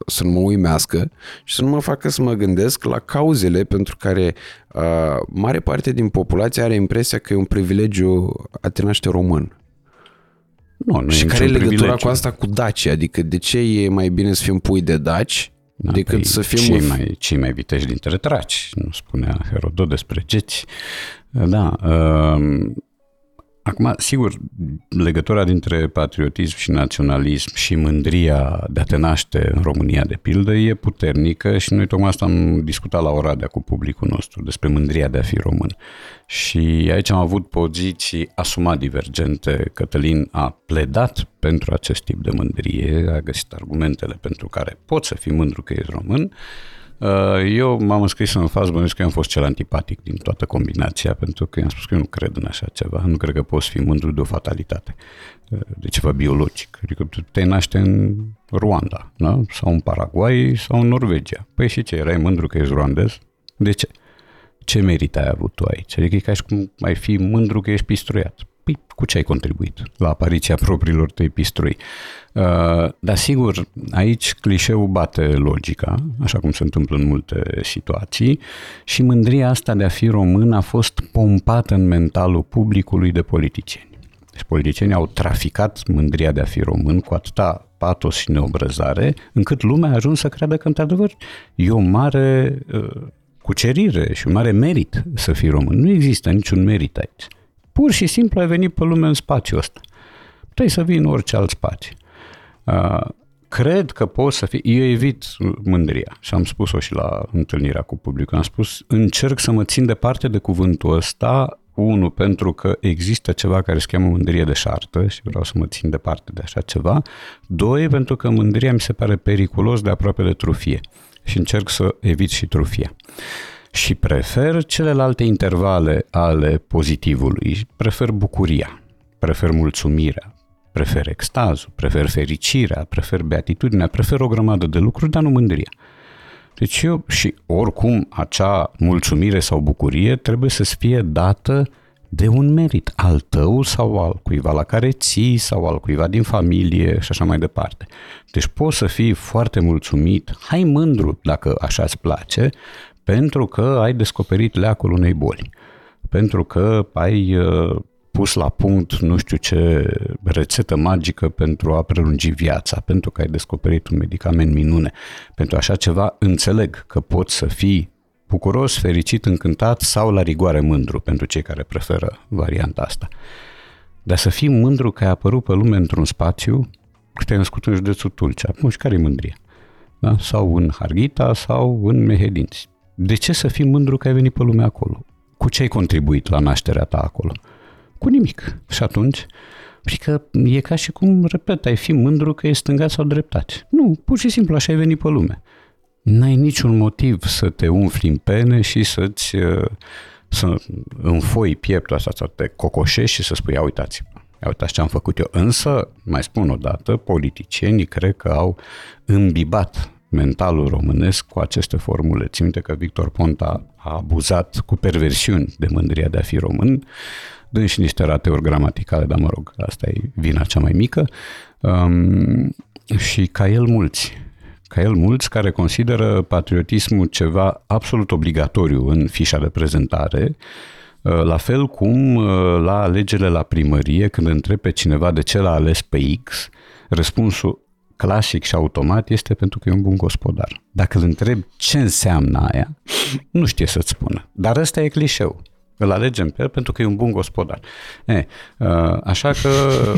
să nu mă uimească și să nu mă facă să mă gândesc la cauzele pentru care uh, mare parte din populație are impresia că e un privilegiu a te naște român.
Nu, nu
și
e
care e legătura
privilegiu.
cu asta cu Daci? Adică de ce e mai bine să fim pui de Daci da, decât
păi
să fim...
Cei mai, cei mai viteji dintre traci, nu spunea Herodot despre geți. Da, uh, Acum, sigur, legătura dintre patriotism și naționalism și mândria de a te naște în România, de pildă, e puternică și noi tocmai asta am discutat la Oradea cu publicul nostru, despre mândria de a fi român. Și aici am avut poziții asumat divergente. Cătălin a pledat pentru acest tip de mândrie, a găsit argumentele pentru care pot să fii mândru că ești român, Uh, eu m-am înscris în faz, bănuiesc că eu am fost cel antipatic din toată combinația, pentru că i-am spus că eu nu cred în așa ceva, nu cred că poți fi mândru de o fatalitate, uh, de ceva biologic. Adică tu te naște în Rwanda, da? sau în Paraguay, sau în Norvegia. Păi și ce, erai mândru că ești ruandez? De ce? Ce merit ai avut tu aici? Adică e ca și cum ai fi mândru că ești pistruiat. Păi cu ce ai contribuit la apariția propriilor tăi pistrui? Uh, dar sigur, aici clișeul bate logica, așa cum se întâmplă în multe situații, și mândria asta de a fi român a fost pompată în mentalul publicului de politicieni. Deci politicienii au traficat mândria de a fi român cu atâta patos și neobrăzare, încât lumea a ajuns să creadă că, într-adevăr, e o mare uh, cucerire și un mare merit să fii român. Nu există niciun merit aici. Pur și simplu ai venit pe lume în spațiul ăsta. Puteai să vii în orice alt spațiu. Uh, cred că pot să fii, eu evit mândria și am spus-o și la întâlnirea cu publicul, am spus încerc să mă țin departe de cuvântul ăsta, unu, pentru că există ceva care se cheamă mândrie de șartă și vreau să mă țin departe de așa ceva, doi, pentru că mândria mi se pare periculos de aproape de trufie și încerc să evit și trufia și prefer celelalte intervale ale pozitivului. Prefer bucuria, prefer mulțumirea, prefer extazul, prefer fericirea, prefer beatitudinea, prefer o grămadă de lucruri, dar nu mândria. Deci eu și oricum acea mulțumire sau bucurie trebuie să fie dată de un merit al tău sau al cuiva la care ții sau al cuiva din familie și așa mai departe. Deci poți să fii foarte mulțumit, hai mândru dacă așa îți place, pentru că ai descoperit leacul unei boli, pentru că ai uh, pus la punct nu știu ce rețetă magică pentru a prelungi viața, pentru că ai descoperit un medicament minune. Pentru așa ceva înțeleg că poți să fii bucuros, fericit, încântat sau la rigoare mândru pentru cei care preferă varianta asta. Dar să fii mândru că ai apărut pe lume într-un spațiu, că te-ai născut în județul Tulcea. Nu și care e mândrie? Da? Sau în Harghita sau în Mehedinți. De ce să fii mândru că ai venit pe lume acolo? Cu ce ai contribuit la nașterea ta acolo? Cu nimic. Și atunci, Adică e ca și cum, repet, ai fi mândru că ești stângat sau dreptate. Nu, pur și simplu așa ai venit pe lume. N-ai niciun motiv să te umfli în pene și să-ți uh, să înfoi pieptul asta, să te cocoșești și să spui, ia uitați, ia uitați ce am făcut eu. Însă, mai spun o dată, politicienii cred că au îmbibat mentalul românesc cu aceste formule. Țin minte că Victor Ponta a abuzat cu perversiuni de mândria de a fi român, dând și niște rateuri gramaticale, dar mă rog, asta e vina cea mai mică, um, și ca el mulți. Ca el mulți care consideră patriotismul ceva absolut obligatoriu în fișa de prezentare, uh, la fel cum uh, la alegerile la primărie, când întrebe pe cineva de ce l-a ales pe X, răspunsul clasic și automat este pentru că e un bun gospodar. Dacă îl întreb ce înseamnă aia, nu știe să-ți spună. Dar ăsta e clișeu. Îl alegem pe el pentru că e un bun gospodar. E, așa că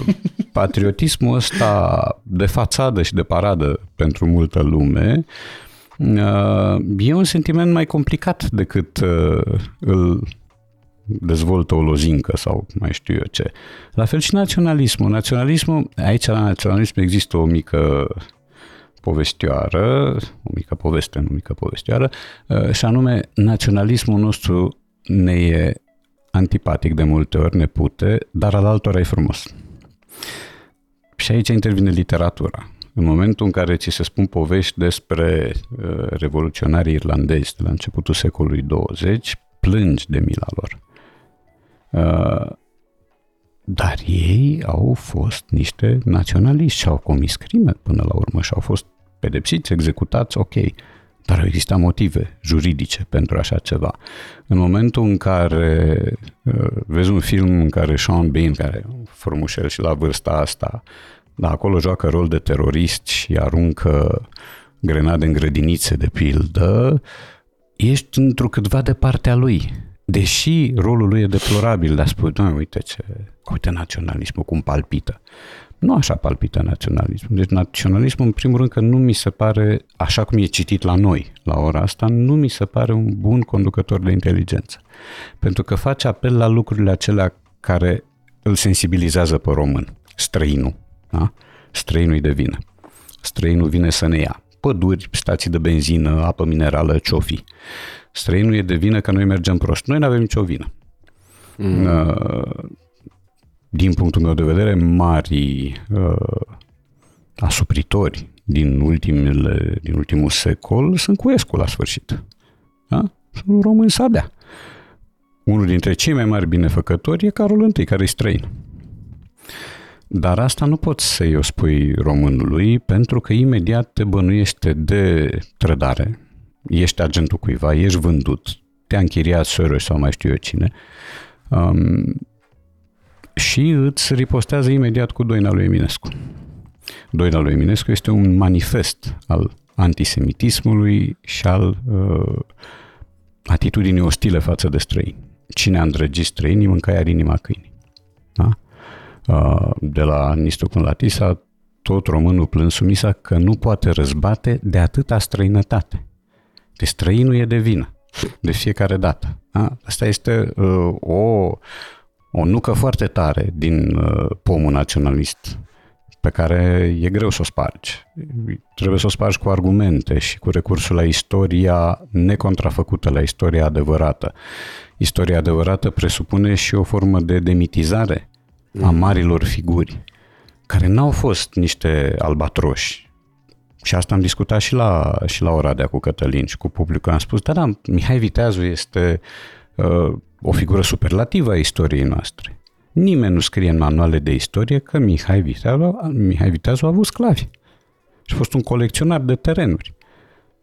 patriotismul ăsta de fațadă și de paradă pentru multă lume Uh, e un sentiment mai complicat decât uh, îl dezvoltă o lozincă sau mai știu eu ce. La fel și naționalismul. Naționalismul, aici la naționalism există o mică povestioară, o mică poveste, nu mică povestioară, uh, și anume naționalismul nostru ne e antipatic de multe ori, ne pute, dar al altora e frumos. Și aici intervine literatura. În momentul în care ți se spun povești despre uh, revoluționarii irlandezi de la începutul secolului 20, plângi de mila lor. Uh, dar ei au fost niște naționaliști și au comis crime până la urmă și au fost pedepsiți, executați, ok. Dar au existat motive juridice pentru așa ceva. În momentul în care uh, vezi un film în care Sean Bean, care e frumușel și la vârsta asta, dar acolo joacă rol de terorist și aruncă grenade în grădinițe, de pildă, ești într-o de partea lui. Deși rolul lui e deplorabil, dar spui, doamne, uite ce, uite naționalismul cum palpită. Nu așa palpită naționalismul. Deci naționalismul, în primul rând, că nu mi se pare, așa cum e citit la noi, la ora asta, nu mi se pare un bun conducător de inteligență. Pentru că face apel la lucrurile acelea care îl sensibilizează pe român, străinul. Da? Străinul de vină. Străinul vine să ne ia. Păduri, stații de benzină, apă minerală, ciofi. Străinul e de vină că noi mergem prost. Noi nu avem nicio vină. Mm. Uh, din punctul meu de vedere, mari uh, asupritori din, ultimele, din ultimul secol sunt Cuescu la sfârșit. Da? Sunt român Sadea. Unul dintre cei mai mari binefăcători e Carol I, care e străin. Dar asta nu poți să-i o spui românului pentru că imediat te bănuiește de trădare, ești agentul cuiva, ești vândut, te-a închiriat Soros sau mai știu eu cine um, și îți ripostează imediat cu Doina lui Eminescu. Doina lui Eminescu este un manifest al antisemitismului și al uh, atitudinii ostile față de străini. Cine a îndrăgit străinii, mânca iar inima câinii. Da? Uh, de la Nistu până la Tisa, tot românul plâns sumisa că nu poate răzbate de atâta străinătate. De străinul e de vină, de fiecare dată. Da? Asta este uh, o, o nucă foarte tare din uh, pomul naționalist pe care e greu să o spargi. Trebuie să o spargi cu argumente și cu recursul la istoria necontrafăcută, la istoria adevărată. Istoria adevărată presupune și o formă de demitizare a marilor figuri, care n-au fost niște albatroși. Și asta am discutat și la, și la Oradea cu Cătălin și cu publicul. Am spus, da, da, Mihai Viteazu este uh, o figură superlativă a istoriei noastre. Nimeni nu scrie în manuale de istorie că Mihai Viteazu, Mihai Viteazu a avut sclavi. Și a fost un colecționar de terenuri.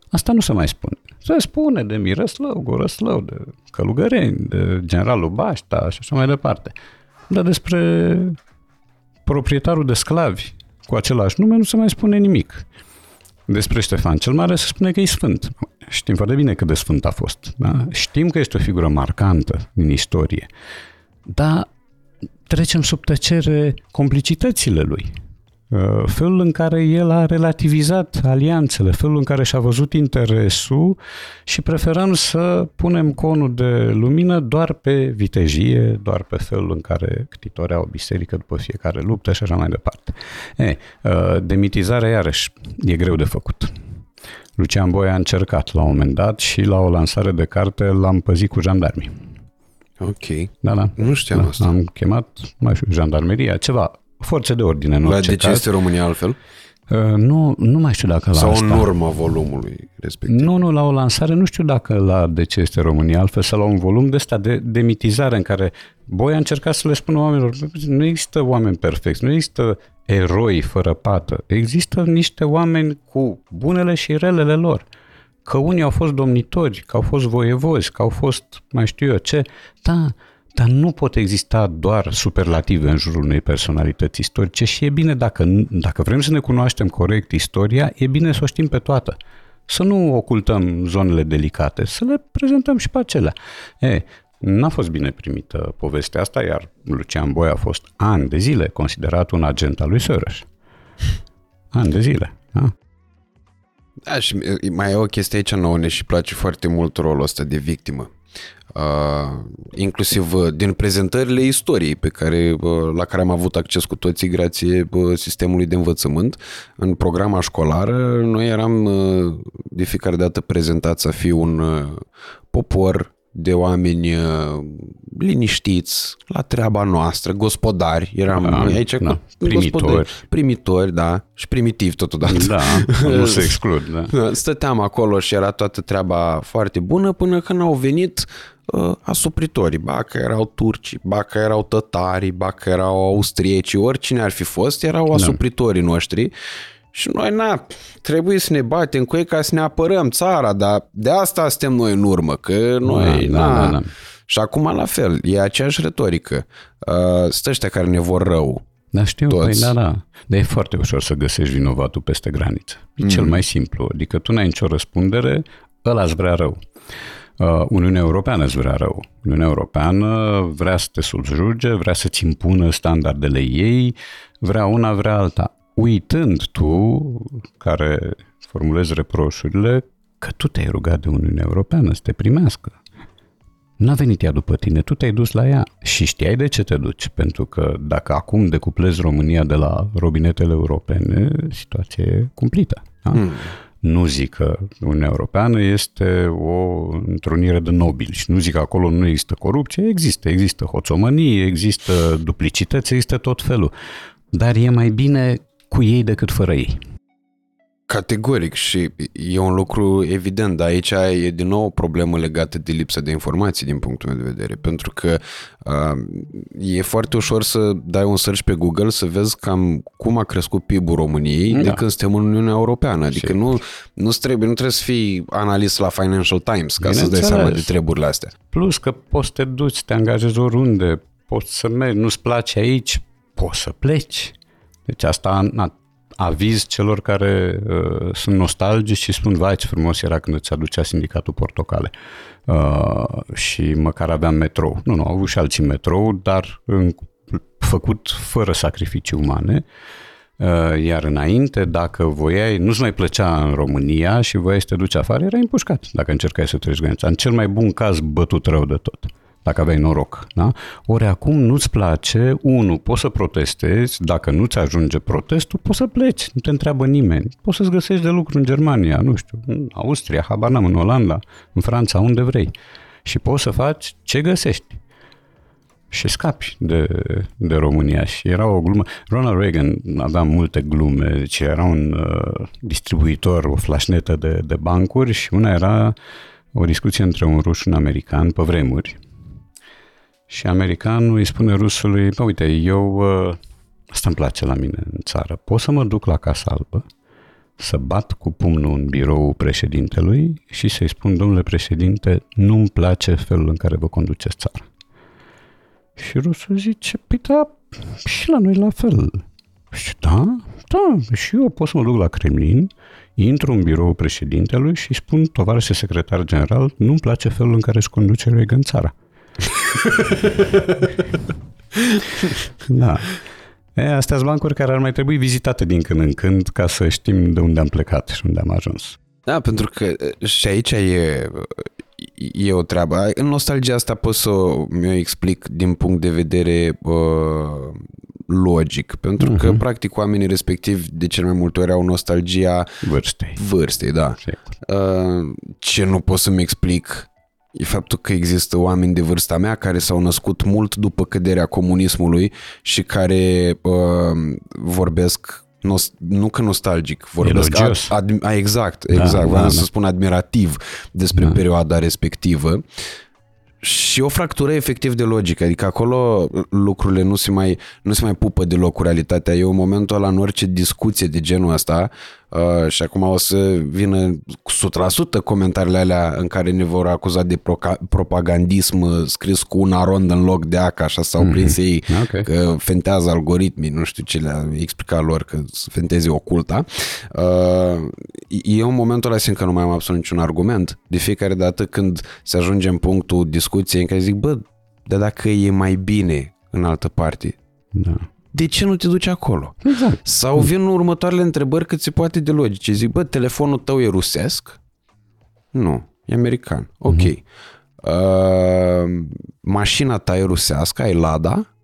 Asta nu se mai spune. Se spune de Mirăslău, Gorăslău, de Călugăreni, de generalul Bașta și așa mai departe. Dar despre proprietarul de sclavi cu același nume nu se mai spune nimic. Despre Ștefan cel Mare se spune că e sfânt. Știm foarte bine cât de sfânt a fost. Da? Știm că este o figură marcantă din istorie. Dar trecem sub tăcere complicitățile lui. Uh, felul în care el a relativizat alianțele, felul în care și-a văzut interesul și preferăm să punem conul de lumină doar pe vitejie, doar pe felul în care ctitorea o biserică după fiecare luptă și așa mai departe. E, uh, demitizarea iarăși e greu de făcut. Lucian Boia a încercat la un moment dat și la o lansare de carte l-am păzit cu jandarmii.
Ok.
Da, da.
Nu știam
da,
asta.
Am chemat, mai știu, jandarmeria, ceva, forțe de ordine, nu
La de ce este România altfel?
Uh, nu, nu mai știu dacă la
Sau
asta.
în urma volumului respectiv?
Nu, nu, la o lansare, nu știu dacă la De ce este România altfel, sau la un volum de ăsta de demitizare în care Boi a încercat să le spună oamenilor, nu există oameni perfecți, nu există eroi fără pată, există niște oameni cu bunele și relele lor. Că unii au fost domnitori, că au fost voievozi, că au fost mai știu eu ce, da, dar nu pot exista doar superlative în jurul unei personalități istorice și e bine dacă, dacă vrem să ne cunoaștem corect istoria, e bine să o știm pe toată. Să nu ocultăm zonele delicate, să le prezentăm și pe acelea. E, n-a fost bine primită povestea asta, iar Lucian Boi a fost ani de zile considerat un agent al lui Soros. Ani de zile. Da?
Da, și mai e o chestie aici nouă, ne și place foarte mult rolul ăsta de victimă. Uh, inclusiv uh, din prezentările istoriei pe care, uh, la care am avut acces cu toții grație uh, sistemului de învățământ. În programa școlară noi eram uh, de fiecare dată prezentați să fi un uh, popor de oameni uh, liniștiți, la treaba noastră, gospodari, eram
Da,
aici
da,
cu
primitori.
gospodari, primitori, da, și primitivi totodată.
Da, nu se exclud, da.
Da, Stăteam acolo și era toată treaba foarte bună până când au venit uh, asupritorii. Ba că erau turci, ba că erau tătarii, ba că erau austrieci, oricine ar fi fost, erau asupritorii noștri. Și noi, na, trebuie să ne batem cu ei ca să ne apărăm țara, dar de asta suntem noi în urmă, că noi,
Da,
na,
da, da, da.
Și acum la fel, e aceeași retorică. Uh, stă ăștia care ne vor rău.
Da, știu,
Toți.
păi, da, da. Dar e foarte ușor să găsești vinovatul peste graniță. E
Mm.
cel mai simplu. Adică tu n-ai nicio răspundere, ăla îți vrea rău. Uh, Uniunea Europeană îți vrea rău. Uniunea Europeană vrea să te subjuge, vrea să-ți impună standardele ei, vrea una, vrea alta. Uitând tu, care formulezi reproșurile, că tu te-ai rugat de Uniunea Europeană să te primească. N-a venit ea după tine, tu te-ai dus la ea și știai de ce te duci, pentru că dacă acum decuplezi România de la robinetele europene, situația e cumplită. Da? Mm. Nu zic că Uniunea Europeană este o întrunire de nobili și nu zic că acolo nu există corupție, există, există hoțomănie, există duplicități, există tot felul. Dar e mai bine cu ei decât fără ei.
Categoric și e un lucru evident, dar aici e din nou o problemă legată de lipsa de informații din punctul meu de vedere, pentru că uh, e foarte ușor să dai un search pe Google să vezi cam cum a crescut PIB-ul României da. de când suntem în Uniunea Europeană, adică nu, nu trebuie, nu trebuie să fii analist la Financial Times ca să-ți dai
Bineînțeles.
seama de treburile astea.
Plus că poți să te duci, să te angajezi oriunde, poți să mergi, nu-ți place aici, poți să pleci. Deci asta na, aviz celor care uh, sunt nostalgici și spun, vai ce frumos era când îți aducea sindicatul portocale uh, și măcar aveam metrou. Nu, nu, au avut și alții metrou, dar în, făcut fără sacrificii umane. Uh, Iar înainte, dacă voiai, nu-ți mai plăcea în România și voiai să te duci afară, era împușcat dacă încercai să treci granița. În cel mai bun caz, bătut rău de tot dacă aveai noroc. Da? Ori acum nu-ți place, unu, poți să protestezi, dacă nu-ți ajunge protestul, poți să pleci, nu te întreabă nimeni. Poți să-ți găsești de lucru în Germania, nu știu, în Austria, habar n-am, în Olanda, în Franța, unde vrei. Și poți să faci ce găsești și scapi de, de România. Și era o glumă. Ronald Reagan avea multe glume, deci era un uh, distribuitor, o flașnetă de, de bancuri și una era o discuție între un rus și un american pe vremuri. Și americanul îi spune rusului, bă, uite, eu, uh, asta îmi place la mine în țară, pot să mă duc la Casa Albă, să bat cu pumnul în birou președintelui și să-i spun, domnule președinte, nu-mi place felul în care vă conduceți țara. Și rusul zice, păi da, și la noi la fel. Și da, da, și eu pot să mă duc la Kremlin, intru în birou președintelui și spun, tovarășe secretar general, nu-mi place felul în care își conduce Reagan țara. da. E, astea sunt bancuri care ar mai trebui vizitate din când în când ca să știm de unde am plecat și unde am ajuns.
Da, pentru că și aici e, e o treabă. În nostalgia asta pot să mi-o explic din punct de vedere uh, logic, pentru uh-huh. că practic oamenii respectivi de cel mai multe ori au nostalgia
Vârstei.
vârstei, da.
Sigur.
Uh, ce nu pot să-mi explic e faptul că există oameni de vârsta mea care s-au născut mult după căderea comunismului și care uh, vorbesc nost- nu că nostalgic, vorbesc
Elogios.
ad, ad, a, exact, exact,
da,
vreau
da.
să spun admirativ despre
Da.
perioada respectivă. Și o fractură efectiv de logică, adică acolo lucrurile nu se mai, nu se mai pupă deloc cu realitatea. Eu în momentul ăla în orice discuție de genul ăsta uh, și acum o să vină cu 100% comentariile alea în care ne vor acuza de proca- propagandism uh, scris cu un arond în loc de aca, așa s-au mm-hmm. prins ei
Ok.
că fentează algoritmii, nu știu ce le-a explicat lor că să fenteze oculta. Uh, eu în momentul ăla simt că nu mai am absolut niciun argument. De fiecare dată când se ajunge în punctul discuției în care zic, bă, dar dacă e mai bine în altă parte,
Da.
De ce nu te duci acolo?
Exact.
Sau vin următoarele întrebări cât se poate de logice. Zic, bă, telefonul tău e rusesc? Nu, e american. Ok. Uh-huh. Uh, mașina ta e rusească? Ai Lada?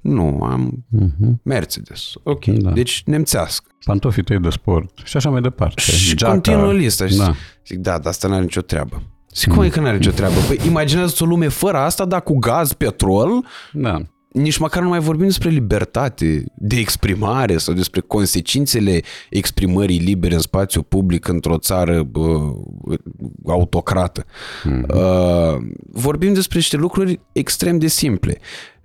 Nu, am uh-huh. Mercedes. Ok, da. deci nemțească.
Pantofii tăi de sport și așa mai departe.
Și Geaca. continuă lista. Și da. Zic, da, dar asta n-are nicio treabă. Zic, cum mm. e că n-are nicio treabă? Păi imaginează o lume fără asta, dar cu gaz, petrol,
da
nici măcar nu mai vorbim despre libertate de exprimare sau despre consecințele exprimării libere în spațiu public într-o țară bă, autocrată. Mm-hmm. Uh, vorbim despre niște lucruri extrem de simple.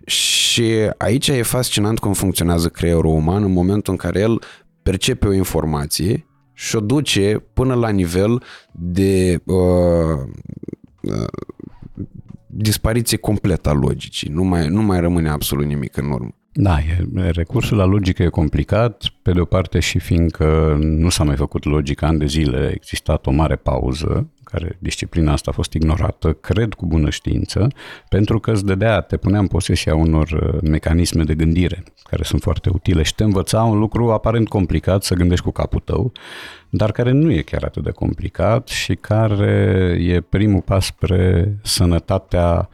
Și aici e fascinant cum funcționează creierul uman în momentul în care el percepe o informație și o duce până la nivel de uh, uh, dispariție completă a logicii. Nu mai, nu mai rămâne absolut nimic în urmă.
Da, e, recursul la logică e complicat, pe de o parte și fiindcă nu s-a mai făcut logică ani de zile, a existat o mare pauză, care disciplina asta a fost ignorată, cred cu bună știință, pentru că îți dădea, te punea în posesia unor uh, mecanisme de gândire, care sunt foarte utile și te învăța un lucru aparent complicat să gândești cu capul tău, dar care nu e chiar atât de complicat și care e primul pas spre sănătatea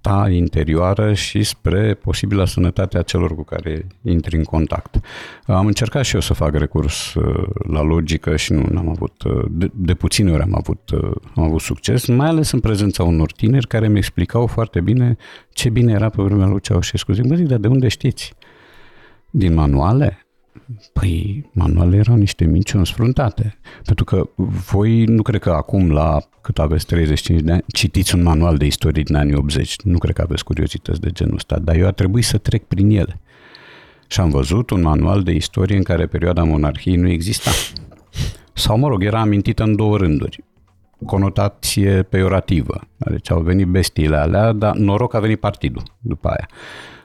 ta interioară și spre posibilă sănătatea celor cu care intri în contact. Am încercat și eu să fac recurs uh, la logică și nu am avut, uh, de, de puține ori am avut, uh, am avut succes, mai ales în prezența unor tineri care mi explicau foarte bine ce bine era pe vremea lui Ceaușescu. Zic, mă zic, dar de unde știți? Din manuale? Păi, manualele erau niște minciuni sfruntate. Pentru că voi nu cred că acum, la cât aveți 35 de ani, citiți un manual de istorie din anii 80. Nu cred că aveți curiozități de genul ăsta, dar eu a trebuit să trec prin ele. Și am văzut un manual de istorie în care perioada monarhiei nu exista. Sau, mă rog, era amintită în două rânduri. Conotație peiorativă. Deci au venit bestiile alea, dar noroc a venit partidul după aia.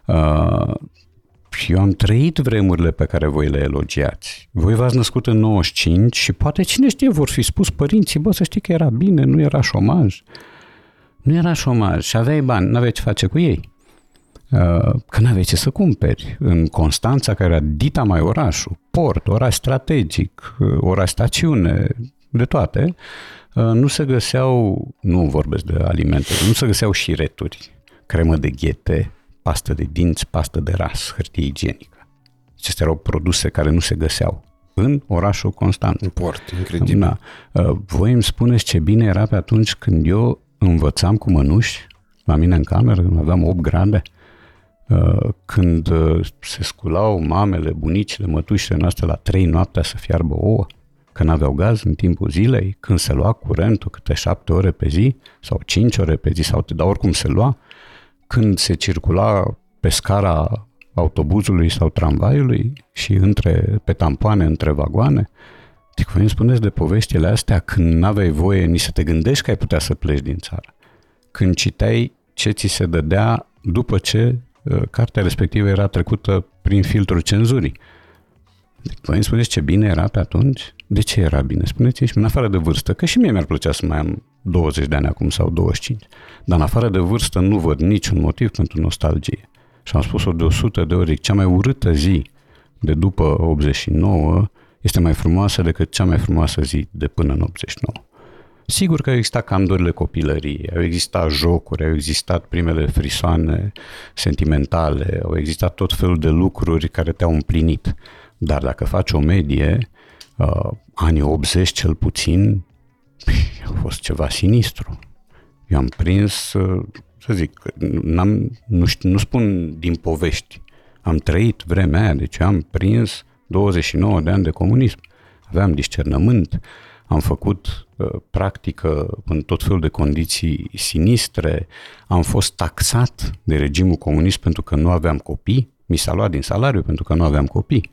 Uh, și eu am trăit vremurile pe care voi le elogiați. Voi v-ați născut în 95 și poate cine știe vor fi spus părinții, bă, să știi că era bine, nu era șomaj. Nu era șomaj și aveai bani, nu aveai ce face cu ei. Uh, că nu aveai ce să cumperi. În Constanța, care era dita mai orașul, port, oraș strategic, uh, oraș stațiune, de toate, uh, nu se găseau, nu vorbesc de alimente, nu se găseau șireturi, cremă de ghete, pastă de dinți, pastă de ras, hârtie igienică. Acestea erau produse care nu se găseau în orașul Constant.
În port, incredibil. Da.
Uh, voi îmi spuneți ce bine era pe atunci când eu învățam cu mănuși la mine în cameră, când aveam 8 grade, uh, când uh, se sculau mamele, bunicile, mătușile noastre la 3 noaptea să fiarbă ouă, când aveau gaz în timpul zilei, când se lua curentul câte 7 ore pe zi sau 5 ore pe zi, sau, dar oricum se lua, când se circula pe scara autobuzului sau tramvaiului și între, pe tampoane între vagoane. Deci voi îmi spuneți de poveștile astea când n-aveai voie nici să te gândești că ai putea să pleci din țară. Când citeai ce ți se dădea după ce uh, cartea respectivă era trecută prin filtrul cenzurii. Deci voi îmi spuneți ce bine era pe atunci? De ce era bine? Spuneți-mi, în afară de vârstă, că și mie mi-ar plăcea să mai am 20 de ani acum sau 25. Dar în afară de vârstă nu văd niciun motiv pentru nostalgie. Și am spus-o de 100 de ori, cea mai urâtă zi de după 89 este mai frumoasă decât cea mai frumoasă zi de până în 89. Sigur că au existat candurile copilăriei, au existat jocuri, au existat primele frisoane sentimentale, au existat tot felul de lucruri care te-au împlinit. Dar dacă faci o medie, uh, anii 80 cel puțin, a fost ceva sinistru. Eu am prins, uh, să zic, n-am, nu, știu, nu spun din povești, am trăit vremea aia, deci am prins 29 de ani de comunism. Aveam discernământ, am făcut uh, practică în tot felul de condiții sinistre, am fost taxat de regimul comunist pentru că nu aveam copii, mi s-a luat din salariu pentru că nu aveam copii.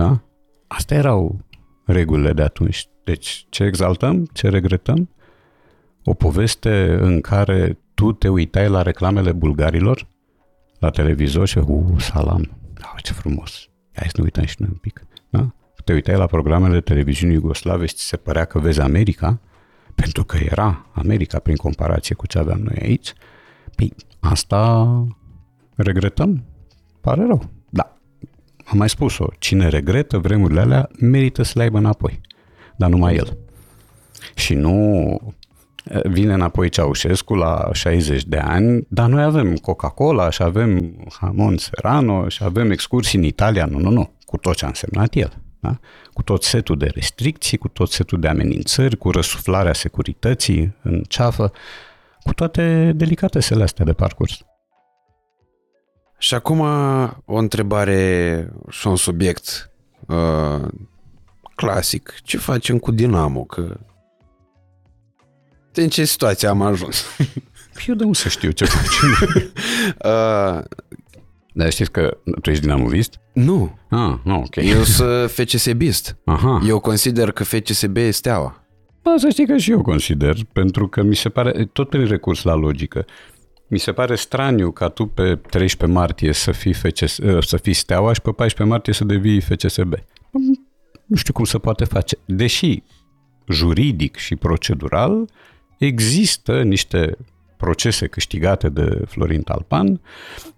Da? Astea erau regulile de atunci. Deci, ce exaltăm, ce regretăm? O poveste în care tu te uitai la reclamele bulgarilor la televizor și, u, salam, da, ce frumos. Hai să ne uităm și noi un pic. Da? Te uitai la programele de televiziune iugoslave și ți se părea că vezi America, pentru că era America prin comparație cu ce aveam noi aici. Păi, asta regretăm? Pare rău. Da, am mai spus-o, cine regretă vremurile alea merită să le aibă înapoi, dar numai el. Și nu vine înapoi Ceaușescu la 60 de ani, dar noi avem Coca-Cola și avem Hamon Serrano și avem excursii în Italia, nu, nu, nu, cu tot ce a însemnat el. Da? Cu tot setul de restricții, cu tot setul de amenințări, cu răsuflarea securității în ceafă, cu toate delicatesele astea de parcurs.
Și acum o întrebare și un subiect uh, clasic. Ce facem cu Dinamo? Că în ce situație am ajuns?
Eu de unde să știu ce facem? uh, dar știți că tu ești dinamovist?
Nu.
Ah, nu, ok.
Eu sunt FCSB-ist. Aha. Eu consider că FCSB este steaua.
Bă, să știi că și eu consider, pentru că mi se pare, tot prin recurs la logică, mi se pare straniu ca tu pe 13 martie să fii, FCS, să fii steaua și pe 14 martie să devii FCSB. Nu știu cum se poate face. Deși juridic și procedural există niște procese câștigate de Florin Talpan,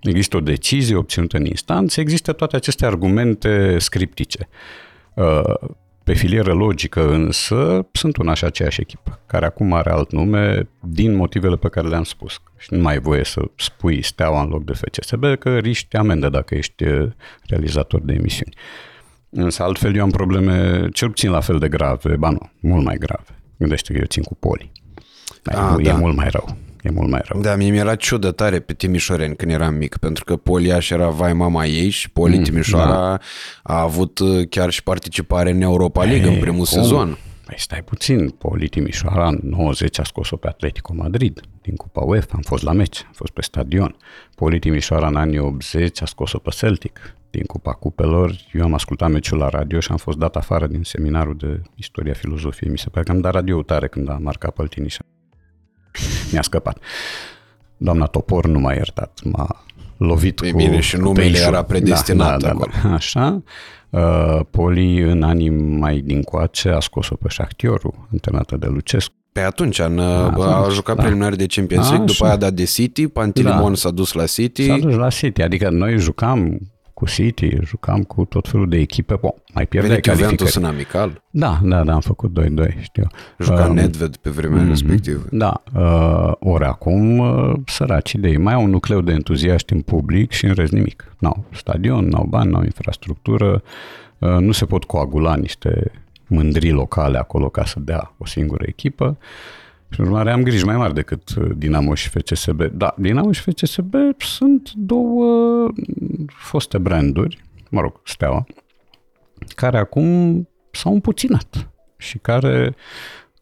există o decizie obținută în instanță, există toate aceste argumente scriptice. Uh, pe filieră logică însă sunt una și aceeași echipă, care acum are alt nume din motivele pe care le-am spus. Și nu mai ai voie să spui steaua în loc de FCSB, că riști amendă dacă ești uh, realizator de emisiuni. Însă altfel eu am probleme cel puțin la fel de grave, ba nu, mult mai grave. Gândește că eu țin cu poli. A, e, da. e mult mai rău. E mult mai rău.
Da, mie mi-era ciudă tare pe Timișoreni când eram mic, pentru că Poliaș era vai mama ei și Poli mm, Timișoara da. a avut uh, chiar și participare în Europa League Ei, în primul cum? sezon.
Păi stai puțin, Poli Timișoara în 90 a scos-o pe Atletico Madrid din Cupa UEFA, am fost la meci, am fost pe stadion. Poli Timișoara în anii 80 a scos-o pe Celtic din Cupa Cupelor. Eu am ascultat meciul la radio și am fost dat afară din seminarul de istoria filozofiei. Mi se pare că am dat radio tare când a marcat Păltinișa. Mi-a scăpat. Doamna Topor nu m-a iertat, m-a lovit
Pe
cu
bine, și numele era predestinat da, da, da,
da, Așa. Uh, Poli în anii mai din coace a scos-o pe Șactioru, antrenată de Lucescu.
Pe atunci, în, a, a jucat da. preliminari de Champions League, după aia a dat de City, Pantilimon da. s-a dus la City.
S-a dus la City, adică noi jucam cu City, jucam cu tot felul de echipe, bun, mai pierdeai
calificări. în amical?
Da, da, da, am făcut 2-2, știu.
Juca uh, Nedved pe vremea mm-hmm, respectivă.
Da, uh, ori acum uh, săraci de ei mai au un nucleu de entuziaști în public și în rest nimic. N-au stadion, n-au bani, n-au infrastructură, uh, nu se pot coagula niște mândrii locale acolo ca să dea o singură echipă. Și în urmare am griji mai mari decât uh, Dinamo și FCSB. Da, Dinamo și FCSB sunt două foste branduri, mă rog, Steaua, care acum s-au împuținat și care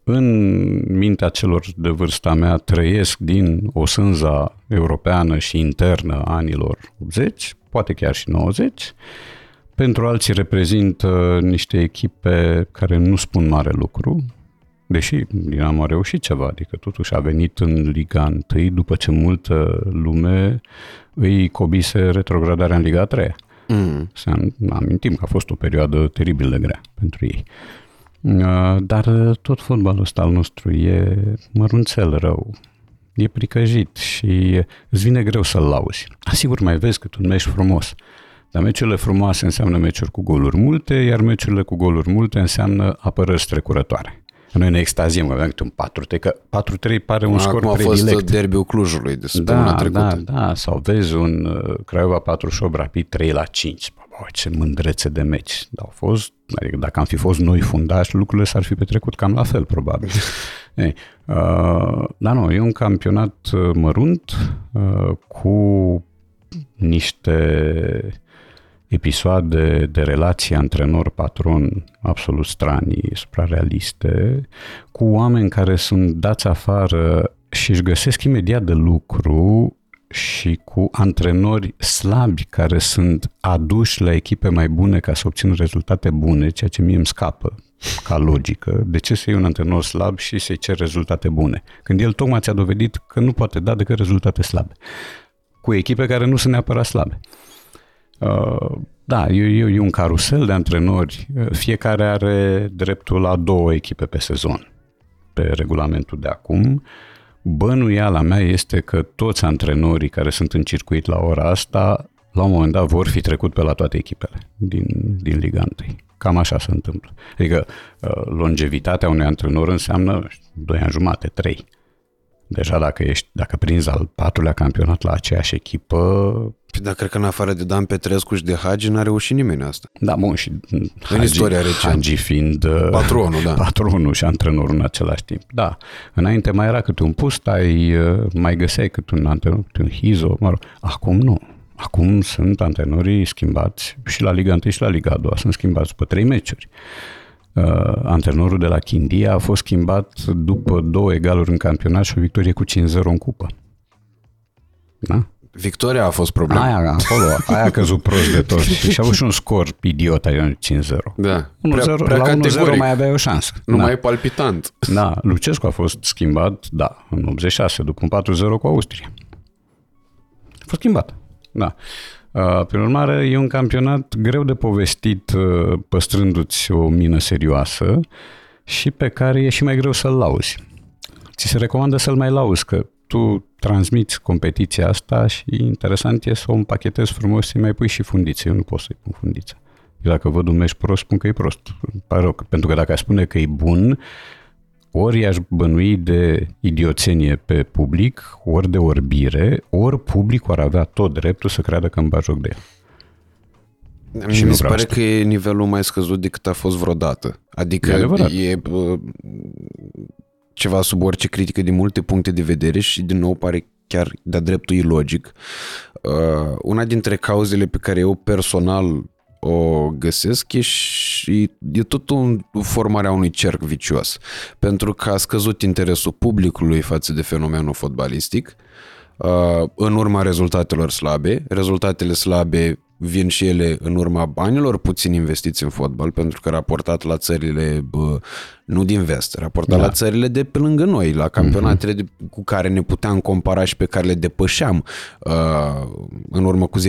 în mintea celor de vârsta mea trăiesc din o sânza europeană și internă anilor 80, poate chiar și 90, pentru alții reprezintă niște echipe care nu spun mare lucru, deși Dinamo a reușit ceva, adică totuși a venit în Liga 1 după ce multă lume îi cobise retrogradarea în Liga 3. Mm. Să amintim că a fost o perioadă teribil de grea pentru ei. Uh, dar tot fotbalul ăsta al nostru e mărunțel rău, e pricăjit și îți vine greu să-l lauzi. Asigur, mai vezi cât un meci frumos, dar meciurile frumoase înseamnă meciuri cu goluri multe, iar meciurile cu goluri multe înseamnă apărări strecurătoare. Noi ne extaziem că avem un 4-3, că 4-3 pare un Acum scor
a
predilect.
fost derbiul Clujului de săptămâna
da,
trecută.
Da, da, sau vezi un uh, Craiova 48 rapid 3 la 5. Bă, ce mândrețe de meci. Dar au fost, adică dacă am fi fost noi fundași, lucrurile s-ar fi petrecut cam la fel, probabil. Ei, uh, dar nu, e un campionat uh, mărunt uh, cu niște episoade de relație antrenor-patron absolut stranii, suprarealiste, cu oameni care sunt dați afară și își găsesc imediat de lucru și cu antrenori slabi care sunt aduși la echipe mai bune ca să obțină rezultate bune, ceea ce mie îmi scapă ca logică. De ce să iei un antrenor slab și să-i cer rezultate bune? Când el tocmai ți-a dovedit că nu poate da decât rezultate slabe. Cu echipe care nu sunt neapărat slabe. Uh, da, e, e, e un carusel de antrenori. Uh, fiecare are dreptul la două echipe pe sezon pe regulamentul de acum. Bănuiala mea este că toți antrenorii care sunt în circuit la ora asta la un moment dat vor fi trecut pe la toate echipele din, din Liga 1. Cam așa se întâmplă. Adică uh, longevitatea unui antrenor înseamnă 2 ani jumate, 3. Deja dacă, ești, dacă prinzi al patrulea campionat la aceeași echipă...
Păi, dar cred că în afară de Dan Petrescu și de Hagi n-a reușit nimeni asta.
Da, bun, și
în Hagi, istoria recent.
Hagi fiind uh,
patronul, da.
patronul și antrenorul în același timp. Da, înainte mai era cât un pustai, uh, mai găseai cât un antrenor, cât un hizo, mă rog. Acum nu. Acum sunt antrenorii schimbați și la Liga 1 și la Liga 2 sunt schimbați după trei meciuri. Uh, antrenorul de la Chindia a fost schimbat după două egaluri în campionat și o victorie cu 5-0 în cupă. Da?
Victoria a fost problema.
Aia, acolo, aia a căzut prost de tot. și a avut și un scor idiot, 5-0.
Da.
1-0, prea, prea la 1-0 mai avea o șansă.
Nu
da.
mai e palpitant.
Da, Lucescu a fost schimbat, da, în 86, după un 4-0 cu Austria. A fost schimbat. Da. Uh, prin urmare, e un campionat greu de povestit uh, păstrându-ți o mină serioasă și pe care e și mai greu să-l lauzi. Ți se recomandă să-l mai lauzi, că tu transmiți competiția asta și interesant e să o împachetezi frumos și mai pui și fundițe. Eu nu pot să-i pun fundiță. Eu dacă văd un meci prost, spun că e prost. Pare rău, pentru că dacă spune că e bun, ori i-aș bănui de idioțenie pe public, ori de orbire, ori publicul ar avea tot dreptul să creadă că îmi bat joc de el.
Și mi se pare asta. că e nivelul mai scăzut decât a fost vreodată. Adică e, e ceva sub orice critică din multe puncte de vedere și din nou pare chiar de-a dreptul ilogic. Uh, una dintre cauzele pe care eu personal o găsesc e și e tot un, formarea unui cerc vicios. Pentru că a scăzut interesul publicului față de fenomenul fotbalistic uh, în urma rezultatelor slabe. Rezultatele slabe vin și ele în urma banilor puțin investiți în fotbal, pentru că raportat la țările bă, nu din vest, raportat da. la țările de pe lângă noi, la campionatele uh-huh. de, cu care ne puteam compara și pe care le depășeam uh, în urmă cu 10-15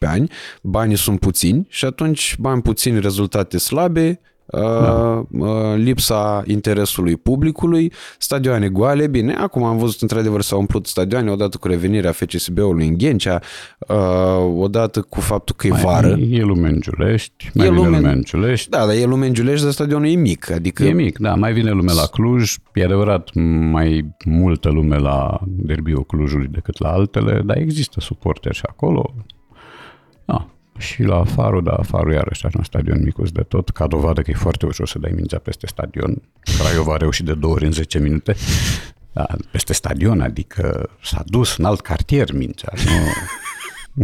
ani, banii sunt puțini și atunci bani puțini, rezultate slabe, da. Uh, lipsa interesului publicului, stadioane goale, bine, acum am văzut într-adevăr s-au umplut stadioane odată cu revenirea FCSB-ului în Ghencea, uh, odată cu faptul că e
mai
vară.
E lume în Giulești, mai e vine lume, lume în Giulești.
Da, dar e lume în Giulești, dar stadionul e mic. Adică...
E mic, da, mai vine lume la Cluj, e adevărat mai multă lume la derbiul Clujului decât la altele, dar există suporteri și acolo. Da, și la Faru, da, Faru iarăși are un stadion micus de tot, ca dovadă că e foarte ușor să dai mingea peste stadion. Craiova a reușit de două ori în 10 minute. Da, peste stadion, adică s-a dus în alt cartier mingea. Nu...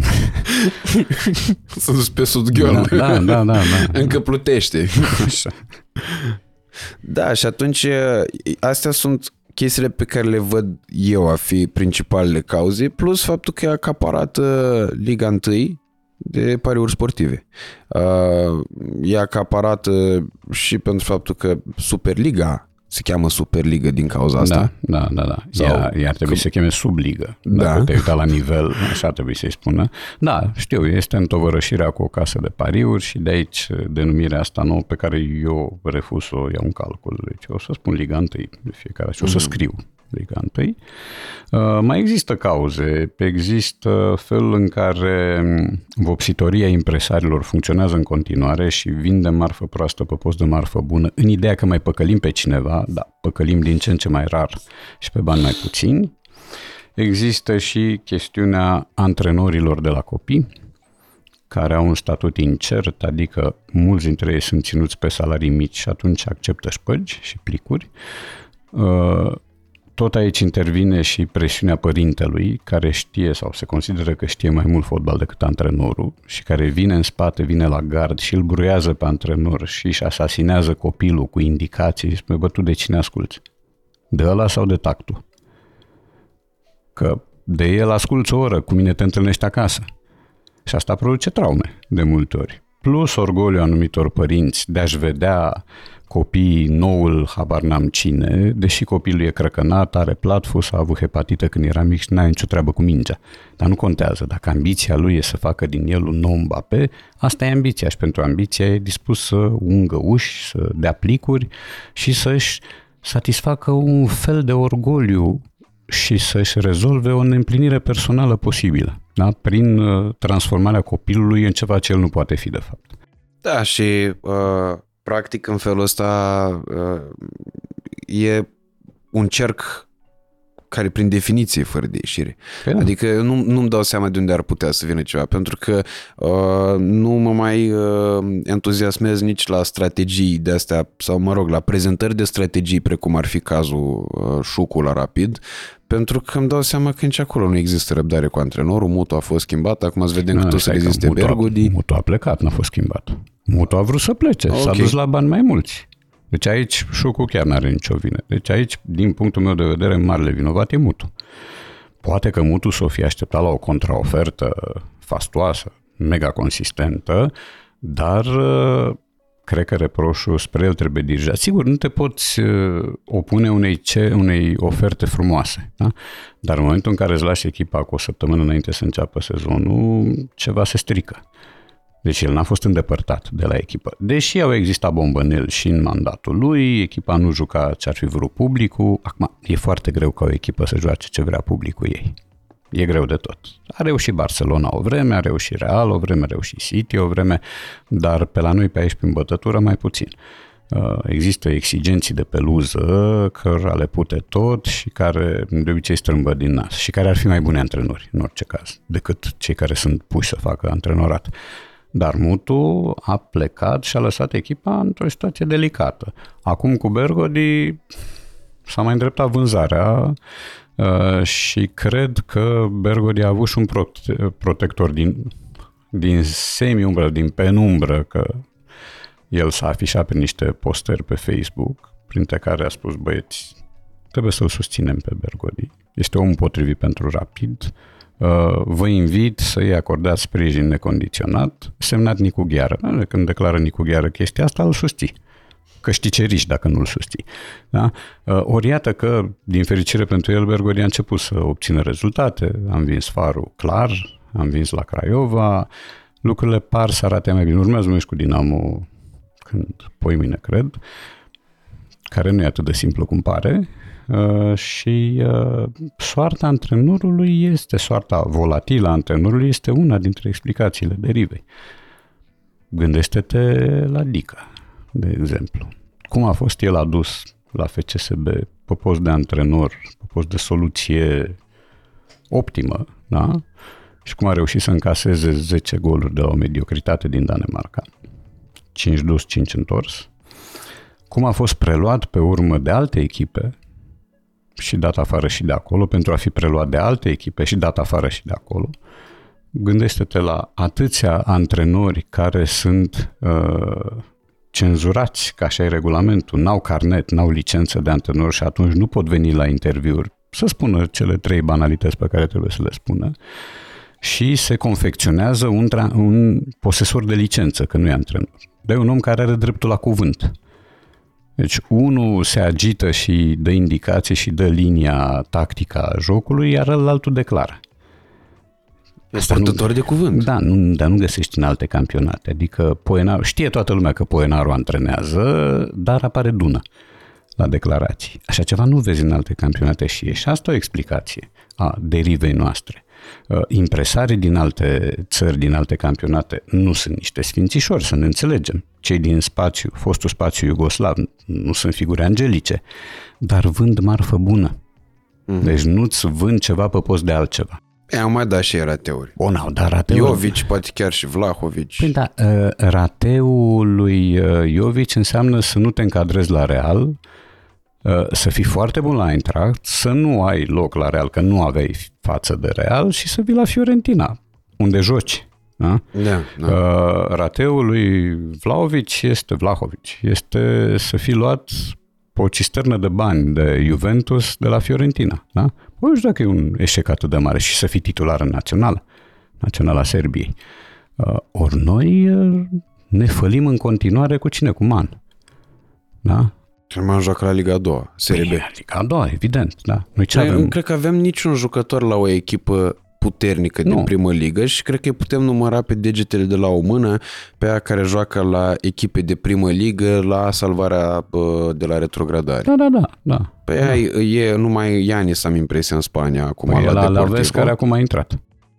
S-a dus pe Sudgheol.
Da, da, da, da, da.
Încă plutește. Așa. Da, și atunci astea sunt chestiile pe care le văd eu a fi principalele cauze, plus faptul că e acaparat Liga 1 de pariuri sportive. Uh, e acaparată și pentru faptul că Superliga se cheamă Superliga din cauza asta.
Da, da, da. da. Sau ea, ea ar trebui că... să se cheme Subligă. Dacă da. te uita la nivel, așa trebuie să-i spună. Da, știu, este întovărășirea cu o casă de pariuri și de aici denumirea asta nouă pe care eu refuz să o iau în calcul. Deci o să spun Liga 1 de fiecare și o să mm. scriu Liga 1. Uh, mai există cauze, există felul în care um, vopsitoria impresarilor funcționează în continuare și vinde marfă proastă pe post de marfă bună, în ideea că mai păcălim pe cineva, da, păcălim din ce în ce mai rar și pe bani mai puțini. Există și chestiunea antrenorilor de la copii, care au un statut incert, adică mulți dintre ei sunt ținuți pe salarii mici și atunci acceptă șpăgi și plicuri. Uh, tot aici intervine și presiunea părintelui, care știe sau se consideră că știe mai mult fotbal decât antrenorul și care vine în spate, vine la gard și îl bruiază pe antrenor și își asasinează copilul cu indicații și spune, bă, tu de cine asculți? De ăla sau de tactul? Că de el asculți o oră, cu mine te întâlnești acasă. Și asta produce traume de multe ori. Plus orgoliu anumitor părinți de a-și vedea copiii noul habar n-am cine, deși copilul e crăcănat, are platfus, a avut hepatită când era mic și n-are nicio treabă cu mingea. Dar nu contează, dacă ambiția lui e să facă din el un nou Mbappé, asta e ambiția și pentru ambiția e dispus să ungă uși, să dea plicuri și să-și satisfacă un fel de orgoliu și să-și rezolve o neîmplinire personală posibilă. da? prin uh, transformarea copilului în ceva ce el nu poate fi de fapt.
Da, și uh, practic în felul ăsta uh, e un cerc care prin definiție e fără de ieșire. Păi da. Adică nu, nu-mi dau seama de unde ar putea să vină ceva, pentru că uh, nu mă mai uh, entuziasmez nici la strategii de astea, sau mă rog, la prezentări de strategii, precum ar fi cazul uh, Șucu la Rapid, pentru că îmi dau seama că nici acolo nu există răbdare cu antrenorul, Mutu a fost schimbat, acum să vedem cât o să existe Bergodi.
Mutu a plecat, n-a fost schimbat. Mutu a vrut să plece, okay. s-a dus la bani mai mulți. Deci aici Șucu chiar n-are nicio vină. Deci aici, din punctul meu de vedere, marele vinovat e Mutu. Poate că Mutu s-o fi așteptat la o contraofertă fastoasă, mega consistentă, dar uh, cred că reproșul spre el trebuie dirijat. Sigur, nu te poți uh, opune unei, ce, unei oferte frumoase, da? dar în momentul în care îți lași echipa cu o săptămână înainte să înceapă sezonul, ceva se strică. Deci el n-a fost îndepărtat de la echipă. Deși au existat bombănel și în mandatul lui, echipa nu juca ce ar fi vrut publicul. Acum, e foarte greu ca o echipă să joace ce vrea publicul ei. E greu de tot. A reușit Barcelona o vreme, a reușit Real o vreme, a reușit City o vreme, dar pe la noi pe aici prin bătătură mai puțin. Uh, există exigenții de peluză cărora le pute tot și care de obicei strâmbă din nas și care ar fi mai bune antrenori în orice caz decât cei care sunt puși să facă antrenorat. Dar Mutu a plecat și a lăsat echipa într-o situație delicată. Acum cu Bergodi s-a mai îndreptat vânzarea uh, și cred că Bergodi a avut și un prote- protector din, din semi-umbră, din penumbră, că el s-a afișat pe niște posteri pe Facebook, printre care a spus, băieți, trebuie să-l susținem pe Bergodi. Este omul potrivit pentru Rapid. Uh, Uh, vă invit să-i acordați sprijin necondiționat, semnat Nicu Gheară. Când declară Nicu Gheară chestia asta, îl susții că știi ce riști dacă nu-l susții. Da? Uh, ori iată că, din fericire pentru el, Bergodi a început să obțină rezultate. Am vins Farul clar, am vins la Craiova, lucrurile par să arate mai bine. Urmează meci cu Dinamo când, poi mine cred, care nu e atât de simplu cum pare, Uh, și uh, soarta antrenorului este, soarta volatilă a antrenorului este una dintre explicațiile derivei. Gândește-te la Dica, de exemplu. Cum a fost el adus la FCSB pe post de antrenor, pe post de soluție optimă, da? Și cum a reușit să încaseze 10 goluri de la o mediocritate din Danemarca. 5 dus, 5 întors. Cum a fost preluat pe urmă de alte echipe și dat afară și de acolo pentru a fi preluat de alte echipe și dat afară și de acolo. Gândește-te la atâția antrenori care sunt uh, cenzurați, ca așa e regulamentul, n-au carnet, n-au licență de antrenor și atunci nu pot veni la interviuri să spună cele trei banalități pe care trebuie să le spună și se confecționează un, tra- un posesor de licență, că nu e antrenor. De un om care are dreptul la cuvânt. Deci unul se agită și dă indicații și dă linia tactică a jocului, iar altul declară.
Este purtător de cuvânt.
Da, nu, dar nu găsești în alte campionate. Adică Poenar, știe toată lumea că Poenarul antrenează, dar apare Dună la declarații. Așa ceva nu vezi în alte campionate și e și asta o explicație a derivei noastre. Uh, impresarii din alte țări, din alte campionate, nu sunt niște sfințișori, să ne înțelegem. Cei din spațiu, fostul spațiu iugoslav, nu sunt figuri angelice, dar vând marfă bună. Mm-hmm. Deci nu-ți vând ceva pe post de altceva.
E, au mai dat și rateuri.
O, n-au dat rateuri.
Iovici, poate chiar și Vlahovici.
Păi da, uh, rateul lui uh, Iovici înseamnă să nu te încadrezi la Real, Uh, să fii foarte bun la Eintracht, să nu ai loc la Real, că nu aveai față de Real și să vii la Fiorentina, unde joci. Da?
Da, da.
Uh, rateul lui Vlaovic este, Vlahovic, este să fi luat pe o cisternă de bani de Juventus de la Fiorentina. Da? Păi nu știu dacă e un eșec atât de mare și să fii titular în națională, naționala Serbiei. Uh, ori noi uh, ne fălim în continuare cu cine? Cu Man. Da?
German joacă la Liga 2, Serie B.
Liga a doua, evident, da. Noi ce
Noi
avem?
Nu cred că avem niciun jucător la o echipă puternică nu. din primă ligă și cred că îi putem număra pe degetele de la o mână pe aia care joacă la echipe de primă ligă la salvarea de la retrogradare.
Da, da, da. da.
Pe da. aia e numai Ianis am impresia în Spania acum
păi
la,
la
Deportivo.
la care acum a intrat.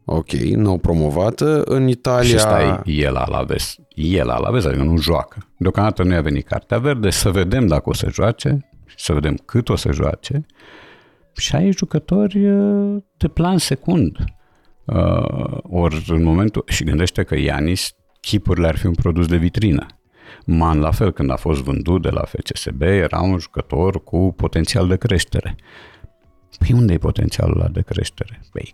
Ok, nou promovată. În Italia...
Și stai, el Alaves. El Alaves, adică nu joacă. Deocamdată nu i-a venit cartea verde, să vedem dacă o să joace, să vedem cât o să joace. Și ai jucători uh, de plan secund. Uh, ori în momentul... Și gândește că Ianis, chipurile ar fi un produs de vitrină. Man, la fel, când a fost vândut de la FCSB, era un jucător cu potențial de creștere. Păi unde e potențialul ăla de creștere? Păi,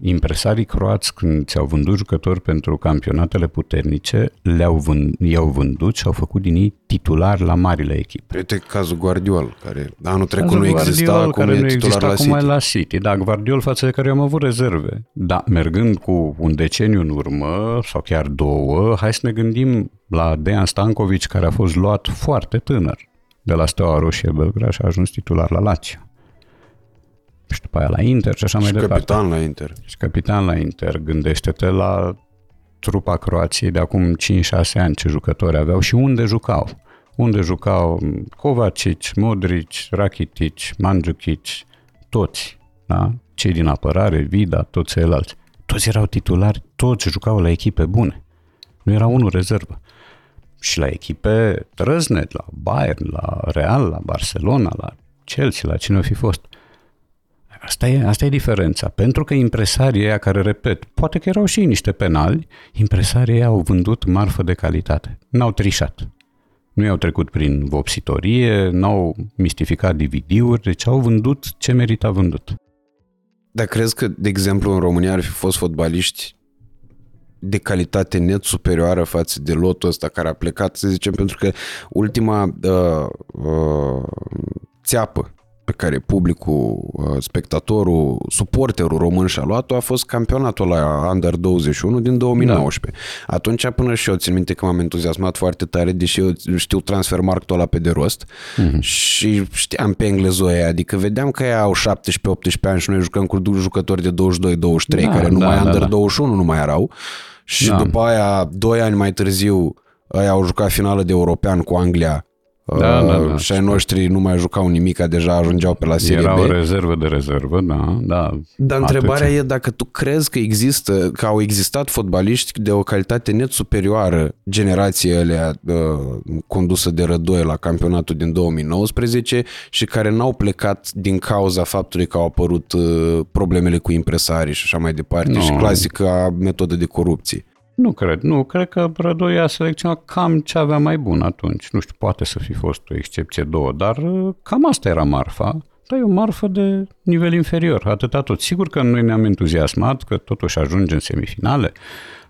impresarii croați când ți-au vândut jucători pentru campionatele puternice, le-au vând, i-au vândut și au făcut din ei titulari la marile echipe.
Uite cazul Guardiol, care anul trecut nu exista, acum care e nu exista la City.
la City. Da, Guardiol față de care eu am avut rezerve. Da, mergând cu un deceniu în urmă, sau chiar două, hai să ne gândim la Dejan Stankovic, care a fost luat foarte tânăr de la Steaua Roșie Belgrad și a ajuns titular la Lazio și după aia la Inter și așa
și
mai departe.
capitan la Inter.
Și capitan la Inter. Gândește-te la trupa Croației de acum 5-6 ani ce jucători aveau și unde jucau. Unde jucau Kovacic, Modric, Rakitic, Mandzukic, toți, da? cei din apărare, Vida, toți ceilalți. Toți erau titulari, toți jucau la echipe bune. Nu era unul rezervă. Și la echipe trăznet, la Bayern, la Real, la Barcelona, la Chelsea, la cine o fi fost. Asta e, asta e diferența. Pentru că impresarii ăia care, repet, poate că erau și niște penali, impresarii ăia au vândut marfă de calitate. N-au trișat. Nu i-au trecut prin vopsitorie, n-au mistificat DVD-uri, deci au vândut ce merita vândut.
Dar crezi că, de exemplu, în România ar fi fost fotbaliști de calitate net superioară față de lotul ăsta care a plecat, să zicem, pentru că ultima uh, uh, țeapă pe care publicul, uh, spectatorul, suporterul român și-a luat-o a fost campionatul la Under 21 din 2019. Da. Atunci până și eu țin minte că m-am entuziasmat foarte tare, deși eu știu transfer marketul ăla pe de rost uh-huh. și știam pe englezoia, adică vedeam că ei au 17-18 ani și noi jucăm cu jucători de 22-23 da, care numai da, Under da, 21 nu mai erau și da. după aia, 2 ani mai târziu, ei au jucat finală de european cu Anglia da, da, da. Și ai noștri nu mai jucau nimic, deja ajungeau pe la Serie
Era
B.
o rezervă de rezervă, da. da
Dar întrebarea e dacă tu crezi că există, că au existat fotbaliști de o calitate net superioară generației alea uh, condusă de Rădoi la campionatul din 2019 și care n-au plecat din cauza faptului că au apărut uh, problemele cu impresarii și așa mai departe no. și clasica metodă de corupție.
Nu cred, nu. Cred că Rădoi a selecționat cam ce avea mai bun atunci. Nu știu, poate să fi fost o excepție, două, dar uh, cam asta era marfa. Dar e o marfă de nivel inferior, atâta tot. Sigur că noi ne-am entuziasmat că totuși ajunge în semifinale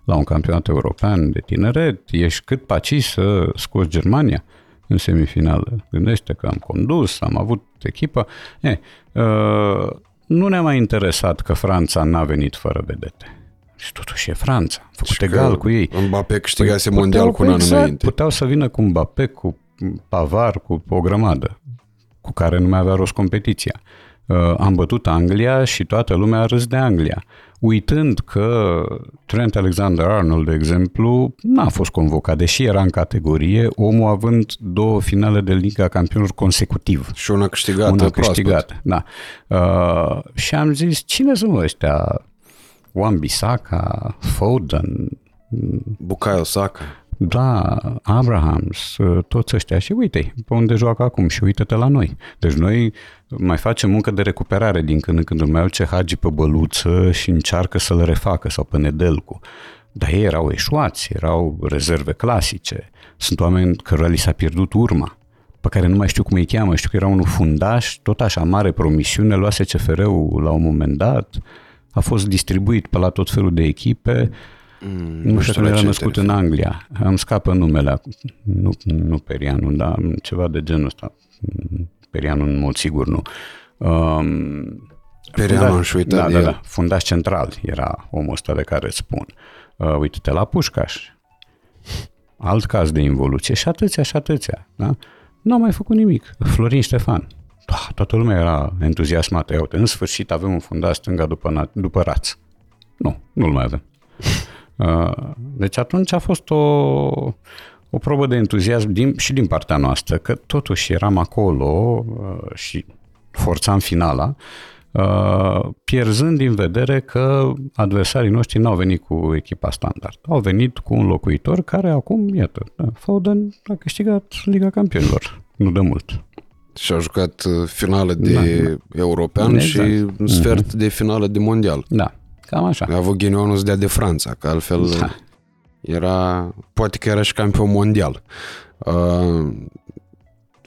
la un campionat european de tineret, ești cât paci să scoți Germania în semifinală. Gândește că am condus, am avut echipă. E, uh, nu ne-a mai interesat că Franța n-a venit fără vedete și totuși e Franța, a făcut și egal cu ei.
Mbappé câștigase păi, mondial cu un an exact, înainte.
Puteau să vină cu Mbappé, cu Pavar, cu o grămadă, cu care nu mai avea rost competiția. Uh, am bătut Anglia și toată lumea a râs de Anglia, uitând că Trent Alexander-Arnold, de exemplu, n-a fost convocat, deși era în categorie, omul având două finale de Liga Campionilor consecutiv.
Și una câștigată
Una câștigată, da. Uh, și am zis, cine sunt ăștia? Wan-Bissaka, Foden,
Bukayo Saka.
Da, Abrahams, toți ăștia și uite pe unde joacă acum și uite-te la noi. Deci noi mai facem muncă de recuperare din când în când mai au ce hagi pe băluță și încearcă să le refacă sau pe Nedelcu. Dar ei erau eșuați, erau rezerve clasice. Sunt oameni cărora li s-a pierdut urma pe care nu mai știu cum îi cheamă, știu că era unul fundaș, tot așa mare promisiune, luase CFR-ul la un moment dat, a fost distribuit pe la tot felul de echipe. Mm, nu știu cum era născut în Anglia. Am scapă numele. Nu, nu Perianul, dar ceva de genul ăsta. Perianul în mod sigur nu. Um,
Perianul și
da, da, da, fundaș central era omul ăsta de care îți spun. Uh, uite-te la Pușcaș. Alt caz de involuție și atâția și atâția. Da? Nu am mai făcut nimic. Florin Ștefan da, toată lumea era entuziasmată. Iau, în sfârșit avem un fundaș stânga după, după raț. Nu, nu-l mai avem. Uh, deci atunci a fost o, o probă de entuziasm din, și din partea noastră, că totuși eram acolo uh, și forțam finala, uh, pierzând din vedere că adversarii noștri n-au venit cu echipa standard. Au venit cu un locuitor care acum, iată, da, Foden a câștigat Liga Campionilor, nu de mult.
Și a jucat uh, finală de da, european exact. și sfert uh-huh. de finală de mondial.
Da, cam așa.
A avut ghinionul să dea de Franța, că altfel da. era, poate că era și campion mondial. Uh,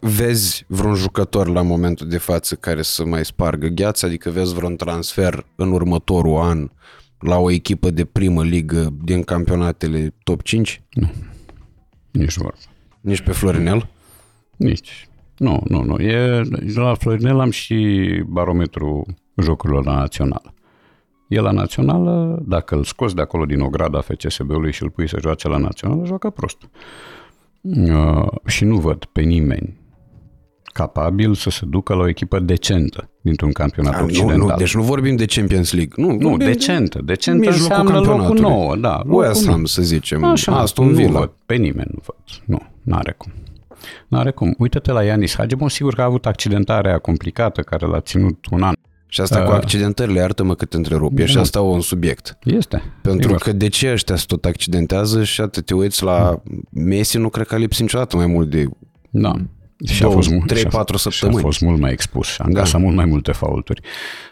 vezi vreun jucător la momentul de față care să mai spargă gheața, adică vezi vreun transfer în următorul an la o echipă de primă ligă din campionatele top 5?
Nu, nici vorba.
Nici pe Florinel?
Nici. Nu, nu, nu. E, la Florinel am și barometru jocurilor la națională. E la națională, dacă îl scoți de acolo din ograda FCSB-ului și îl pui să joace la națională, joacă prost. Uh, și nu văd pe nimeni capabil să se ducă la o echipă decentă dintr-un campionat A, occidental. Nu,
nu, deci nu vorbim de Champions League. Nu,
nu decentă. Decentă înseamnă locul nouă. Da,
West Ham, să zicem.
Așa, Aston Villa. Nu văd, pe nimeni nu văd. Nu, n-are cum. N-are cum. Uite-te la Ianis Hagimon, sigur că a avut accidentarea complicată care l-a ținut un an.
Și asta uh, cu accidentările, iartă-mă cât întrerup, e și asta un subiect.
Este.
Pentru sigur. că de ce ăștia se tot accidentează și atât te uiți la Messi, nu cred că a lipsit niciodată mai mult de
da. Și a fost mult, 3-4
săptămâni.
Și a fost mult mai expus. A încasat da. mult mai multe faulturi.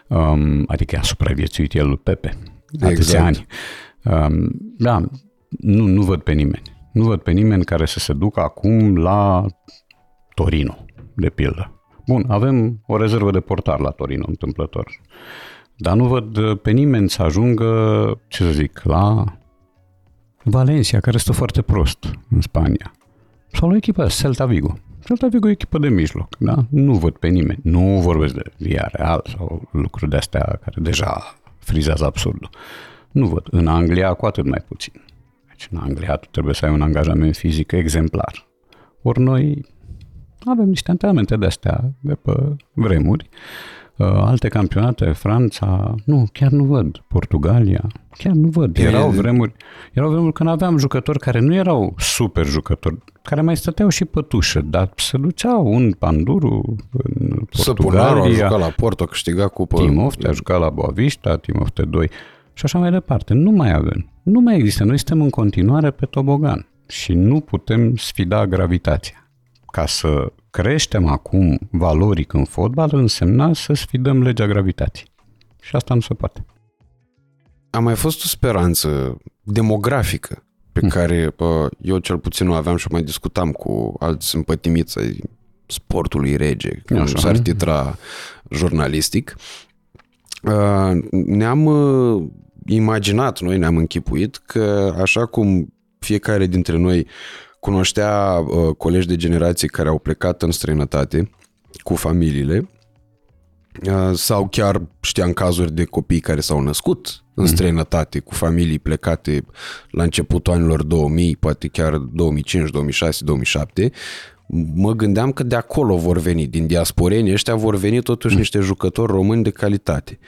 Um, adică a supraviețuit el lui Pepe. Atâția exact. ani. Um, da, nu, nu văd pe nimeni. Nu văd pe nimeni care să se ducă acum la Torino, de pildă. Bun, avem o rezervă de portar la Torino, întâmplător. Dar nu văd pe nimeni să ajungă, ce să zic, la Valencia, care stă foarte prost în Spania. Sau la echipa Celta Vigo. Celta Vigo e o echipă de mijloc, da? Nu văd pe nimeni. Nu vorbesc de Via Real sau lucruri de astea care deja frizează absurdul. Nu văd. În Anglia cu atât mai puțin. Deci în Anglia tu trebuie să ai un angajament fizic exemplar. Ori noi avem niște antrenamente de astea de pe vremuri. Uh, alte campionate, Franța, nu, chiar nu văd. Portugalia, chiar nu văd. Erau vremuri, erau vremuri când aveam jucători care nu erau super jucători, care mai stăteau și pe tușă, dar se duceau un Panduru în Portugalia. a
jucat la Porto, a câștigat cupă.
Timov a jucat la Boavista, Timov 2 și așa mai departe. Nu mai avem. Nu mai există. Noi suntem în continuare pe tobogan și nu putem sfida gravitația. Ca să creștem acum valoric în fotbal însemna să sfidăm legea gravitației. Și asta nu se poate.
A mai fost o speranță demografică pe mm. care eu cel puțin o aveam și mai discutam cu alți simpătimiți ai sportului rege, cum s-ar titra jurnalistic. Ne-am uh, imaginat, noi ne-am închipuit că așa cum fiecare dintre noi cunoștea uh, colegi de generație care au plecat în străinătate cu familiile uh, sau chiar știam cazuri de copii care s-au născut în mhm. străinătate cu familii plecate la începutul anilor 2000, poate chiar 2005, 2006, 2007, mă gândeam că de acolo vor veni, din diasporeni ăștia vor veni totuși mhm. niște jucători români de calitate.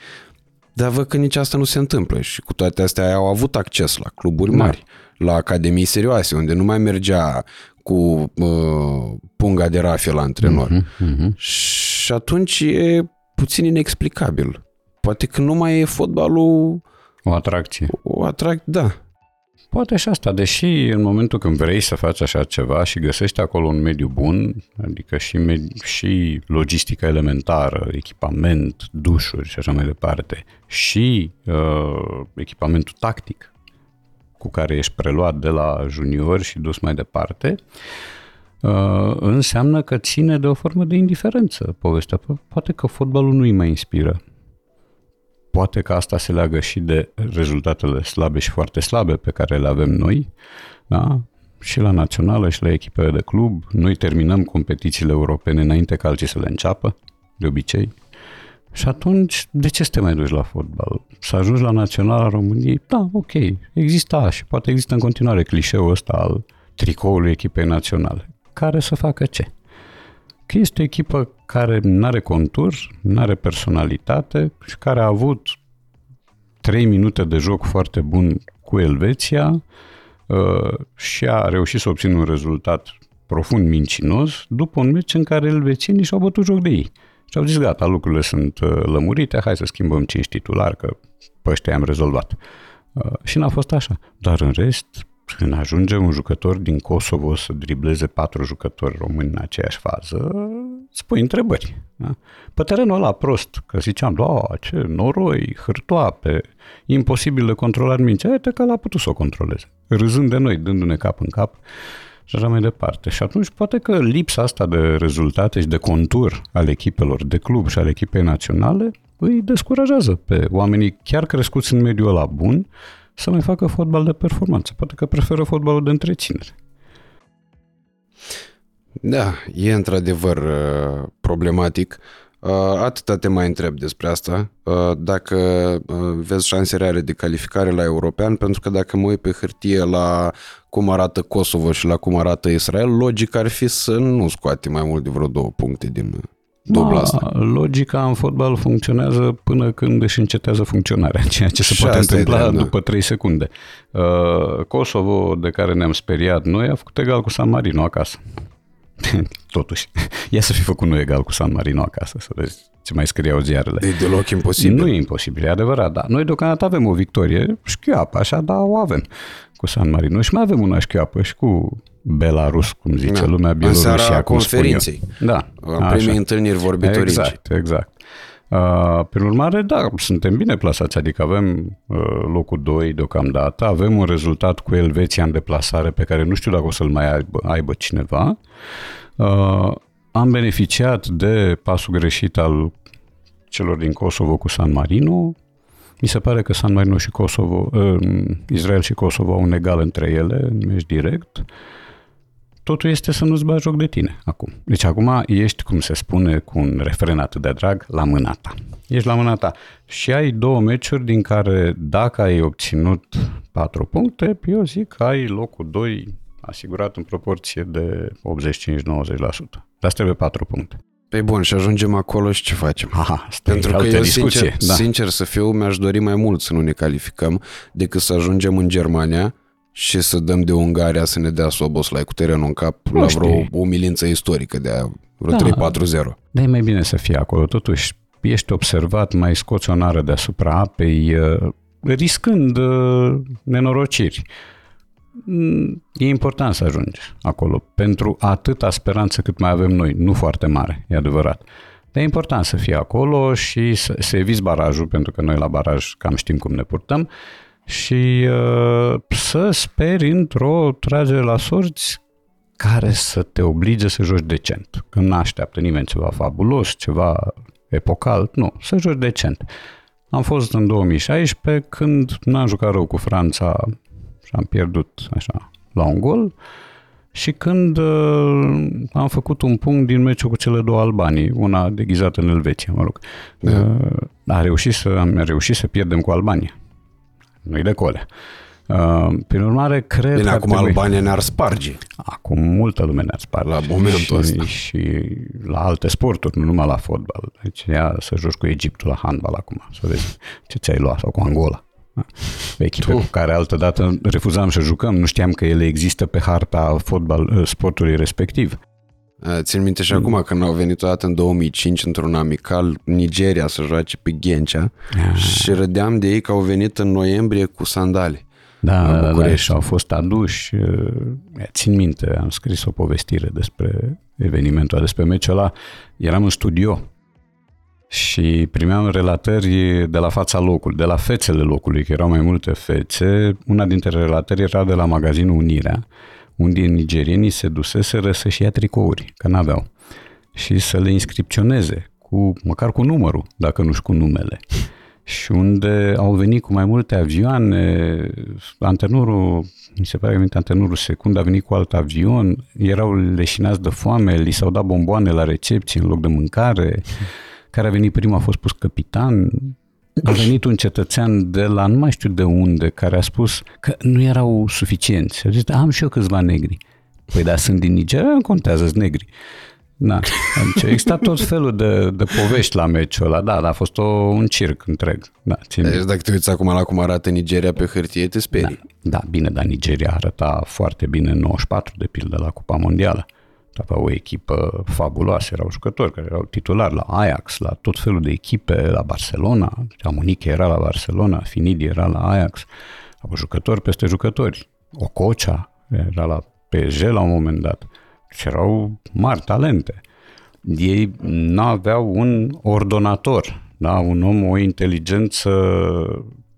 Dar văd că nici asta nu se întâmplă și cu toate astea au avut acces la cluburi da. mari, da. la academii serioase, unde nu mai mergea cu uh, punga de rafie la antrenor. Uh-huh, uh-huh. Și atunci e puțin inexplicabil. Poate că nu mai e fotbalul...
O atracție.
O atracție, da.
Poate și asta, deși în momentul când vrei să faci așa ceva și găsești acolo un mediu bun, adică și, med- și logistica elementară, echipament, dușuri și așa mai departe, și uh, echipamentul tactic cu care ești preluat de la junior și dus mai departe, uh, înseamnă că ține de o formă de indiferență povestea. Poate că fotbalul nu îi mai inspiră Poate că asta se leagă și de rezultatele slabe și foarte slabe pe care le avem noi, da? și la națională și la echipele de club. Noi terminăm competițiile europene înainte ca alții să le înceapă, de obicei. Și atunci, de ce să te mai duci la fotbal? Să ajungi la Naționala României? Da, ok, exista și poate există în continuare clișeul ăsta al tricoului echipei naționale. Care să facă ce? Că este o echipă care nu are contur, nu are personalitate și care a avut 3 minute de joc foarte bun cu Elveția uh, și a reușit să obțină un rezultat profund mincinos după un meci în care elvețienii și-au bătut joc de ei. Și au zis, gata, lucrurile sunt uh, lămurite, hai să schimbăm cinci titulari, că pe ăștia am rezolvat. Uh, și n-a fost așa. Dar în rest, când ajunge un jucător din Kosovo să dribleze patru jucători români în aceeași fază, îți pui întrebări. Da? Pe terenul ăla prost, că ziceam, da, ce noroi, hârtoape, imposibil de controlat mințea, uite că l-a putut să o controleze. Râzând de noi, dându-ne cap în cap și așa mai departe. Și atunci poate că lipsa asta de rezultate și de contur al echipelor de club și ale echipei naționale îi descurajează pe oamenii chiar crescuți în mediul ăla bun să mai facă fotbal de performanță. Poate că preferă fotbalul de întreținere.
Da, e într-adevăr uh, problematic. Uh, atâta te mai întreb despre asta, uh, dacă vezi șanse reale de calificare la european, pentru că dacă mă uit pe hârtie la cum arată Kosovo și la cum arată Israel, logic ar fi să nu scoate mai mult de vreo două puncte din dubla asta.
Logica în fotbal funcționează până când își încetează funcționarea, ceea ce se și poate întâmpla de, după 3 secunde. Uh, Kosovo, de care ne-am speriat noi, a făcut egal cu San Marino acasă. Totuși, ia să fi făcut noi egal cu San Marino acasă, să vezi ce mai scriau ziarele.
E deloc imposibil.
Nu e imposibil, e adevărat, dar noi deocamdată avem o victorie șchioapă, așa, dar o avem cu San Marino și mai avem una șchioapă și cu Belarus, cum zice da. lumea, Bielorusia, cum conferinței.
Da. În primii întâlniri vorbitorice.
Exact, exact. Uh, prin urmare, da, suntem bine plasați, adică avem uh, locul 2 deocamdată, avem un rezultat cu Elveția în deplasare pe care nu știu dacă o să-l mai aibă, aibă cineva. Uh, am beneficiat de pasul greșit al celor din Kosovo cu San Marino. Mi se pare că San Marino și Kosovo, uh, Israel și Kosovo au un egal între ele în meci direct. Uh, totul este să nu-ți bagi joc de tine acum. Deci acum ești, cum se spune, cu un referen atât de drag, la mâna ta. Ești la mâna ta. Și ai două meciuri din care dacă ai obținut 4 puncte, eu zic că ai locul 2 asigurat în proporție de 85-90%. Dar trebuie 4 puncte.
Păi bun, și ajungem acolo și ce facem?
Aha, Pentru că eu,
sincer, da. sincer să fiu, mi-aș dori mai mult să nu ne calificăm decât să ajungem în Germania și să dăm de Ungaria să ne dea Soboslai cu terenul în cap nu la vreo știi. umilință istorică de a vreo da. 3-4-0.
Da, e mai bine să fie acolo. Totuși, ești observat, mai scoți o nară deasupra apei, uh, riscând uh, nenorociri. Mm, e important să ajungi acolo pentru atâta speranță cât mai avem noi, nu foarte mare, e adevărat. Dar e important să fie acolo și să, să eviți barajul, pentru că noi la baraj cam știm cum ne purtăm, și uh, să speri într-o tragere la sorți care să te oblige să joci decent. Când nu așteaptă nimeni ceva fabulos, ceva epocal, nu, să joci decent. Am fost în 2016 când n-am jucat rău cu Franța și am pierdut așa la un gol și când uh, am făcut un punct din meciul cu cele două Albanii, una deghizată în Elveția, mă rog. Da. Uh, a reușit să, am reușit să pierdem cu Albania nu-i de cole. Uh, prin urmare, cred
Bine, că acum trebui... Albania ne-ar sparge.
Acum multă lume ne-ar sparge.
La momentul și, ăsta.
Și la alte sporturi, nu numai la fotbal. Deci ia să joci cu Egiptul la handbal acum, să vezi ce ți-ai luat, sau cu Angola. Echipe tu. cu care altă dată refuzam să jucăm, nu știam că ele există pe harta fotbal, uh, sportului respectiv.
Țin minte și acum când au venit odată în 2005 într-un amical Nigeria să joace pe Ghencea ah. și râdeam de ei că au venit în noiembrie cu sandale.
Da, da, da, și au fost aduși. Țin minte, am scris o povestire despre evenimentul despre meciul ăla. Eram în studio și primeam relatări de la fața locului, de la fețele locului, că erau mai multe fețe. Una dintre relatări era de la magazinul Unirea unde nigerienii se duseseră să-și ia tricouri, că n-aveau, și să le inscripționeze, cu, măcar cu numărul, dacă nu și cu numele. Și unde au venit cu mai multe avioane, antenurul, mi se pare că antenurul secund a venit cu alt avion, erau leșinați de foame, li s-au dat bomboane la recepție în loc de mâncare, care a venit prima a fost pus capitan, a venit un cetățean de la nu mai știu de unde, care a spus că nu erau suficienți. A zis, da, am și eu câțiva negri. Păi da, sunt din Nigeria, nu contează, sunt negri. Da. Deci există tot felul de, de povești la meciul ăla. Da, da, a fost o, un circ întreg. Da,
țin deci dacă te uiți acum la cum arată Nigeria pe hârtie, te sperii.
Da, da bine, dar Nigeria arăta foarte bine în 94, de pildă, la Cupa Mondială. Avea o echipă fabuloasă, erau jucători care erau titulari la Ajax, la tot felul de echipe, la Barcelona, Amuniche era la Barcelona, Finidi era la Ajax, au jucători peste jucători, Ococea era la PSG la un moment dat și erau mari talente. Ei n-aveau un ordonator, da? un om, o inteligență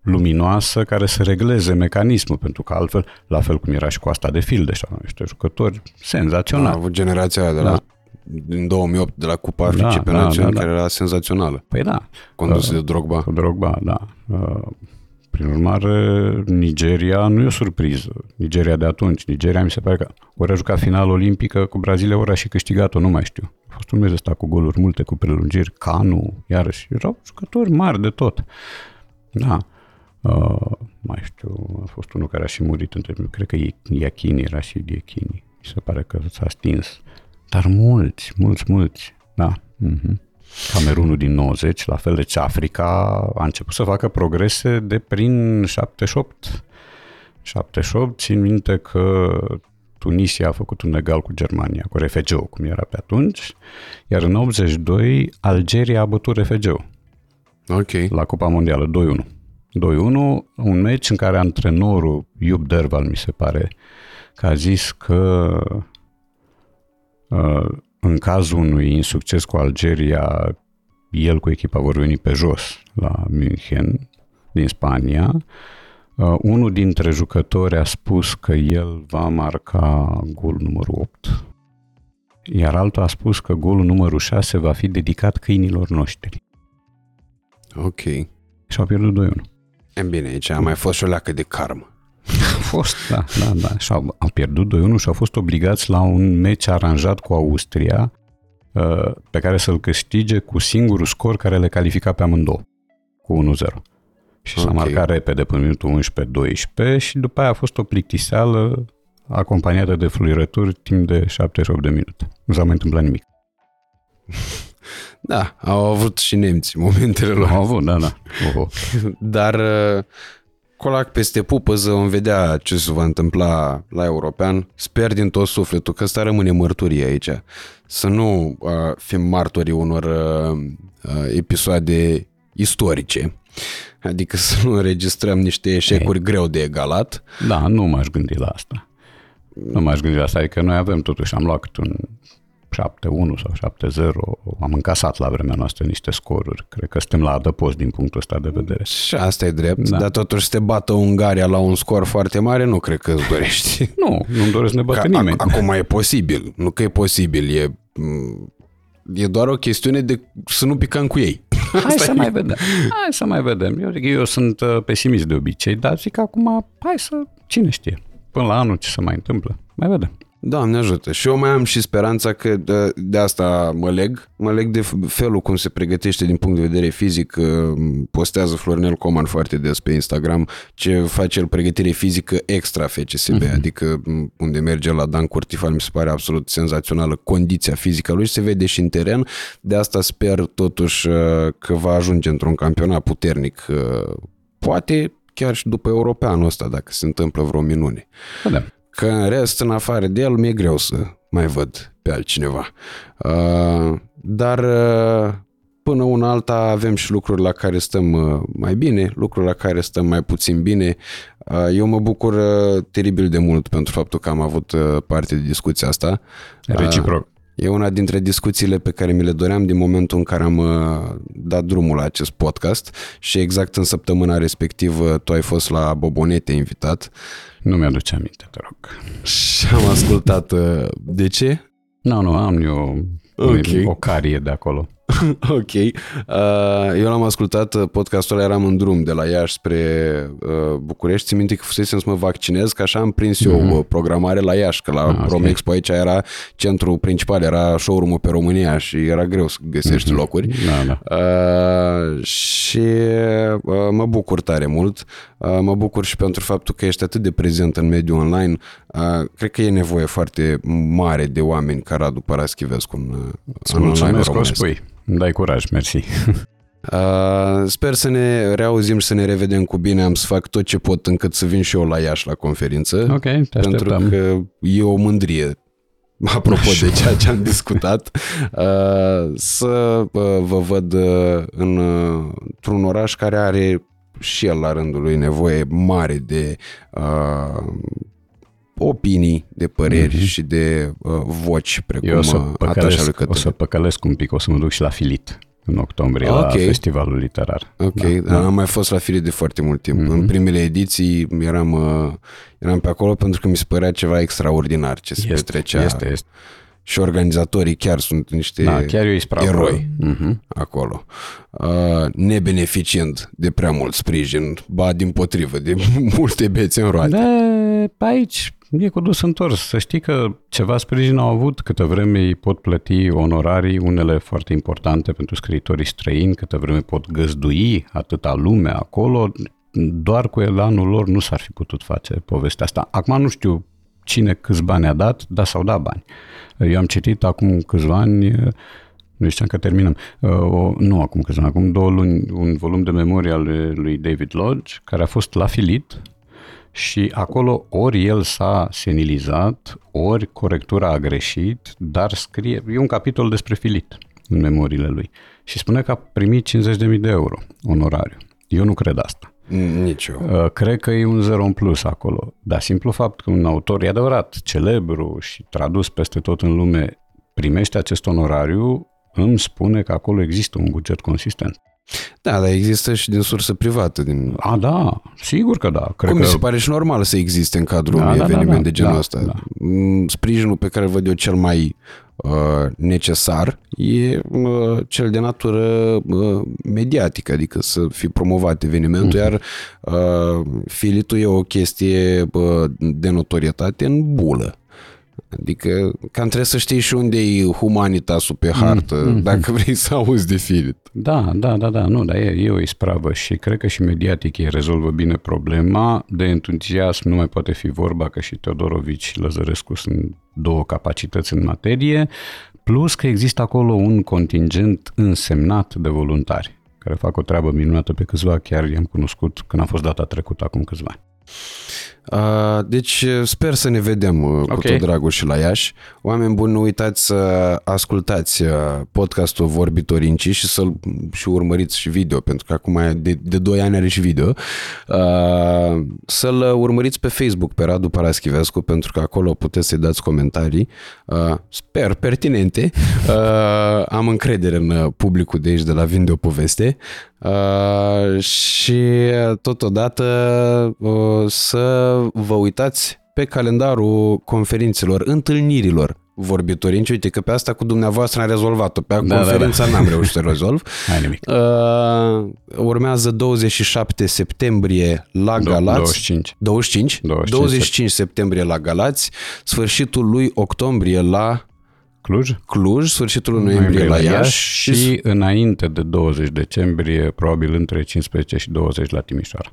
luminoasă care să regleze mecanismul, pentru că altfel, la fel cum era și cu asta de filde, și niște jucători senzaționali.
A avut generația de la da. din 2008 de la Cupa Africii da, pe da, Națiuni, da, da. care era senzațională.
Păi da.
Condusă uh, de Drogba.
Cu Drogba, da. Uh, prin urmare, Nigeria nu e o surpriză. Nigeria de atunci. Nigeria mi se pare că ori a jucat final olimpică cu Brazilia, ori a și câștigat-o, nu mai știu. A fost un meci ăsta cu goluri multe, cu prelungiri, Canu, iarăși. Erau jucători mari de tot. Da. Uh, mai știu, a fost unul care a și murit între cred că Iachini era și Diechini. Mi se pare că s-a stins. Dar mulți, mulți, mulți. Da. Uh-huh. Camerunul din 90, la fel, deci Africa a început să facă progrese de prin 78. 78, țin minte că Tunisia a făcut un egal cu Germania, cu RFG, cum era pe atunci, iar în 82 Algeria a bătut RFG.
Ok.
La Cupa Mondială, 2-1. 2-1, un meci în care antrenorul Iub Derval, mi se pare, că a zis că uh, în cazul unui insucces cu Algeria, el cu echipa vor veni pe jos la München, din Spania. Uh, unul dintre jucători a spus că el va marca golul numărul 8, iar altul a spus că golul numărul 6 va fi dedicat câinilor noștri.
Ok.
Și au pierdut 2-1.
E bine, aici a mai fost și o leacă de karmă.
A fost, da, da, da. Și au, au pierdut 2-1 și au fost obligați la un meci aranjat cu Austria uh, pe care să-l câștige cu singurul scor care le califica pe amândouă, cu 1-0. Și okay. s-a marcat repede până minutul 11-12 și după aia a fost o plictiseală acompaniată de fluierături timp de 78 de minute. Nu s-a mai întâmplat nimic.
Da, au avut și nemți momentele lor.
Au avut, da, da. Oho.
Dar uh, colac peste pupăză vom vedea ce se va întâmpla la european. Sper din tot sufletul că asta rămâne mărturie aici. Să nu uh, fim martorii unor uh, uh, episoade istorice. Adică să nu înregistrăm niște eșecuri Ei. greu de egalat.
Da, nu m-aș gândi la asta. Nu m-aș gândi la asta. Adică noi avem totuși, am luat un 7-1 sau 7-0, am încasat la vremea noastră niște scoruri. Cred că suntem la adăpost din punctul ăsta de vedere.
Și asta e drept, da. dar totuși să te bată Ungaria la un scor foarte mare, nu cred că îți dorești.
Nu, nu-mi doresc să ne bată nimeni.
Acum e posibil, nu că e posibil, e, e doar o chestiune de să nu picăm cu ei.
Hai Asta să e. mai vedem. Hai să mai vedem. Eu, eu sunt uh, pesimist de obicei, dar zic acum, hai să, cine știe, până la anul ce se mai întâmplă. Mai vedem.
Doamne ajută. Și eu mai am și speranța că de, de asta mă leg. Mă leg de felul cum se pregătește din punct de vedere fizic. Postează Florinel Coman foarte des pe Instagram ce face el pregătire fizică extra FCSB, uh-huh. adică unde merge la Dan Curtifal mi se pare absolut senzațională condiția fizică lui și se vede și în teren. De asta sper totuși uh, că va ajunge într-un campionat puternic. Uh, poate chiar și după europeanul ăsta, dacă se întâmplă vreo minune.
Da.
Că în rest, în afară de el, mi-e greu să mai văd pe altcineva. Uh, dar uh, până una alta avem și lucruri la care stăm uh, mai bine, lucruri la care stăm mai puțin bine. Eu mă bucur teribil de mult pentru faptul că am avut parte de discuția asta.
Reciproc.
E una dintre discuțiile pe care mi le doream din momentul în care am dat drumul la acest podcast și exact în săptămâna respectivă tu ai fost la Bobonete invitat
nu mi-aduce aminte, te rog.
Și am ascultat. Uh, de ce?
Nu, nu, am eu okay. o carie de acolo.
ok. Uh, eu l-am ascultat, uh, podcastul ăla eram în drum de la Iași spre uh, București. Țin minte că fusesem să mă vaccinez, că așa am prins eu mm-hmm. programare la Iași, că la ah, okay. Romexpo aici era centrul principal, era showroom-ul pe România și era greu să găsești mm-hmm. locuri.
Da, da.
Uh, și uh, mă bucur tare mult. Uh, mă bucur și pentru faptul că ești atât de prezent în mediul online. Uh, cred că e nevoie foarte mare de oameni ca Radu Paraschivescu în,
în online românesc. Îmi dai curaj, mersi.
Uh, sper să ne reauzim și să ne revedem cu bine. Am să fac tot ce pot încât să vin și eu la Iași la conferință.
Ok, te
Pentru că e o mândrie apropo de ceea ce am discutat, uh, să uh, vă văd uh, în, uh, într-un oraș care are și el la rândul lui nevoie mare de uh, opinii, de păreri mm-hmm. și de uh, voci, precum
Eu o să,
uh, atașa lui
păcălesc, o să păcălesc un pic, o să mă duc și la Filit în octombrie
Ok.
la festivalul literar.
Ok,
Da,
dar am mai fost la Filit de foarte mult timp.
Mhm.
În primele ediții eram, uh, eram pe acolo pentru că mi se părea ceva extraordinar ce se
Este,
petrecea.
este, este.
Și organizatorii chiar sunt niște
Da, chiar e o ispravă.
eroi
Mhm.
acolo. Uh, nebeneficiind de prea mult sprijin, ba din potrivă, de multe bețe în roate.
Da, pe aici e cu dus întors. Să știi că ceva sprijin au avut, câtă vreme îi pot plăti onorarii, unele foarte importante pentru scriitorii străini, câtă vreme pot găzdui atâta lume acolo, doar cu elanul lor nu s-ar fi putut face povestea asta. Acum nu știu cine câți bani a dat, dar s-au dat bani. Eu am citit acum câțiva ani, nu știam că terminăm, uh, o, nu acum câțiva ani, acum două luni, un volum de memorie al lui- lui David Lodge, care a fost la Filit, și acolo ori el s-a senilizat, ori corectura a greșit, dar scrie, e un capitol despre Filit în memoriile lui. Și spune că a primit 50.000 de euro onorariu. Eu nu cred asta.
Nici eu.
Uh, Cred că e un zero în plus acolo. Dar simplu fapt că un autor, e adevărat, celebru și tradus peste tot în lume, primește acest onorariu, îmi spune că acolo există un buget consistent.
Da, dar există și din sursă privată. Din...
A, da, sigur că da. Cred
Cum
că...
mi se pare și normal să existe în cadrul
Da,
unui
da, da,
eveniment
da,
de genul
da,
ăsta.
da.
Mm, Sprijinul pe care îl văd eu cel mai uh, necesar e uh, cel de natură uh, mediatică, adică să fi promovat evenimentul,
Mhm.
iar uh, filitul e o chestie uh, de notorietate în bulă. Adică cam trebuie să știi și unde e humanitasul pe hartă,
Mhm.
dacă vrei să auzi de filit.
Da, da, da, da, nu, dar e, e o ispravă și cred că și mediatic ei rezolvă bine problema. De entuziasm nu mai poate fi vorba că și Teodorovici și Lăzărescu sunt două capacități în materie, plus că există acolo un contingent însemnat de voluntari care fac o treabă minunată pe câțiva, chiar i-am cunoscut când a fost data trecută acum câțiva ani.
Uh, Deci sper să ne vedem uh, cu
Ok.
tot dragul și la Iași. Oameni buni, nu uitați să ascultați uh, podcastul Vorbitorinci și să-l și urmăriți și video, pentru că acum e de, de 2 ani are și video. Uh, Să-l urmăriți pe Facebook pe Radu Paraschivescu, pentru că acolo puteți să-i dați comentarii. Uh, Sper pertinente. Uh, Am încredere în uh, publicul de aici de la Vinde o poveste. Uh, și totodată uh, să vă uitați pe calendarul conferințelor, întâlnirilor vorbitorinci. Uite că pe asta cu dumneavoastră am rezolvat-o, pe
Da,
conferința
da, da.
n-am reușit să rezolv.
Hai nimic.
Uh, urmează 27 septembrie la
Do-
Galați.
25.
25?
25
25 septembrie la Galați, sfârșitul lui octombrie la
Cluj?
Cluj, sfârșitul lui noiembrie la Iași și
și înainte de 20 decembrie, probabil între 15 și 20 la Timișoara.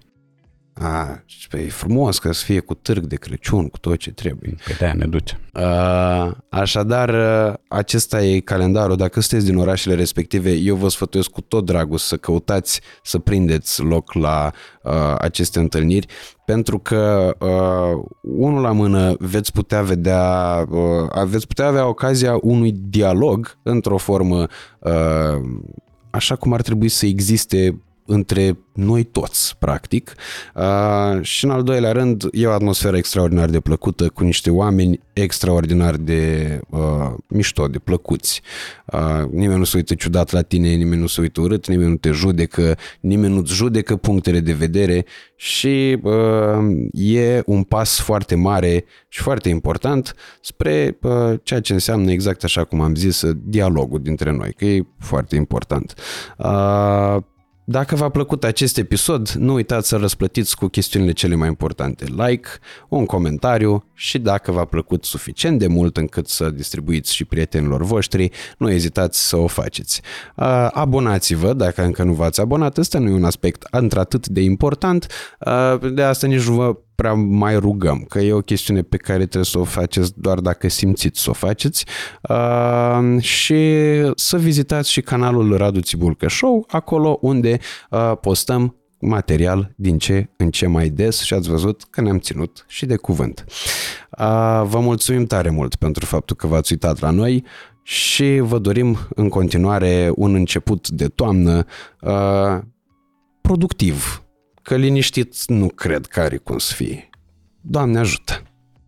A, și pe- e frumos că să fie cu târg de Crăciun, cu tot ce trebuie.
Pe de ne duce.
Uh, Așadar, uh, acesta e calendarul. Dacă sunteți din orașele respective, eu vă sfătuiesc cu tot dragul să căutați să prindeți loc la uh, aceste întâlniri, pentru că uh, unul la mână veți putea vedea, uh, veți putea avea ocazia unui dialog într-o formă uh, așa cum ar trebui să existe între noi toți, practic. Uh, și în al doilea rând, e o atmosferă extraordinar de plăcută, cu niște oameni extraordinar de uh, mișto, de plăcuți. Uh, nimeni nu se uită ciudat la tine, nimeni nu se uită urât, nimeni nu te judecă, nimeni nu-ți judecă punctele de vedere și uh, e un pas foarte mare și foarte important spre uh, ceea ce înseamnă exact așa cum am zis, dialogul dintre noi, că e foarte important. Uh, dacă v-a plăcut acest episod, nu uitați să răsplătiți cu chestiunile cele mai importante. Like, un comentariu și dacă v-a plăcut suficient de mult încât să distribuiți și prietenilor voștri, nu ezitați să o faceți. Uh, Abonați-vă dacă încă nu v-ați abonat, ăsta nu e un aspect într-atât de important, uh, de asta nici nu vă prea mai rugăm, că e o chestiune pe care trebuie să o faceți doar dacă simțiți să o faceți uh, și să vizitați și canalul Radu Țibulcă Show, acolo unde uh, postăm material din ce în ce mai des și ați văzut că ne-am ținut și de cuvânt. Vă mulțumim tare mult pentru faptul că v-ați uitat la noi și vă dorim în continuare un început de toamnă productiv. Că liniștit nu cred că are cum să fie. Doamne ajută!